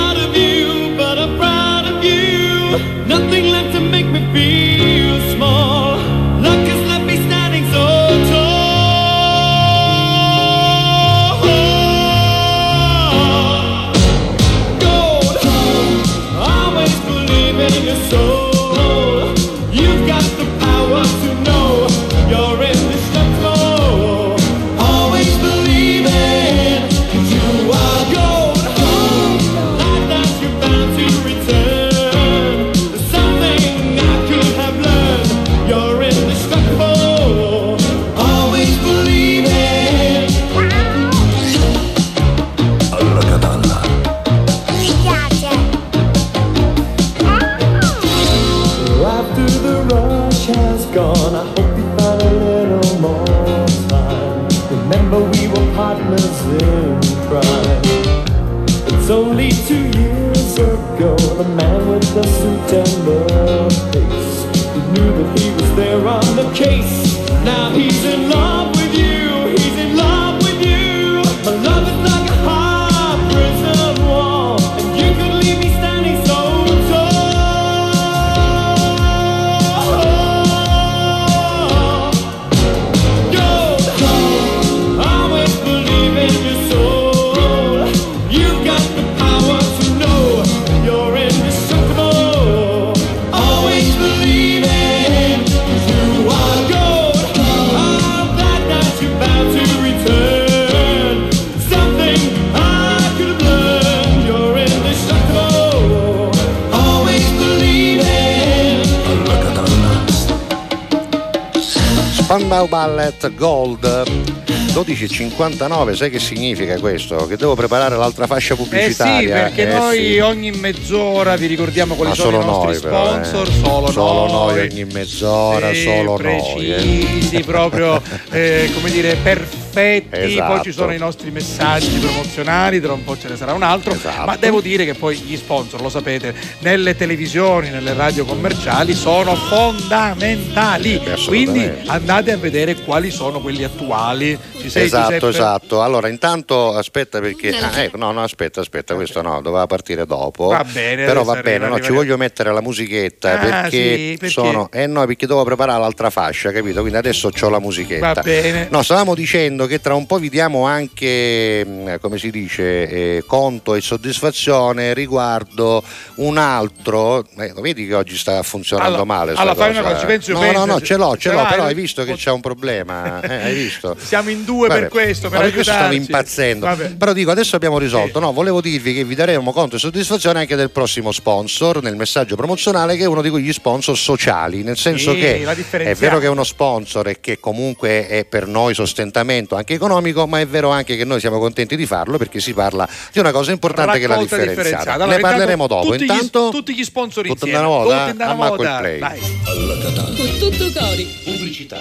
Speaker 1: 12.59, sai che significa questo? Che devo preparare l'altra fascia
Speaker 2: Eh sì,
Speaker 1: pubblicitaria.
Speaker 2: perché
Speaker 1: Eh
Speaker 2: noi
Speaker 1: sì.
Speaker 2: ogni mezz'ora vi ricordiamo quali
Speaker 1: Ma
Speaker 2: sono i nostri
Speaker 1: noi, però, eh.
Speaker 2: sponsor, solo,
Speaker 1: Solo
Speaker 2: noi.
Speaker 1: noi ogni mezz'ora,
Speaker 2: Sì,
Speaker 1: solo noi. eh.
Speaker 2: precisi, proprio (laughs) eh, come dire perfetti.
Speaker 1: Esatto.
Speaker 2: Poi ci sono i nostri messaggi promozionali, tra un po' ce ne sarà un altro.
Speaker 1: Esatto.
Speaker 2: Ma devo dire che poi gli sponsor, lo sapete, nelle televisioni, nelle radio commerciali sono fondamentali. Quindi andate a vedere quali sono quelli attuali. Sei
Speaker 1: esatto,
Speaker 2: Giuseppe?
Speaker 1: esatto. Allora, intanto aspetta perché. Ah, ecco, no, no, aspetta, aspetta, questo no, doveva partire dopo.
Speaker 2: Va bene,
Speaker 1: Però va bene,
Speaker 2: arriva,
Speaker 1: no,
Speaker 2: arriva,
Speaker 1: ci voglio mettere la musichetta
Speaker 2: Ah,
Speaker 1: perché,
Speaker 2: sì, perché?
Speaker 1: sono. Eh no, perché devo preparare l'altra fascia, capito? Quindi adesso ho la musichetta.
Speaker 2: Va bene.
Speaker 1: No, stavamo dicendo che tra un po' vi diamo anche, mh, come si dice, eh, conto e soddisfazione riguardo un altro. eh, vedi che oggi sta funzionando
Speaker 2: Allora-
Speaker 1: male.
Speaker 2: allora, fai una
Speaker 1: cosa,
Speaker 2: ci penso io,
Speaker 1: No, no,
Speaker 2: penso,
Speaker 1: no,
Speaker 2: se-
Speaker 1: ce l'ho, ce l'ho, però hai visto che c'è un problema. eh, hai visto?
Speaker 2: Siamo in due per
Speaker 1: Vabbè.
Speaker 2: questo, per
Speaker 1: Ma per questo stavo
Speaker 2: aiutarci.
Speaker 1: impazzendo.
Speaker 2: Vabbè.
Speaker 1: Però dico, adesso abbiamo risolto. No, volevo dirvi che vi daremo conto e soddisfazione anche del prossimo sponsor nel messaggio promozionale, che è uno di quegli sponsor sociali. Nel senso
Speaker 2: Sì,
Speaker 1: che è vero che è uno sponsor e che comunque è per noi sostentamento anche economico, ma è vero anche che noi siamo contenti di farlo perché si parla di una cosa importante che è la
Speaker 2: Raccolta
Speaker 1: differenziata.
Speaker 2: differenziata.
Speaker 1: ne
Speaker 2: Allora,
Speaker 1: parleremo
Speaker 2: intanto
Speaker 1: dopo.
Speaker 2: Tutti,
Speaker 1: Intanto,
Speaker 2: gli, tutti gli sponsor
Speaker 1: tutto
Speaker 2: insieme.
Speaker 1: in una volta,
Speaker 2: una
Speaker 1: ammacco il
Speaker 2: volta.
Speaker 1: play.
Speaker 2: Dai.
Speaker 11: Con tutto cori.
Speaker 8: Pubblicità.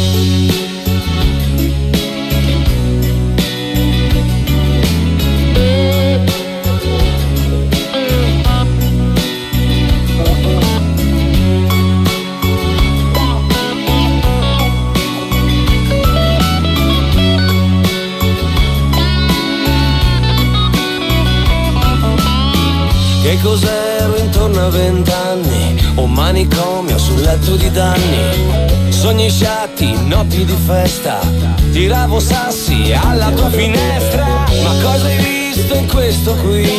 Speaker 20: Che cos'ero intorno a vent'anni? Un manicomio sul letto di danni. Sogni sciatti, notti di festa. Tiravo sassi alla tua finestra. Ma cosa hai visto in questo qui?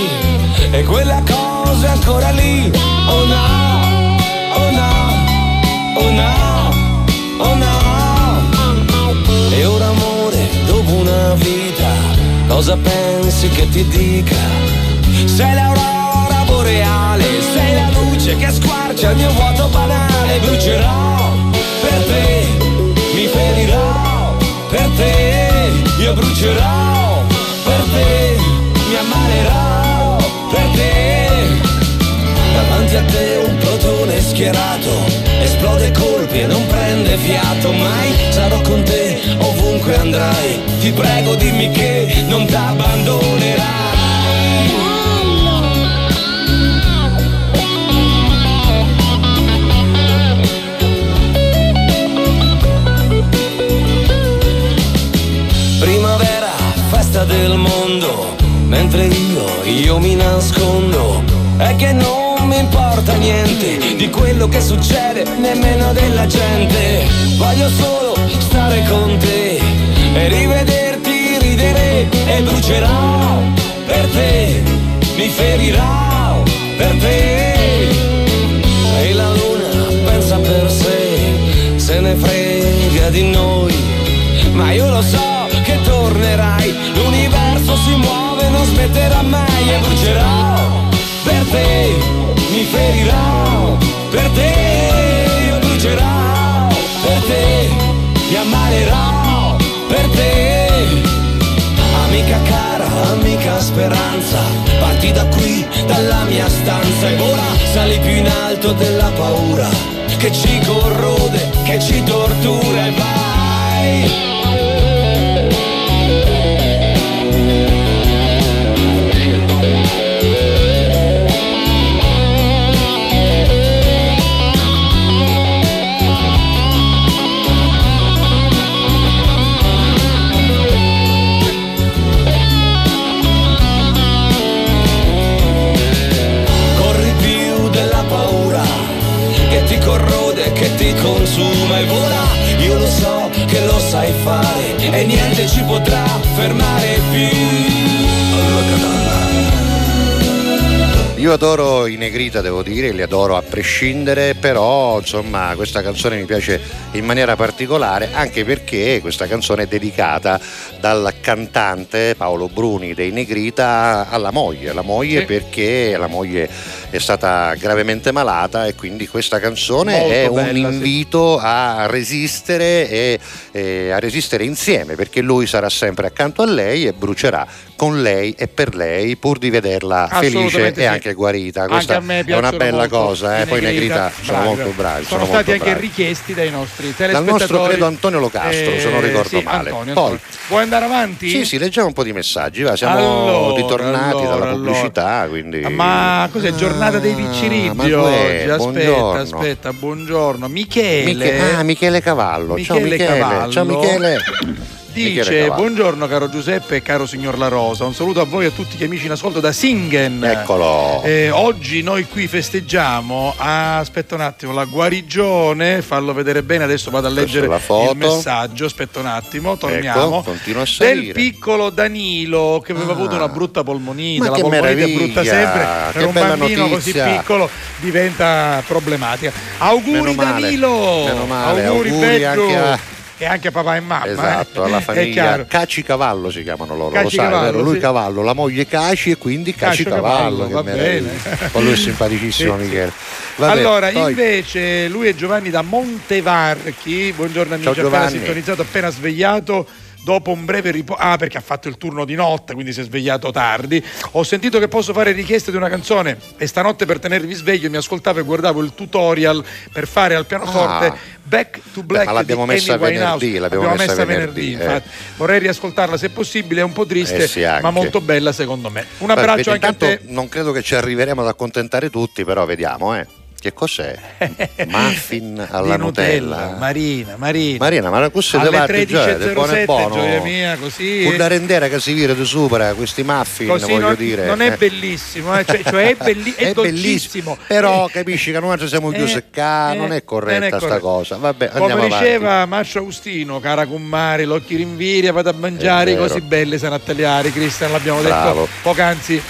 Speaker 20: E quella cosa è ancora lì. Oh no, oh no, oh no, oh no. E ora amore, dopo una vita, cosa pensi che ti dica? Sei l'aurora boreale, sei la luce che squarcia il mio vuoto banale, brucerò per te, mi ferirò per te, io brucerò per te, mi ammalerò per te. Davanti a te un plotone schierato, esplode colpi e non prende fiato, mai sarò con te ovunque andrai, ti prego dimmi che non ti del mondo, mentre io, io mi nascondo. È che non mi importa niente di quello che succede, nemmeno della gente. Voglio solo stare con te e rivederti ridere e brucerò per te, mi ferirò per te. E la luna pensa per sé, se ne frega di noi. Ma io lo so tornerai. L'universo si muove, non smetterà mai E brucerò per te, mi ferirò per te Io brucerò
Speaker 12: per te, mi ammalerò per te Amica cara, amica speranza Parti da qui, dalla mia stanza. E ora sali più in alto della paura Che ci corrode, che ci tortura E vai. Consuma e vola. Io lo so che lo sai fare e niente ci potrà fermare più.
Speaker 1: Io adoro i Negrita, devo dire, li adoro a prescindere, però insomma questa canzone mi piace in maniera particolare anche perché questa canzone è dedicata dal cantante Paolo Bruni dei Negrita alla moglie, la moglie
Speaker 2: Sì.
Speaker 1: perché la moglie è stata gravemente malata e quindi questa canzone
Speaker 2: Molto
Speaker 1: è un
Speaker 2: bella, sì.
Speaker 1: invito a resistere e e a resistere insieme perché lui sarà sempre accanto a lei e brucerà con lei e per lei pur di vederla felice
Speaker 2: Assolutamente
Speaker 1: e
Speaker 2: sì.
Speaker 1: anche guarita.
Speaker 2: Anche
Speaker 1: Questa
Speaker 2: a me
Speaker 1: è una bella cosa, eh. poi Negrita sono
Speaker 2: bravi,
Speaker 1: molto bravi.
Speaker 2: Sono,
Speaker 1: molto
Speaker 2: stati anche
Speaker 1: bravi.
Speaker 2: richiesti dai nostri
Speaker 1: Dal
Speaker 2: telespettatori.
Speaker 1: nostro credo Antonio Locastro, se non ricordo
Speaker 2: sì,
Speaker 1: male.
Speaker 2: Antonio,
Speaker 1: Poi-.
Speaker 2: Vuoi andare avanti?
Speaker 1: Sì, sì, leggiamo un po' di messaggi, va, siamo
Speaker 2: Allora,
Speaker 1: ritornati
Speaker 2: allora,
Speaker 1: dalla pubblicità, quindi...
Speaker 2: Ma cos'è? Giornata dei
Speaker 1: Ah, dov'è?
Speaker 2: oggi? Aspetta,
Speaker 1: Buongiorno.
Speaker 2: aspetta, buongiorno. Michele.
Speaker 1: Miche- ah, Michele Cavallo. Ciao
Speaker 2: Michele
Speaker 1: Michele.
Speaker 2: Cavallo.
Speaker 1: Ciao Michele.
Speaker 2: Dice buongiorno caro Giuseppe e caro signor La Rosa, un saluto a voi e a tutti gli amici in ascolto da Singen.
Speaker 1: Eccolo.
Speaker 2: Eh, oggi noi qui festeggiamo, ah, aspetta un attimo, la guarigione, fallo vedere bene, adesso vado a leggere il messaggio, aspetta un attimo, torniamo.
Speaker 1: Ecco, continua a
Speaker 2: Del piccolo Danilo che aveva avuto una brutta polmonite,
Speaker 1: Ma
Speaker 2: la polmonite è brutta sempre,
Speaker 1: che
Speaker 2: per un bambino
Speaker 1: notizia.
Speaker 2: così piccolo diventa problematica. Auguri
Speaker 1: Meno male,
Speaker 2: Danilo!
Speaker 1: meno male,
Speaker 2: auguri,
Speaker 1: auguri
Speaker 2: Pedro! E anche papà e mamma.
Speaker 1: Esatto,
Speaker 2: eh.
Speaker 1: alla (laughs) famiglia. Caci Cavallo si chiamano loro,
Speaker 2: Caci
Speaker 1: lo sai,
Speaker 2: Cavallo?
Speaker 1: Lui
Speaker 2: sì.
Speaker 1: Cavallo, la moglie Caci e quindi Caci, Cavallo,
Speaker 2: Cavallo,
Speaker 1: che
Speaker 2: bene.
Speaker 1: Poi lui è simpaticissimo (laughs)
Speaker 2: sì.
Speaker 1: Michele. Vabbè,
Speaker 2: allora,
Speaker 1: poi-
Speaker 2: invece, lui è Giovanni da Montevarchi. Buongiorno amici,
Speaker 1: Ciao,
Speaker 2: appena
Speaker 1: Giovanni.
Speaker 2: sintonizzato, appena svegliato. Dopo un breve riposo, ah, perché ha fatto il turno di notte, quindi si è svegliato tardi. Ho sentito che posso fare richieste di una canzone e stanotte per tenervi sveglio mi ascoltavo e guardavo il tutorial per fare al pianoforte
Speaker 1: Ah.
Speaker 2: Back to Black.
Speaker 1: ma l'abbiamo
Speaker 2: di
Speaker 1: messa
Speaker 2: Amy Winehouse.
Speaker 1: venerdì, l'abbiamo messa venerdì, eh.
Speaker 2: infatti. Vorrei riascoltarla se possibile, è un po' triste,
Speaker 1: Eh sì,
Speaker 2: ma molto bella secondo me. Un abbraccio
Speaker 1: vedi,
Speaker 2: anche a te.
Speaker 1: Non credo che ci arriveremo ad accontentare tutti, però vediamo, eh. Che cos'è? Muffin (laughs) alla
Speaker 2: di
Speaker 1: Nutella.
Speaker 2: Marina, Marina.
Speaker 1: Marina, ma questo è parte già, è buono
Speaker 2: 13.07,
Speaker 1: e buono.
Speaker 2: gioia mia, così.
Speaker 1: Pur da rendere che si vira di sopra questi muffin,
Speaker 2: Così
Speaker 1: voglio
Speaker 2: non,
Speaker 1: dire.
Speaker 2: non è
Speaker 1: eh.
Speaker 2: bellissimo, eh, cioè, cioè è, belli- è (laughs)
Speaker 1: È
Speaker 2: dolcissimo.
Speaker 1: Però capisci che noi siamo più
Speaker 2: Eh,
Speaker 1: secca,
Speaker 2: eh,
Speaker 1: non è corretta
Speaker 2: è
Speaker 1: sta
Speaker 2: corretto.
Speaker 1: cosa. Vabbè,
Speaker 2: Come
Speaker 1: andiamo avanti.
Speaker 2: diceva Marcio Agustino, cara Cummari, l'occhi rinviria, vado a mangiare così belle sanattagliari, Cristian l'abbiamo
Speaker 1: Bravo.
Speaker 2: detto poc'anzi.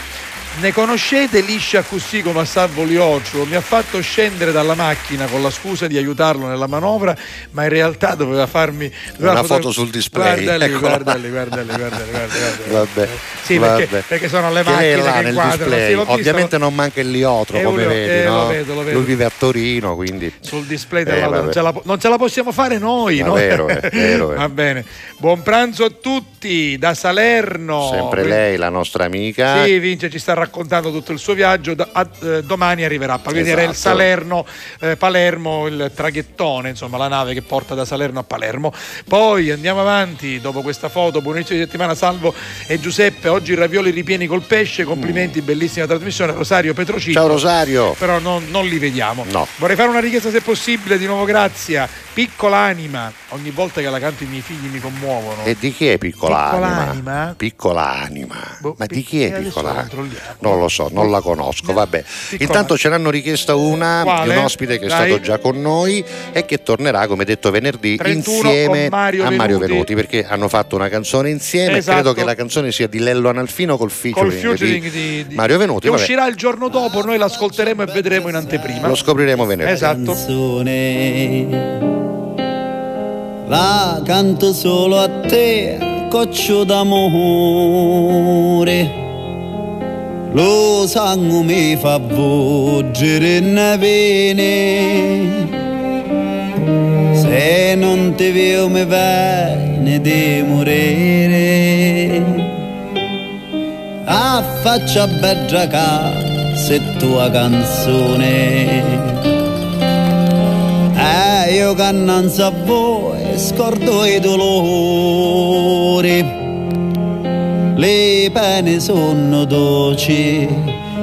Speaker 2: Ne conoscete liscia così come a Salvo Lioccio? Mi ha fatto scendere dalla macchina con la scusa di aiutarlo nella manovra, ma in realtà doveva farmi doveva
Speaker 1: Una
Speaker 2: foto-
Speaker 1: sul display,
Speaker 2: Guarda lì, guarda lì, guarda lì, guarda lì, guarda lì, guarda lì.
Speaker 1: Vabbè,
Speaker 2: Sì,
Speaker 1: vabbè.
Speaker 2: perché, perché sono le
Speaker 1: Che
Speaker 2: macchine
Speaker 1: là
Speaker 2: che
Speaker 1: nel
Speaker 2: inquadrano.
Speaker 1: display.
Speaker 2: Sì,
Speaker 1: Ovviamente non manca il liotro,
Speaker 2: Eh,
Speaker 1: come
Speaker 2: lo-
Speaker 1: vedi,
Speaker 2: eh, lo
Speaker 1: no?
Speaker 2: vedo, lo vedo.
Speaker 1: Lui vive a Torino, quindi
Speaker 2: sul display
Speaker 1: Eh,
Speaker 2: non, ce la, non ce la possiamo fare noi
Speaker 1: Ma
Speaker 2: no?
Speaker 1: vero, è vero, è.
Speaker 2: va bene buon pranzo a tutti da Salerno
Speaker 1: sempre lei, la nostra amica.
Speaker 2: sì, Vince ci sta raccontando tutto il suo viaggio. da- a- eh, domani arriverà. Era il
Speaker 1: Esatto.
Speaker 2: Salerno, eh, Palermo, il traghettone, insomma, la nave che porta da Salerno a Palermo. Poi andiamo avanti. Dopo questa foto, buon inizio di settimana, Salvo e Giuseppe. Oggi ravioli ripieni col pesce. Complimenti, bellissima trasmissione. Rosario Petrocino.
Speaker 1: Ciao Rosario.
Speaker 2: Però non, non li vediamo.
Speaker 1: No.
Speaker 2: Vorrei fare una richiesta, se possibile, di nuovo, grazia. Piccola anima. Ogni volta che la canto i miei figli mi commuovono.
Speaker 1: E di chi è piccola,
Speaker 2: Piccola
Speaker 1: anima?
Speaker 2: anima?
Speaker 1: Piccola anima.
Speaker 2: Boh,
Speaker 1: Ma di chi è
Speaker 2: eh,
Speaker 1: piccola anima? Non lo so, non la conosco. Vabbè. Intanto ce l'hanno richiesta una
Speaker 2: Quale?
Speaker 1: di un ospite che è
Speaker 2: Dai.
Speaker 1: stato già con noi e che tornerà, come detto, venerdì
Speaker 2: 31
Speaker 1: insieme
Speaker 2: Mario
Speaker 1: a Mario
Speaker 2: Venuti.
Speaker 1: Venuti perché hanno fatto una canzone insieme.
Speaker 2: Esatto.
Speaker 1: Credo che la canzone sia di Lello Analfino col featuring,
Speaker 2: Col featuring
Speaker 1: di,
Speaker 2: di, di-
Speaker 1: Mario Venuti.
Speaker 2: che
Speaker 1: Vabbè,
Speaker 2: uscirà il giorno dopo, noi l'ascolteremo e vedremo in anteprima.
Speaker 1: lo scopriremo venerdì.
Speaker 2: Esatto.
Speaker 21: La canto solo a te, coccio d'amore. Lo sangue mi fa volgere in vene. Se non ti vedo mi viene di morire. la faccia bella ca se tua canzone eh io cannanza a voi scordo i dolori le pene sono dolci.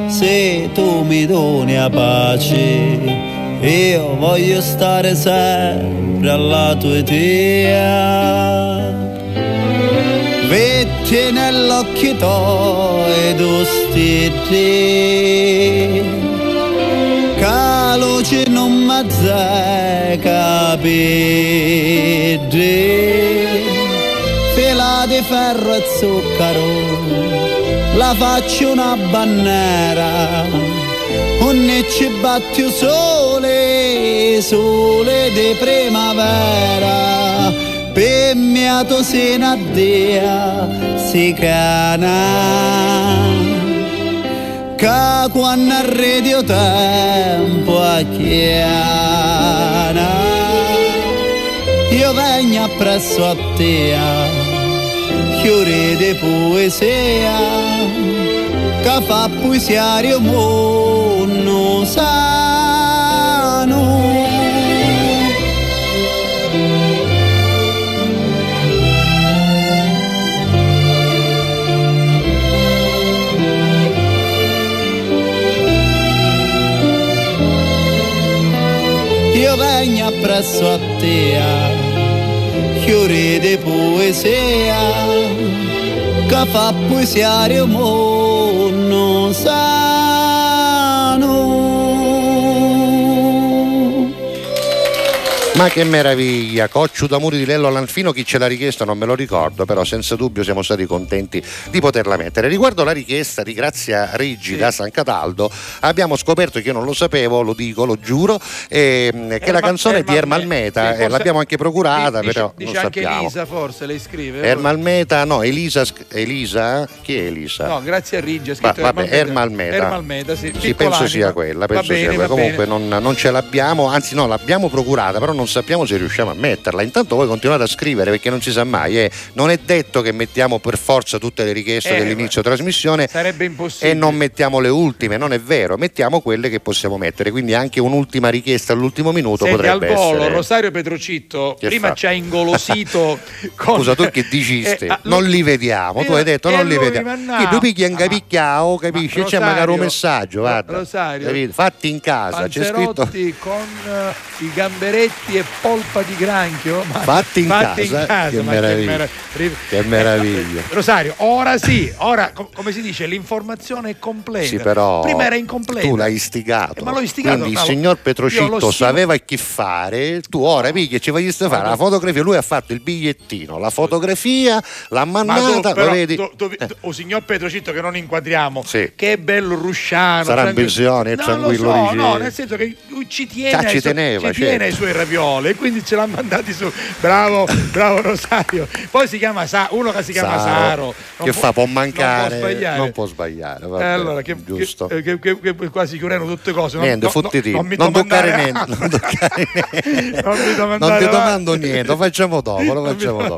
Speaker 21: Se tu mi doni a pace io voglio stare sempre alla tua idea Vetti nell'occhio tuoi tu stiti Che non mi capire Fila di ferro e zucchero La faccio una bandiera. Un ci batte sole Sole di primavera. Per mia tu sei una dea si cana. Che quando arredio tempo a chiana. Io vengo appresso a te chiuri di poesia che fa poesiario mondo sano. Io vengo appresso a te fiori di poesia che fa poesiario mondo
Speaker 1: Ma che meraviglia! Cocciu d'amore di Lello Lanfino, chi ce l'ha richiesto non me lo ricordo, però senza dubbio siamo stati contenti di poterla mettere. Riguardo la richiesta di Grazia Riggi da San Cataldo, abbiamo scoperto che io non lo sapevo, lo dico, lo giuro, ehm, che la canzone è di Ermal Meta,
Speaker 2: sì,
Speaker 1: eh, l'abbiamo anche procurata,
Speaker 2: Dice-
Speaker 1: però
Speaker 2: dice
Speaker 1: non
Speaker 2: anche
Speaker 1: sappiamo.
Speaker 2: Elisa forse lei scrive
Speaker 1: Ermal Meta, no, Elisa, Elisa? Chi è Elisa?
Speaker 2: no grazie a Riggi ha scritto
Speaker 1: vabbè, Ermal Meta.
Speaker 2: Ermal Meta sì,
Speaker 1: Sì, penso
Speaker 2: anima.
Speaker 1: sia quella, penso
Speaker 2: va bene,
Speaker 1: sia quella.
Speaker 2: va
Speaker 1: Comunque non, non ce l'abbiamo, anzi no, l'abbiamo procurata, però non sappiamo se riusciamo a metterla. Intanto voi continuate a scrivere perché non si sa mai. eh. Non è detto che mettiamo per forza tutte le richieste
Speaker 2: Eh,
Speaker 1: dell'inizio trasmissione
Speaker 2: sarebbe impossibile
Speaker 1: e non mettiamo le ultime, non è vero, mettiamo quelle che possiamo mettere. Quindi anche un'ultima richiesta all'ultimo minuto
Speaker 2: Senti, al
Speaker 1: potrebbe
Speaker 2: volo,
Speaker 1: essere.
Speaker 2: Rosario Petrocitto
Speaker 1: Che
Speaker 2: prima
Speaker 1: fa?
Speaker 2: ci ha ingolosito (laughs) con...
Speaker 1: Scusa, tu che dicisti?
Speaker 2: Eh, ah,
Speaker 1: non li vediamo, tu
Speaker 2: Eh,
Speaker 1: hai detto non li
Speaker 2: lui,
Speaker 1: vediamo.
Speaker 2: ma.
Speaker 1: Che tu picchi anche picchiao, capisci? C'è
Speaker 2: Rosario,
Speaker 1: magari un messaggio, guarda.
Speaker 2: Rosario?
Speaker 1: Fatti in casa, c'è scritto
Speaker 2: con eh, i gamberetti e polpa di granchio. Ma-
Speaker 1: Fatti in
Speaker 2: fatti
Speaker 1: casa, che
Speaker 2: ma
Speaker 1: meraviglia.
Speaker 2: mera- ri-
Speaker 1: Che meraviglia.
Speaker 2: Rosario, ora sì, ora co- come si dice, l'informazione è completa.
Speaker 1: Sì, però
Speaker 2: Prima era incompleta.
Speaker 1: tu l'hai istigato.
Speaker 2: Eh, ma l'ho istigato,
Speaker 1: Quindi
Speaker 2: no,
Speaker 1: il signor Petrocitto sapeva che fare, tu ora pigli e ci voglio fare la fotografia, lui ha fatto il bigliettino, la fotografia, l'ha
Speaker 2: Ma tu,
Speaker 1: lo vedi?
Speaker 2: tu- tu- tu- oh, signor Petrocitto che non inquadriamo,
Speaker 1: Sì.
Speaker 2: che è bello rusciano.
Speaker 1: Sarà in è
Speaker 2: no,
Speaker 1: tranquillo,
Speaker 2: Lo so, no, nel senso che ci tiene,
Speaker 1: Ah, ci teneva,
Speaker 2: ci tiene
Speaker 1: certo.
Speaker 2: ai suoi ravioli e quindi ce l'ha mandati su. Bravo, bravo Rosario. Poi si chiama Sa- uno che si chiama
Speaker 1: Saro,
Speaker 2: Saro.
Speaker 1: Che fa? Può
Speaker 2: Non può
Speaker 1: mancare,
Speaker 2: sbagliare.
Speaker 1: non può sbagliare.
Speaker 2: Eh,
Speaker 1: vabbè,
Speaker 2: allora, che,
Speaker 1: giusto.
Speaker 2: che, che, che- che quasi chiudendo tutte cose. non-
Speaker 1: Niente,
Speaker 2: no, no, non mi
Speaker 1: non toccare niente, non toccare (laughs) niente.
Speaker 2: Non mi
Speaker 1: Non ti domando niente, lo facciamo dopo, lo facciamo dopo.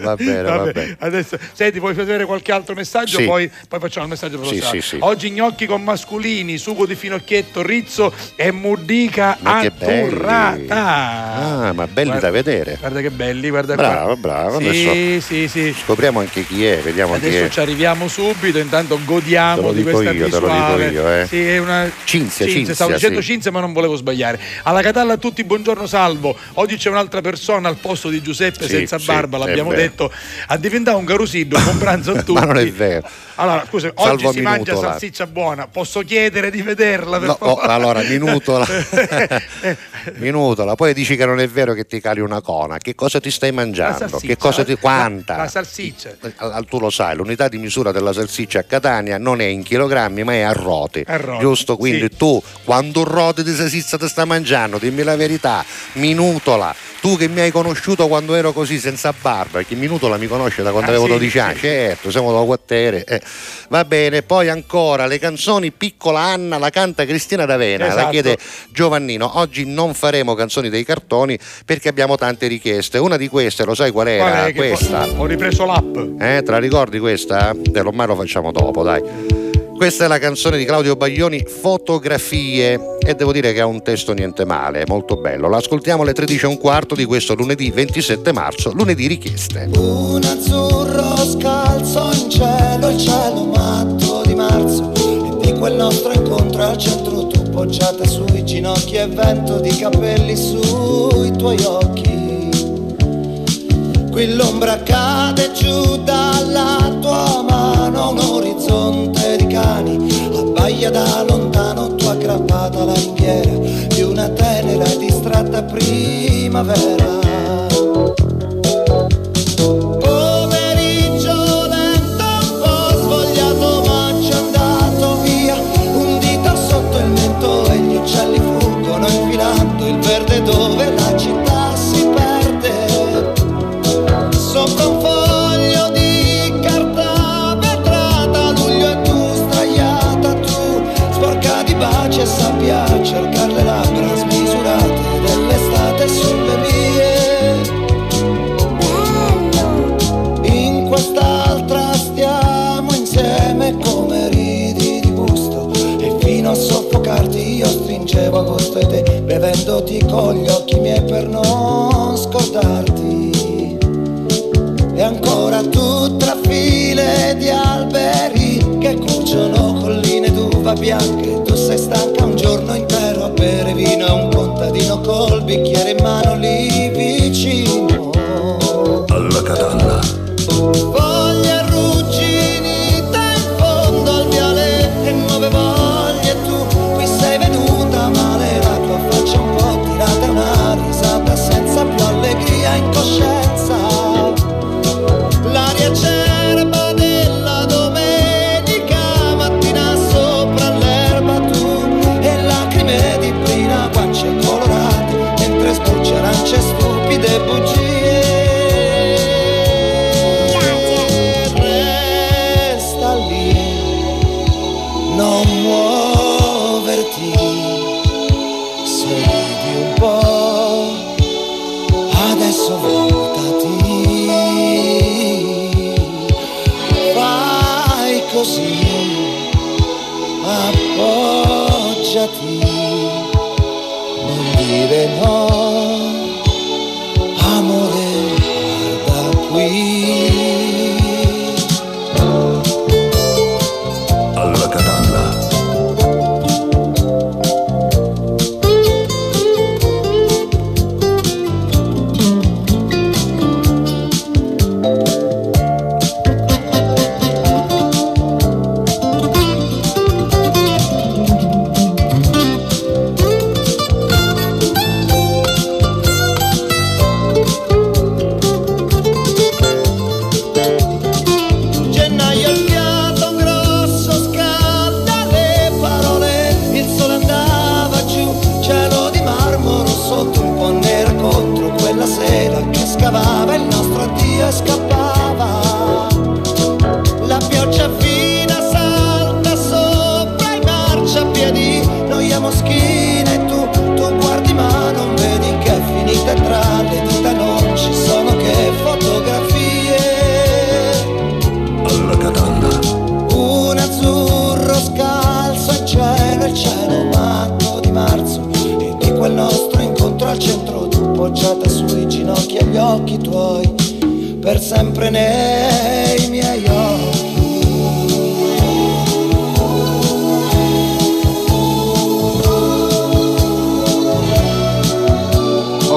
Speaker 1: Va bene, va bene.
Speaker 2: Adesso, senti, vuoi vedere qualche altro messaggio?
Speaker 1: Sì.
Speaker 2: Poi, poi facciamo il messaggio per
Speaker 1: Sì,
Speaker 2: Rosario.
Speaker 1: sì.
Speaker 2: Oggi gnocchi con masculini, sugo di finocchietto, rizzo e
Speaker 1: belli.
Speaker 2: atturrata.
Speaker 1: Ah, ma belli
Speaker 2: Guarda-
Speaker 1: da vedere.
Speaker 2: Guarda che belli, guarda
Speaker 1: Bravo,
Speaker 2: qua.
Speaker 1: bravo.
Speaker 2: Sì,
Speaker 1: Adesso
Speaker 2: sì, sì.
Speaker 1: scopriamo anche chi è, vediamo chi
Speaker 2: Adesso
Speaker 1: è.
Speaker 2: ci arriviamo subito, intanto godiamo di questa
Speaker 1: io, te lo
Speaker 2: visuale.
Speaker 1: dico io, eh.
Speaker 2: Sì, è una
Speaker 1: Cinzia, Cinzia,
Speaker 2: stavo dicendo
Speaker 1: sì.
Speaker 2: Cinzia, ma non volevo sbagliare. Alla Catalla a tutti, buongiorno salvo. Oggi c'è un'altra persona al posto di Giuseppe
Speaker 1: Sì,
Speaker 2: senza barba, l'abbiamo detto. A diventare un carusiddo, con pranzo a (laughs) tutti.
Speaker 1: Ma non è vero.
Speaker 2: Allora, scusa,
Speaker 1: Salvo
Speaker 2: oggi si mangia
Speaker 1: Minutola.
Speaker 2: salsiccia buona. Posso chiedere di vederla? Per
Speaker 1: No, oh,
Speaker 2: favore?
Speaker 1: allora, minutola. (laughs) minutola. Poi dici che non è vero che ti cali una cona. Che cosa ti stai
Speaker 2: La
Speaker 1: mangiando?
Speaker 2: salsiccia,
Speaker 1: Che cosa ti.
Speaker 2: la-
Speaker 1: Quanta?
Speaker 2: La, salsiccia.
Speaker 1: Ah, Tu lo sai, l'unità di misura della salsiccia a Catania non è in chilogrammi, ma è a rote.
Speaker 2: A rote,
Speaker 1: Giusto? Quindi
Speaker 2: sì.
Speaker 1: tu, quando un rote di salsiccia ti sta mangiando, dimmi la verità, minutola. Tu che mi hai conosciuto quando ero così senza barba, perché Minuto la mi conosce da quando
Speaker 2: Ah,
Speaker 1: avevo
Speaker 2: sì,
Speaker 1: 12 anni,
Speaker 2: sì.
Speaker 1: certo, siamo da quartiere. eh. Va bene, poi ancora le canzoni Piccola Anna la canta Cristina D'Avena, la
Speaker 2: Esatto.
Speaker 1: chiede Giovannino. Oggi non faremo canzoni dei cartoni perché abbiamo tante richieste. Una di queste, lo sai qual era?
Speaker 2: Qual è che
Speaker 1: questa.
Speaker 2: Ho ripreso l'app.
Speaker 1: Eh, te la ricordi questa? Lo ormai lo facciamo dopo, dai. Questa è la canzone di Claudio Baglioni, Fotografie, e devo dire che ha un testo niente male, molto bello. L'ascoltiamo alle 13 e un quarto di questo lunedì 27 marzo, lunedì richieste.
Speaker 22: Un azzurro scalzo in cielo, il cielo matto di marzo E di quel nostro incontro al centro tu poggiata sui ginocchi E vento di capelli sui tuoi occhi Qui l'ombra cade giù dalla tua mano Un orizzonte cani Abbaia da lontano tu aggrappata alla ringhiera Di una tenera e distratta primavera con gli occhi miei per non scordarti. E ancora tu tra file di alberi Che cuciono colline d'uva bianche. Tu sei stanca un giorno intero a bere vino E un contadino col bicchiere in mano lì de quel nostro incontro al centro tu poggiata sui ginocchi e gli occhi tuoi Per sempre nei miei occhi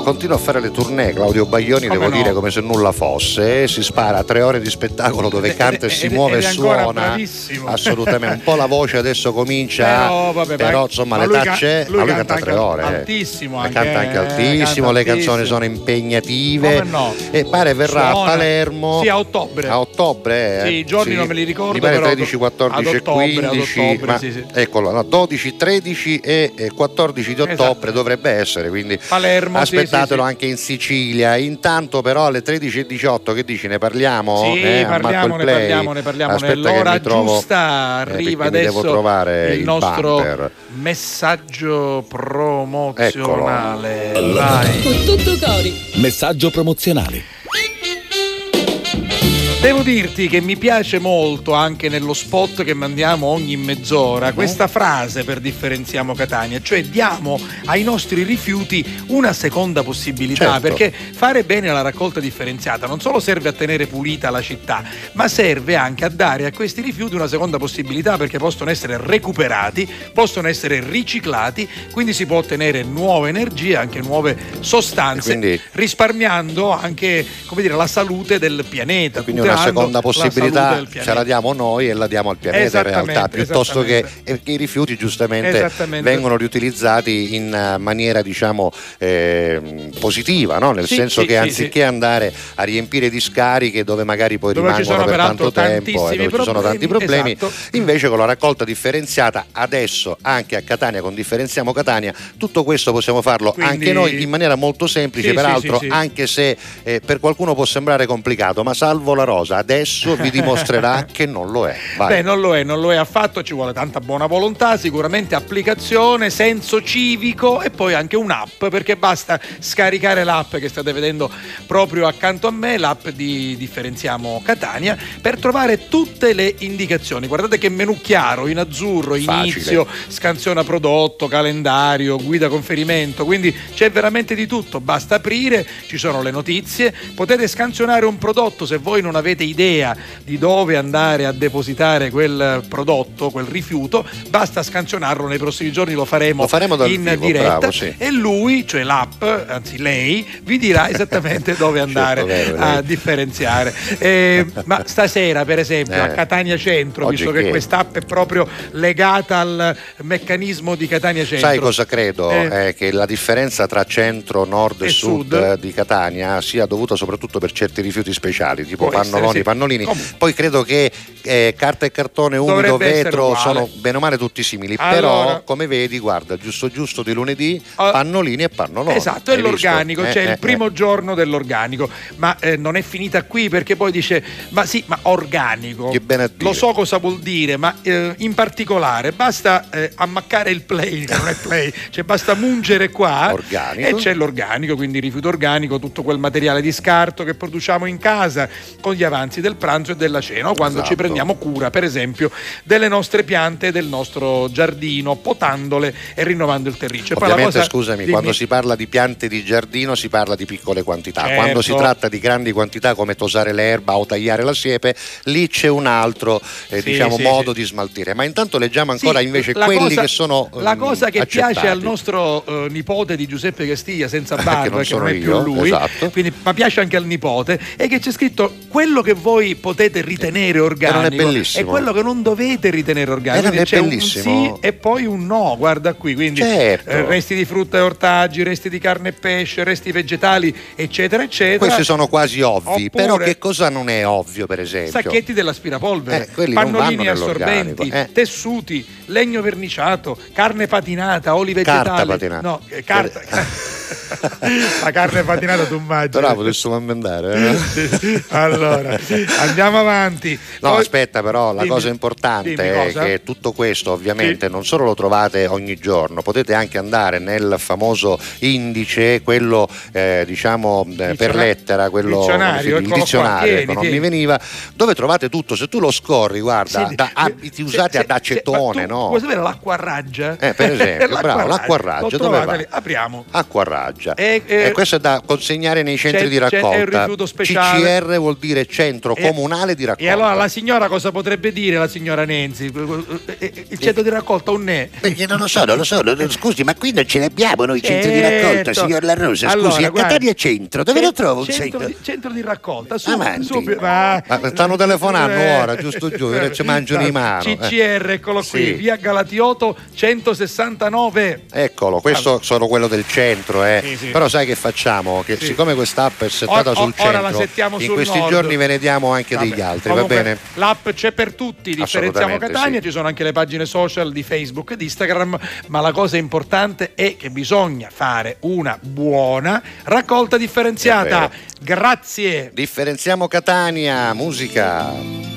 Speaker 1: continua a fare le tournée Claudio Baglioni,
Speaker 2: Come
Speaker 1: devo
Speaker 2: no?
Speaker 1: dire come se nulla fosse, si spara tre ore di spettacolo dove (laughs) canta e si muove e suona.
Speaker 2: bravissimo.
Speaker 1: Assolutamente, un po' la voce adesso comincia, (laughs)
Speaker 2: Però, vabbè,
Speaker 1: però
Speaker 2: ma-
Speaker 1: insomma
Speaker 2: ma
Speaker 1: le
Speaker 2: ca-
Speaker 1: tacce,
Speaker 2: lui
Speaker 1: ma lui
Speaker 2: canta
Speaker 1: canta tre
Speaker 2: anche
Speaker 1: ore. eh.
Speaker 2: altissimo anche,
Speaker 1: canta anche
Speaker 2: eh,
Speaker 1: altissimo,
Speaker 2: canta
Speaker 1: le canzoni
Speaker 2: altissimo.
Speaker 1: sono impegnative
Speaker 2: Come no?
Speaker 1: e pare verrà
Speaker 2: Suona.
Speaker 1: a Palermo
Speaker 2: Sì, a ottobre.
Speaker 1: a ottobre, eh?
Speaker 2: Sì, i giorni non me li ricordo,
Speaker 1: Mi pare
Speaker 2: però
Speaker 1: 13, 14
Speaker 2: ad
Speaker 1: e
Speaker 2: ottobre, ad
Speaker 1: 15,
Speaker 2: ottobre,
Speaker 1: ma
Speaker 2: sì, sì.
Speaker 1: eccolo, no, 12, 13 e eh, 14 di ottobre
Speaker 2: Esatto.
Speaker 1: dovrebbe essere, quindi
Speaker 2: Palermo, sì,
Speaker 1: aspettatelo fatelo anche in Sicilia. Intanto però alle 13.18 che dici ne parliamo?
Speaker 2: Sì,
Speaker 1: Eh,
Speaker 2: parliamo, ne parliamo, ne parliamo
Speaker 1: Aspetta che
Speaker 2: nell'ora
Speaker 1: mi trovo-
Speaker 2: giusta.
Speaker 1: eh,
Speaker 2: Arriva
Speaker 1: devo
Speaker 2: adesso
Speaker 1: trovare
Speaker 2: il
Speaker 1: il
Speaker 2: nostro
Speaker 1: bumper.
Speaker 2: messaggio promozionale.
Speaker 9: Eccolo.
Speaker 2: Vai.
Speaker 14: Con tutto cori.
Speaker 9: Messaggio promozionale.
Speaker 2: Devo dirti che mi piace molto anche nello spot che mandiamo ogni mezz'ora questa frase per differenziamo Catania, cioè diamo ai nostri rifiuti una seconda possibilità,
Speaker 1: Certo.
Speaker 2: perché fare bene la raccolta differenziata non solo serve a tenere pulita la città, ma serve anche a dare a questi rifiuti una seconda possibilità perché possono essere recuperati, possono essere riciclati, quindi si può ottenere nuove energie, anche nuove sostanze,
Speaker 1: Quindi-
Speaker 2: risparmiando anche come dire, la salute del pianeta.
Speaker 1: Quindi una seconda possibilità ce la diamo noi e la diamo al pianeta in realtà, piuttosto che eh, i rifiuti giustamente vengono riutilizzati in eh, maniera diciamo eh, positiva, no? nel
Speaker 2: Sì,
Speaker 1: senso
Speaker 2: sì,
Speaker 1: che
Speaker 2: sì,
Speaker 1: anziché andare a riempire discariche dove magari poi
Speaker 2: Dove
Speaker 1: rimangono per tanto tempo e
Speaker 2: tantissimi
Speaker 1: dove ci sono tanti
Speaker 2: problemi,
Speaker 1: problemi,
Speaker 2: esatto.
Speaker 1: invece con la raccolta differenziata adesso anche a Catania con Differenziamo Catania, tutto questo possiamo farlo
Speaker 2: Quindi-
Speaker 1: anche noi in maniera molto semplice,
Speaker 2: Sì, sì,
Speaker 1: peraltro
Speaker 2: sì, sì.
Speaker 1: anche se eh, per qualcuno può sembrare complicato, ma salvo la rosa, adesso vi dimostrerà (laughs) che non lo è. Vai.
Speaker 2: Beh, non lo è, non lo è affatto, ci vuole tanta buona volontà, sicuramente applicazione, senso civico e poi anche un'app, perché basta scaricare l'app che state vedendo proprio accanto a me, l'app di Differenziamo Catania, per trovare tutte le indicazioni. Guardate che menu chiaro, in azzurro,
Speaker 1: Facile.
Speaker 2: inizio, scansiona prodotto, calendario, guida conferimento, quindi c'è veramente di tutto, basta aprire, ci sono le notizie, potete scansionare un prodotto se voi non avete idea di dove andare a depositare quel prodotto, quel rifiuto, basta scansionarlo, nei prossimi giorni lo faremo,
Speaker 1: Lo faremo
Speaker 2: in
Speaker 1: vivo,
Speaker 2: diretta
Speaker 1: bravo, sì.
Speaker 2: e lui, cioè l'app, anzi lei, vi dirà (laughs) esattamente dove andare
Speaker 1: vero,
Speaker 2: a differenziare. Eh, ma (laughs) stasera, per esempio,
Speaker 1: Eh.
Speaker 2: a Catania Centro,
Speaker 1: Oggi
Speaker 2: visto che
Speaker 1: che?
Speaker 2: quest'app è proprio legata al meccanismo di Catania Centro.
Speaker 1: Sai cosa credo?
Speaker 2: Eh.
Speaker 1: Che la differenza tra centro, nord e,
Speaker 2: E
Speaker 1: sud,
Speaker 2: sud.
Speaker 1: di Catania sia dovuta soprattutto per certi rifiuti speciali, tipo
Speaker 2: Può essere,
Speaker 1: pannoloni,
Speaker 2: sì.
Speaker 1: pannolini.
Speaker 2: Comunque.
Speaker 1: Poi credo che eh, carta e cartone, umido,
Speaker 2: Dovrebbe
Speaker 1: vetro sono bene o male tutti simili.
Speaker 2: Allora-
Speaker 1: Però, come vedi, guarda, giusto giusto di lunedì,
Speaker 2: Ah.
Speaker 1: pannolini e pannoloni.
Speaker 2: Esatto, è
Speaker 1: Hai visto?
Speaker 2: l'organico,
Speaker 1: Eh,
Speaker 2: cioè
Speaker 1: eh,
Speaker 2: il primo giorno dell'organico, ma eh, non è finita qui perché poi dice, ma sì, ma organico, lo so cosa vuol dire, ma eh, in particolare basta eh, ammaccare il play, (laughs) non è play, cioè basta mungere qua
Speaker 1: Organico.
Speaker 2: e c'è l'organico, quindi rifiuto organico, tutto quel materiale di scarto che produciamo in casa con gli avanzi del pranzo e della cena, o quando ci
Speaker 1: Esatto.
Speaker 2: prendiamo cura, per esempio, delle nostre piante, del nostro giardino, potandole e rinnovando il terriccio.
Speaker 1: Ovviamente,
Speaker 2: cosa-
Speaker 1: scusami,
Speaker 2: dimmi.
Speaker 1: quando si parla di piante di giardino si parla di piccole quantità.
Speaker 2: Certo.
Speaker 1: Quando si tratta di grandi quantità come tosare l'erba o tagliare la siepe, lì c'è un altro eh,
Speaker 2: Sì,
Speaker 1: diciamo,
Speaker 2: sì,
Speaker 1: modo
Speaker 2: sì.
Speaker 1: di smaltire. Ma intanto leggiamo ancora invece quelli
Speaker 2: cosa-
Speaker 1: che sono
Speaker 2: la
Speaker 1: mm,
Speaker 2: cosa che
Speaker 1: accettati.
Speaker 2: piace al nostro eh, nipote di Giuseppe Castiglia senza (laughs) barba
Speaker 1: Che non
Speaker 2: che non è
Speaker 1: io,
Speaker 2: più lui
Speaker 1: esatto.
Speaker 2: quindi, ma piace anche al nipote è che c'è scritto quello che voi potete ritenere organico
Speaker 1: non è bellissimo?
Speaker 2: e quello che non dovete ritenere organico
Speaker 1: Eh, è
Speaker 2: c'è un
Speaker 1: bellissimo?
Speaker 2: sì e poi un no guarda qui quindi
Speaker 1: Certo.
Speaker 2: eh, resti di frutta e ortaggi resti di carne e pesce resti vegetali eccetera eccetera
Speaker 1: Questi sono quasi ovvi,
Speaker 2: Oppure-
Speaker 1: però che cosa non è ovvio per esempio?
Speaker 2: Sacchetti dell'aspirapolvere,
Speaker 1: Eh,
Speaker 2: pannolini assorbenti,
Speaker 1: eh.
Speaker 2: tessuti, legno verniciato, carne patinata, oli
Speaker 1: Carta
Speaker 2: vegetali.
Speaker 1: patinata.
Speaker 2: No, eh, carta. La carne patinata tu immagini.
Speaker 1: Bravo, adesso fammi andare. eh. (laughs)
Speaker 2: allora, andiamo avanti.
Speaker 1: No,
Speaker 2: Poi-
Speaker 1: aspetta, però la
Speaker 2: Dimmi,
Speaker 1: cosa importante è
Speaker 2: cosa?
Speaker 1: che tutto questo ovviamente non solo lo trovate ogni giorno, potete anche andare nel famoso indice, quello eh, diciamo eh, per lettera, quello
Speaker 2: dizionario,
Speaker 1: il
Speaker 2: qua,
Speaker 1: dizionario,
Speaker 2: tieni,
Speaker 1: ecco, non mi veniva, dove trovate tutto, se tu lo scorri, guarda,
Speaker 2: Sì,
Speaker 1: da abiti usati ad acetone, no?
Speaker 2: Vuoi sapere l'acqua raggia?
Speaker 1: Eh, per (laughs) esempio, bravo, l'acqua a
Speaker 2: L'ho
Speaker 1: raggia, dove va?
Speaker 2: Apriamo.
Speaker 1: Acqua a raggia.
Speaker 2: E,
Speaker 1: E,
Speaker 2: eh,
Speaker 1: questo è da consegnare nei centri
Speaker 2: c'è-
Speaker 1: di
Speaker 2: c'è- è un
Speaker 1: raccolta.
Speaker 2: rifiuto speciale.
Speaker 1: CCR vuol dire centro
Speaker 2: E-
Speaker 1: comunale di raccolta.
Speaker 2: E allora la signora cosa potrebbe dire, la signora Nenzi? Eh, eh, Il centro di raccolta un ne?
Speaker 23: Perché non lo so, non lo so, non- scusi, ma qui non ce ne abbiamo noi centri di raccolta,
Speaker 2: Certo.
Speaker 23: signor La Rosa.
Speaker 2: Allora,
Speaker 23: Scusi, a
Speaker 2: guarda,
Speaker 23: Catania Centro, dove lo trovo un
Speaker 2: centro
Speaker 23: centro?
Speaker 2: di, centro di raccolta, su, subito. Ma,
Speaker 1: Ma stanno telefonando
Speaker 2: Eh.
Speaker 1: ora, giusto giù, che ci mangiano in mano. eh.
Speaker 2: CCR, eccolo qui,
Speaker 1: Sì.
Speaker 2: via Galatioto 169.
Speaker 1: Eccolo, questo sono quello del centro, eh.
Speaker 2: Sì, sì.
Speaker 1: Però sai che facciamo? Che siccome questa app è settata
Speaker 2: O-
Speaker 1: sul
Speaker 2: o- ora la
Speaker 1: centro, in questi
Speaker 2: nord.
Speaker 1: giorni ve ne diamo anche
Speaker 2: Vabbè.
Speaker 1: degli altri,
Speaker 2: Comunque,
Speaker 1: va bene?
Speaker 2: L'app c'è per tutti, differenziamo Catania, ci sono anche le pagine social di Facebook e di Instagram, ma la cosa importante è che bisogna fare una buona raccolta differenziata. Grazie.
Speaker 1: Differenziamo Catania, musica.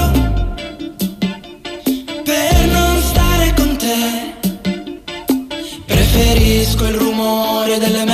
Speaker 5: Preferisco il rumore delle metro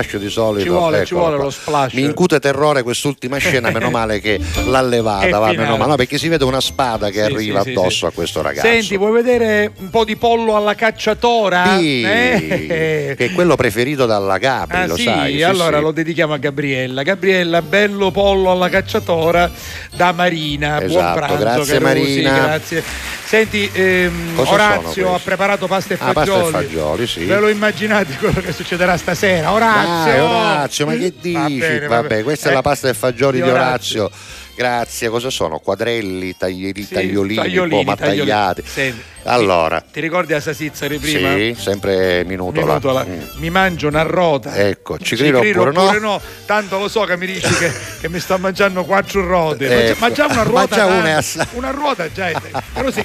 Speaker 1: splash di solito.
Speaker 2: Ci vuole, ci
Speaker 1: eccolo
Speaker 2: vuole lo splash.
Speaker 1: Mi incute terrore quest'ultima scena, meno male che l'ha levata, (laughs) va, meno male. No, perché si vede una spada che
Speaker 2: Sì,
Speaker 1: arriva
Speaker 2: sì,
Speaker 1: addosso
Speaker 2: sì.
Speaker 1: a questo ragazzo.
Speaker 2: Senti, vuoi vedere un po' di pollo alla cacciatora?
Speaker 1: Sì,
Speaker 2: Eh?
Speaker 1: che è quello preferito dalla Gabri,
Speaker 2: Ah,
Speaker 1: lo sai.
Speaker 2: allora lo dedichiamo a Gabriella. Gabriella, bello pollo alla cacciatora da Marina. Buon
Speaker 1: Esatto,
Speaker 2: pranzo,
Speaker 1: grazie,
Speaker 2: Carusi,
Speaker 1: Marina.
Speaker 2: grazie. Senti, ehm, Orazio ha preparato pasta e
Speaker 1: Ah,
Speaker 2: fagioli.
Speaker 1: pasta e fagioli, sì.
Speaker 2: Ve lo immaginate quello che succederà stasera? Orazio!
Speaker 1: Dai, Orazio, ma che dici?
Speaker 2: Va bene,
Speaker 1: Vabbè,
Speaker 2: va bene.
Speaker 1: questa è
Speaker 2: Eh,
Speaker 1: la pasta e fagioli
Speaker 2: di
Speaker 1: di Orazio. Grazie, cosa sono? Quadrelli, tagli-
Speaker 2: Sì,
Speaker 1: tagliolini,
Speaker 2: tagliolini,
Speaker 1: un po' ma
Speaker 2: tagliolini.
Speaker 1: tagliati.
Speaker 2: Senti,
Speaker 1: Allora,
Speaker 2: Ti ricordi la Sasizzari prima?
Speaker 1: sì, sempre minutola.
Speaker 2: Minutola.
Speaker 1: Mm.
Speaker 2: Mi mangio una rota.
Speaker 1: Ecco, ci credo oppure no?
Speaker 2: Tanto lo so che mi dici che, che mi sto mangiando quattro già-
Speaker 1: Ecco.
Speaker 2: Ma già (laughs) una ruota.
Speaker 1: già una è assai.
Speaker 2: una ruota già è. Però sì,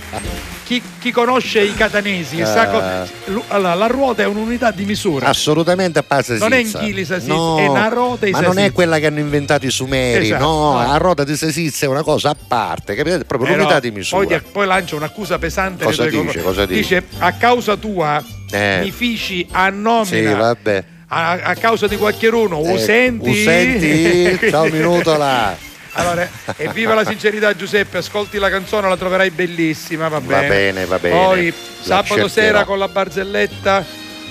Speaker 2: chi, chi conosce i catanesi sa co-
Speaker 1: Eh.
Speaker 2: lu- allora, la ruota è un'unità di misura.
Speaker 1: Assolutamente a pasta
Speaker 2: Non è in chili sasizza,
Speaker 1: No,
Speaker 2: è una rota di
Speaker 1: Ma non è
Speaker 2: sasizza.
Speaker 1: quella che hanno inventato i sumeri,
Speaker 2: Esatto,
Speaker 1: no,
Speaker 2: no.
Speaker 1: la rota di sasizza è una cosa a parte, capite? Proprio
Speaker 2: Eh
Speaker 1: l'unità
Speaker 2: no,
Speaker 1: di misura.
Speaker 2: Poi, poi lancia un'accusa pesante.
Speaker 1: Cosa dice, cosa dice?
Speaker 2: Dice a causa tua
Speaker 1: Eh.
Speaker 2: mi fici a nomina.
Speaker 1: Sì, vabbè.
Speaker 2: a, a causa di qualcheruno,
Speaker 1: Eh,
Speaker 2: senti?
Speaker 1: o senti? (laughs) Ciao, minuto là.
Speaker 2: Allora, evviva la sincerità Giuseppe, ascolti la canzone, la troverai bellissima, va bene.
Speaker 1: bene, va bene.
Speaker 2: Poi sabato sera con la barzelletta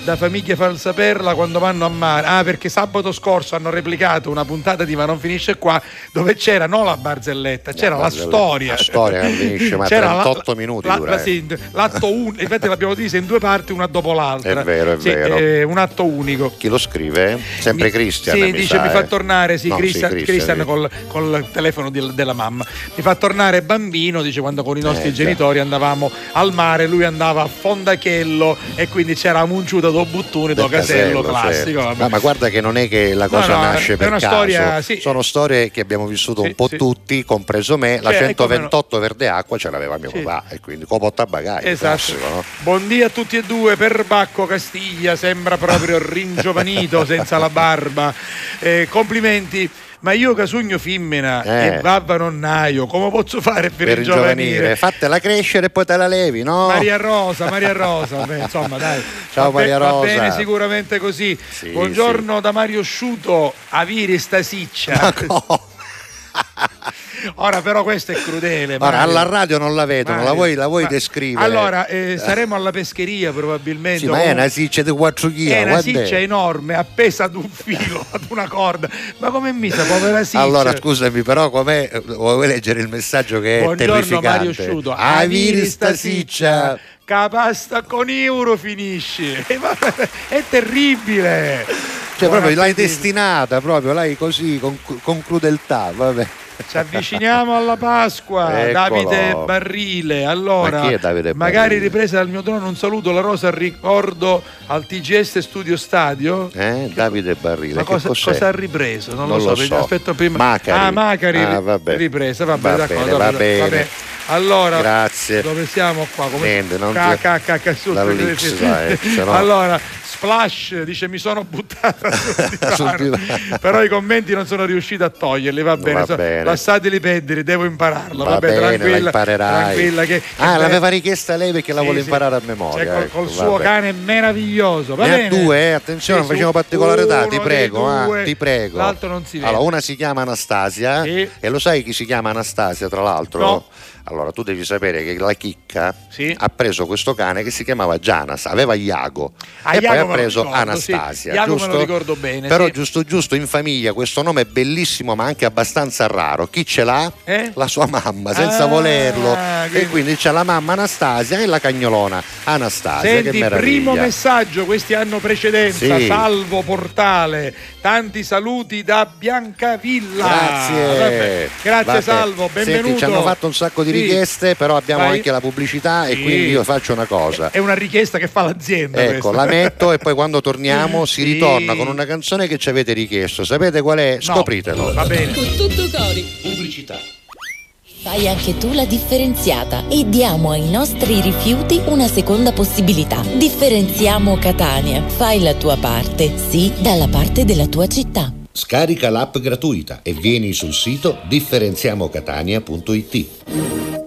Speaker 2: da famiglia falsa perla quando vanno a mare. Ah, perché sabato scorso hanno replicato una puntata di Ma non finisce qua dove c'era non la barzelletta, c'era la,
Speaker 1: barzelletta.
Speaker 2: storia.
Speaker 1: La storia non finisce, ma
Speaker 2: C'era la-
Speaker 1: 38 minuti
Speaker 2: la-
Speaker 1: dura,
Speaker 2: la-
Speaker 1: eh.
Speaker 2: sì, l'atto unico, infatti l'abbiamo divisa in due parti, una dopo l'altra.
Speaker 1: È vero, è
Speaker 2: Sì,
Speaker 1: vero.
Speaker 2: eh, un atto unico.
Speaker 1: Chi lo scrive? Sempre Christian.
Speaker 2: Sì,
Speaker 1: mi
Speaker 2: dice
Speaker 1: sa,
Speaker 2: mi fa
Speaker 1: eh.
Speaker 2: tornare, sì,
Speaker 1: No,
Speaker 2: Christian,
Speaker 1: sì,
Speaker 2: Christian
Speaker 1: sì.
Speaker 2: col, col telefono di- della mamma. Mi fa tornare bambino, dice quando con i nostri
Speaker 1: Eh,
Speaker 2: genitori andavamo al mare, lui andava a Fondachello e quindi c'era Munciuta do Buttuni, do Casello,
Speaker 1: certo.
Speaker 2: classico. vabbè.
Speaker 1: No, ma guarda che non è che la cosa
Speaker 2: no,
Speaker 1: nasce
Speaker 2: è
Speaker 1: per caso.
Speaker 2: storia, sì.
Speaker 1: Sono storie che abbiamo vissuto
Speaker 2: Sì,
Speaker 1: un po'
Speaker 2: sì.
Speaker 1: tutti, compreso me. La
Speaker 2: Cioè, e come
Speaker 1: 128 verde acqua ce l'aveva mio papà e quindi copotta bagaglio.
Speaker 2: Esatto.
Speaker 1: classico, no?
Speaker 2: Buondì a tutti e due, per Bacco Castiglia sembra proprio (laughs) ringiovanito senza la barba. Eh, complimenti. Ma io casugno femmina
Speaker 1: Eh.
Speaker 2: e babba nonnaio, come posso fare per,
Speaker 1: Per
Speaker 2: ringiovanire,
Speaker 1: fatela crescere e poi te la levi, no?
Speaker 2: Maria Rosa, Maria Rosa, beh, insomma (laughs) dai.
Speaker 1: Ciao,
Speaker 2: Va be-
Speaker 1: Maria
Speaker 2: Va
Speaker 1: Rosa.
Speaker 2: bene sicuramente così.
Speaker 1: Sì,
Speaker 2: Buongiorno da Mario Sciuto, Aviri sta siccia. (laughs) Ora però questo è crudele.
Speaker 1: Ora, alla radio non la vedono, la
Speaker 2: Mario.
Speaker 1: vuoi, la vuoi
Speaker 2: Ma-
Speaker 1: descrivere?
Speaker 2: Allora, eh, saremo alla pescheria probabilmente.
Speaker 1: Sì, ma è una siccia di 4 kg.
Speaker 2: È una siccia enorme, appesa ad un filo, (laughs) ad una corda. Ma come misa, povera siccia?
Speaker 1: Allora scusami, però com'è? Vuoi leggere il messaggio che è
Speaker 2: Buongiorno
Speaker 1: terrificante?
Speaker 2: Mario Sciuto.
Speaker 1: Aviri sta siccia.
Speaker 2: Capasta con euro finisce. (laughs) Eh, vabbè, È terribile.
Speaker 1: Cioè,
Speaker 2: Buon
Speaker 1: proprio l'hai destinata, proprio, l'hai così, con, con crudeltà, vabbè.
Speaker 2: Ci avviciniamo alla Pasqua,
Speaker 1: Eccolo.
Speaker 2: Davide Barrile. Allora,
Speaker 1: Ma Davide
Speaker 2: magari
Speaker 1: Barrile?
Speaker 2: ripresa dal mio trono un saluto la Rosa ricordo al TGS Studio Stadio.
Speaker 1: Eh? Davide Barrile,
Speaker 2: Ma
Speaker 1: che
Speaker 2: cosa, cosa ha ripreso? Non,
Speaker 1: Non
Speaker 2: lo so,
Speaker 1: lo so.
Speaker 2: aspetto prima.
Speaker 1: Macari.
Speaker 2: Ah, Macari
Speaker 1: Ah, vabbè.
Speaker 2: ripresa, vabbè,
Speaker 1: Va
Speaker 2: d'accordo.
Speaker 1: bene, va bene.
Speaker 2: vabbè. Allora,
Speaker 1: Grazie.
Speaker 2: dove siamo qua? Come
Speaker 1: Niente, non
Speaker 2: ca,
Speaker 1: ti-
Speaker 2: ca, ca, ca, sul-
Speaker 1: Dall'X, vai, no-
Speaker 2: Allora, Splash dice mi sono buttata (laughs) sul divano. però i commenti non sono riuscito a toglierli, va bene.
Speaker 1: Va
Speaker 2: so-
Speaker 1: bene.
Speaker 2: Lasciateli perdere, devo impararlo.
Speaker 1: Va
Speaker 2: vabbè,
Speaker 1: bene, la
Speaker 2: tranquilla,
Speaker 1: imparerai.
Speaker 2: tranquilla che, che
Speaker 1: ah,
Speaker 2: be-
Speaker 1: l'aveva richiesta lei perché la
Speaker 2: Sì,
Speaker 1: vuole
Speaker 2: sì.
Speaker 1: imparare a memoria.
Speaker 2: Cioè, col,
Speaker 1: ecco,
Speaker 2: col suo cane meraviglioso. Va
Speaker 1: Ne
Speaker 2: bene?
Speaker 1: due, eh, attenzione,
Speaker 2: Sì,
Speaker 1: non facciamo particolarità, ti prego, ah, ti prego.
Speaker 2: L'altro non si vede.
Speaker 1: Allora, una si chiama Anastasia
Speaker 2: Sì.
Speaker 1: e lo sai chi si chiama Anastasia, tra l'altro?
Speaker 2: No.
Speaker 1: Allora, tu devi sapere che la chicca
Speaker 2: Sì.
Speaker 1: ha preso questo cane che si chiamava Gianas, aveva Iago
Speaker 2: Ah,
Speaker 1: e
Speaker 2: Iago
Speaker 1: poi ha
Speaker 2: me
Speaker 1: preso
Speaker 2: ricordo,
Speaker 1: Anastasia.
Speaker 2: sì. Iago me
Speaker 1: giusto?
Speaker 2: lo ricordo bene,
Speaker 1: Però
Speaker 2: sì.
Speaker 1: giusto giusto in famiglia questo nome è bellissimo ma anche abbastanza raro. Chi ce l'ha?
Speaker 2: Eh?
Speaker 1: La sua mamma, senza
Speaker 2: Ah,
Speaker 1: volerlo.
Speaker 2: quindi-
Speaker 1: E quindi c'è la mamma Anastasia e la cagnolona Anastasia. che
Speaker 2: Senti, primo messaggio, questi hanno precedenza, salvo portale, tanti saluti da Biancavilla.
Speaker 1: Grazie,
Speaker 2: Vabbè. Grazie
Speaker 1: Vabbè.
Speaker 2: Salvo, benvenuto.
Speaker 1: Senti, ci hanno fatto un sacco di. Richieste, però abbiamo
Speaker 2: Vai.
Speaker 1: anche la pubblicità e
Speaker 2: Sì.
Speaker 1: quindi io faccio una cosa.
Speaker 2: È una richiesta che fa l'azienda.
Speaker 1: Ecco,
Speaker 2: questa.
Speaker 1: la metto e poi quando torniamo si
Speaker 2: Sì.
Speaker 1: ritorna con una canzone che ci avete richiesto. Sapete qual è?
Speaker 2: No.
Speaker 1: Scopritelo.
Speaker 2: Va bene.
Speaker 14: Con tutto cori.
Speaker 1: Pubblicità.
Speaker 15: Fai anche tu la differenziata e diamo ai nostri rifiuti una seconda possibilità. Differenziamo Catania. Fai la tua parte, sì, dalla parte della tua città.
Speaker 1: Scarica l'app gratuita e vieni sul sito differenziamocatania.it.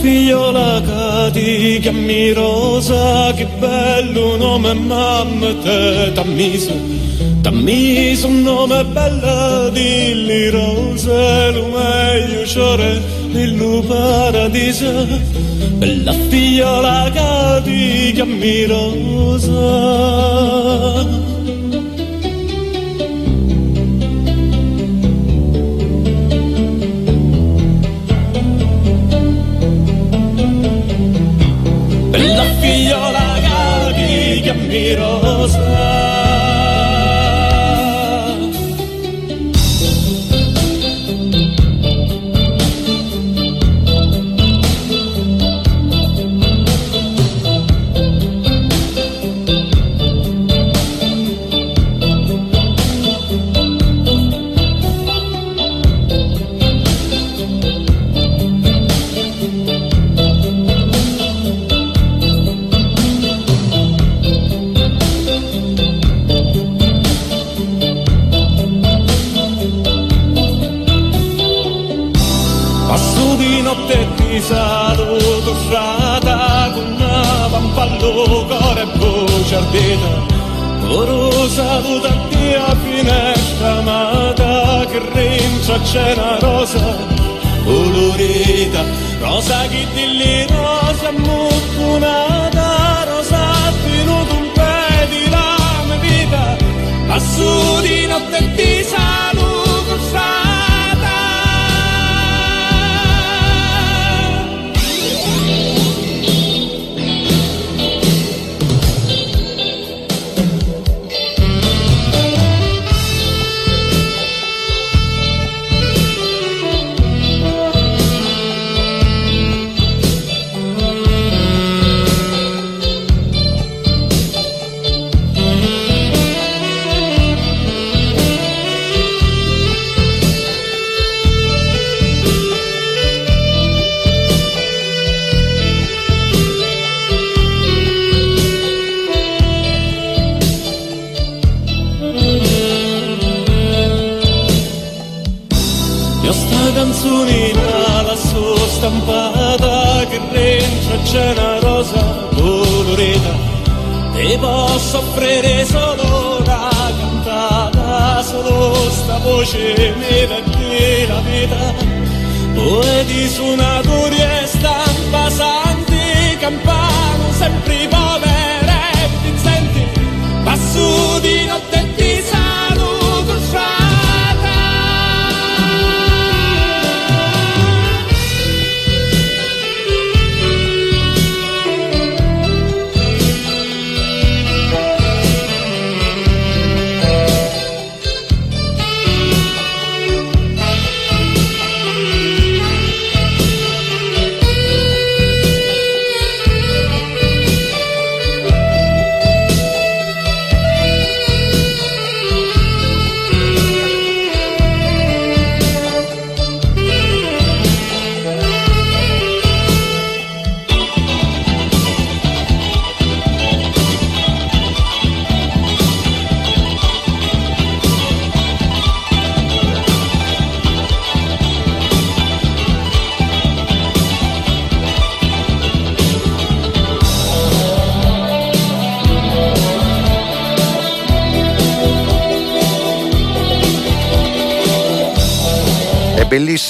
Speaker 12: La figliola che ti chiami Rosa, che bello nome mamma te t'ha messo.
Speaker 24: Dammi un nome bello di rose, lo meglio c'ore nel paradiso, bella figliola che ti chiami rosa. Ti chiami una pampallo cuore e voce ardita Oro saluto a te a finestra amata che rincia c'è una rosa colorita Rosa che di lì rosa ammucunata Rosa venuto un pe di la mia vita Passo di notte e sta voce mi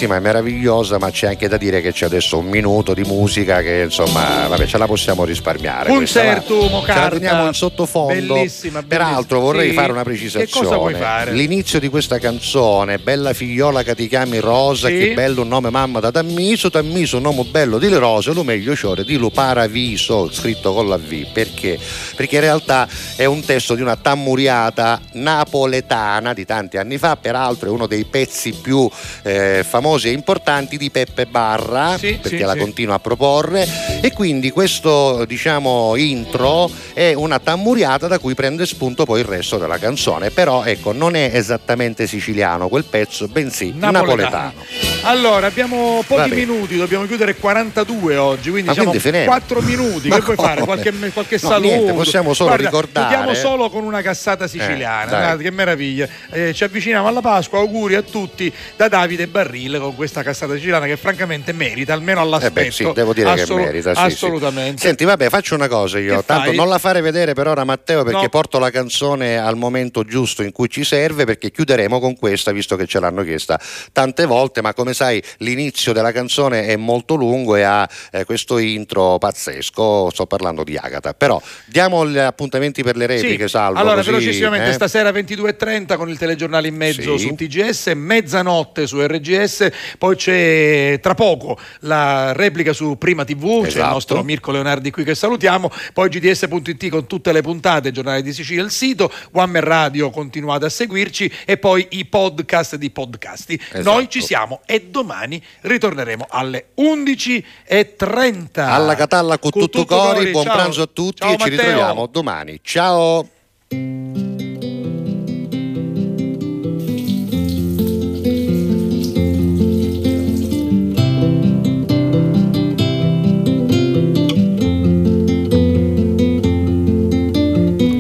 Speaker 1: bellissima, è meravigliosa, ma c'è anche da dire che c'è adesso un minuto di musica che insomma, vabbè, ce la possiamo risparmiare. va.
Speaker 2: Concertum,
Speaker 1: Ce la teniamo in sottofondo.
Speaker 2: Bellissima,
Speaker 1: Peraltro
Speaker 2: bellissima.
Speaker 1: vorrei
Speaker 2: Sì.
Speaker 1: fare una precisazione. L'inizio di questa canzone, Bella figliola che ti chiami Rosa,
Speaker 2: Sì.
Speaker 1: che bello un nome mamma da Tammiso, Tammiso un nome bello di le rose, lo meglio ciore di lo Paraviso, scritto con la V. Perché? Perché in realtà è un testo di una tammuriata napoletana di tanti anni fa, peraltro è uno dei pezzi più eh, famosi e importanti di Peppe Barra, perché
Speaker 2: sì,
Speaker 1: la
Speaker 2: sì.
Speaker 1: continua a proporre, e quindi questo diciamo intro è una tammuriata da cui prende spunto poi il resto della canzone, però ecco non è esattamente siciliano quel pezzo, bensì
Speaker 2: Napoletano.
Speaker 1: napoletano.
Speaker 2: Allora, abbiamo pochi
Speaker 1: Va bene.
Speaker 2: minuti, dobbiamo chiudere 42 oggi, quindi
Speaker 1: Ma quindi finiamo?
Speaker 2: 4 minuti. Che puoi fare? Qualche, qualche
Speaker 1: No,
Speaker 2: saluto?
Speaker 1: niente, possiamo solo
Speaker 2: Guarda,
Speaker 1: ricordare-
Speaker 2: Chiudiamo solo con una cassata siciliana.
Speaker 1: Eh, dai.
Speaker 2: Guarda, che meraviglia. Eh, ci avviciniamo alla Pasqua, auguri a tutti da Davide Barrile con questa cassata siciliana che francamente merita, almeno
Speaker 1: Eh
Speaker 2: all'aspetto.
Speaker 1: beh, sì, devo dire
Speaker 2: Assolu-
Speaker 1: che merita. sì, sì.
Speaker 2: assolutamente.
Speaker 1: Senti, vabbè, faccio una cosa io.
Speaker 2: Che
Speaker 1: Tanto
Speaker 2: fai?
Speaker 1: non la fare vedere per ora, Matteo, perché
Speaker 2: No.
Speaker 1: porto la canzone al momento giusto in cui ci serve, perché chiuderemo con questa, visto che ce l'hanno chiesta tante volte. Ma come sai, l'inizio della canzone è molto lungo e ha eh, questo intro pazzesco. Sto parlando di Agata. Però diamo gli appuntamenti per le repliche,
Speaker 2: Sì.
Speaker 1: salvo.
Speaker 2: Allora,
Speaker 1: così,
Speaker 2: velocissimamente,
Speaker 1: eh?
Speaker 2: stasera 22.30 con il telegiornale in mezzo
Speaker 1: Sì.
Speaker 2: su TGS, mezzanotte su RGS, poi c'è tra poco la replica su Prima TV, c'è il
Speaker 1: Esatto.
Speaker 2: nostro Mirko Leonardi qui che salutiamo, poi GDS.it con tutte le puntate, giornale di Sicilia, il sito, One Man Radio continuate a seguirci e poi i podcast di podcasti.
Speaker 1: Esatto.
Speaker 2: Noi ci siamo e domani ritorneremo alle 11.30.
Speaker 1: Alla Catalla con
Speaker 2: Con
Speaker 1: tutto
Speaker 2: tutto
Speaker 1: cori,
Speaker 2: cori,
Speaker 1: buon
Speaker 2: ciao.
Speaker 1: pranzo a tutti
Speaker 2: Ciao,
Speaker 1: e ci
Speaker 2: Matteo.
Speaker 1: ritroviamo domani. Ciao!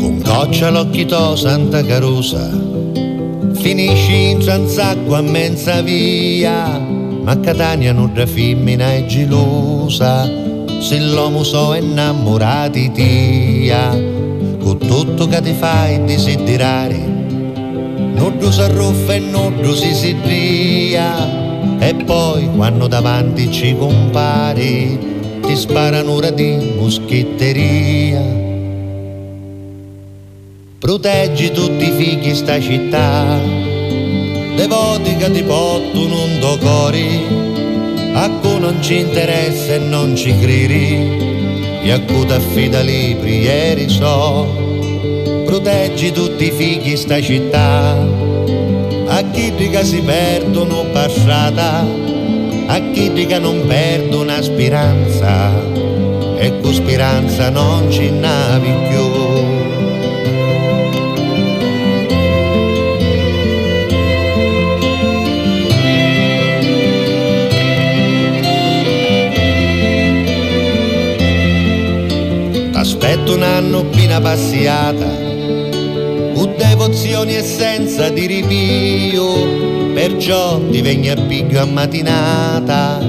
Speaker 16: Con goccia l'occhito Santa Carusa Finisci in Zanzacqua a mezza via Ma Catania non da femmina è gelosa Se l'uomo so innamorati tia. Con tutto che ti fai desiderare Non si arruffa e non si si ria E poi quando davanti ci compari Ti sparano ora di moschetteria Proteggi tutti i figli sta città, devoti che ti portano un do cori, a cui non ci interessa e non ci credi, e a cui ti affida libri ieri so. Proteggi tutti i figli sta città, a chi che si perdono passata, a chi che non perdono speranza, e con speranza non ci navi più. T'aspetto un anno appena passiata, con devozioni e senza di ripio, perciò ti vengo a piglio a mattinata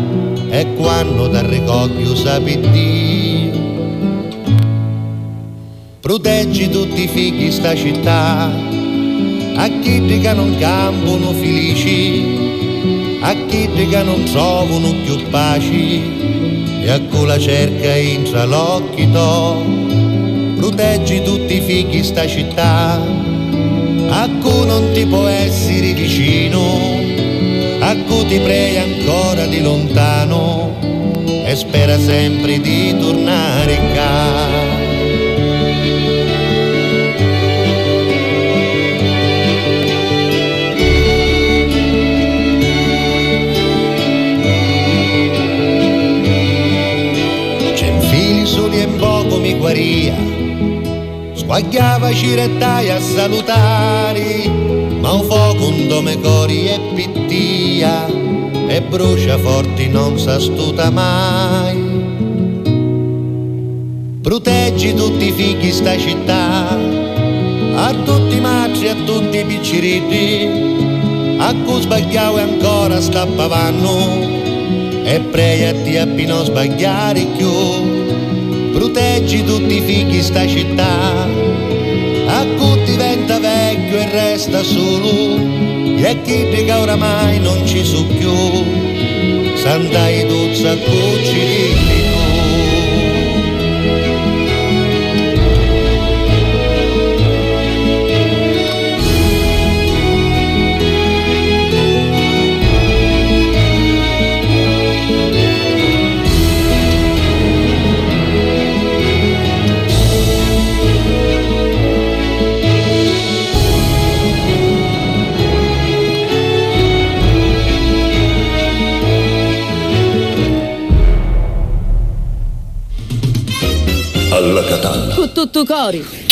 Speaker 16: e quando ti ricoglio sapi Dio. Proteggi tutti i figli sta città, a chi che non campano felici, a chi che non trovano più paci e a cui la cerca intra l'occhio to. Proteggi tutti i figli sta città, a cui non ti può essere vicino, a cui ti prega ancora di lontano e spera sempre di tornare qua. C'è e poco mi guaria, squagliava cirettai a salutare, ma un fuoco un dome cori e pittia, e brucia forti non s'astuta mai. Proteggi tutti i figli sta città, a tutti i matri, a tutti i picciriti, a cui sbagliavo e ancora stappavano, e pregati a non sbagliare più. Proteggi tutti i figli sta città, a cui diventa vecchio e resta solo, e a chi che oramai non ci so più, sandai duzza cuccirini
Speaker 6: Alla Catalla.
Speaker 14: Con tutto cori.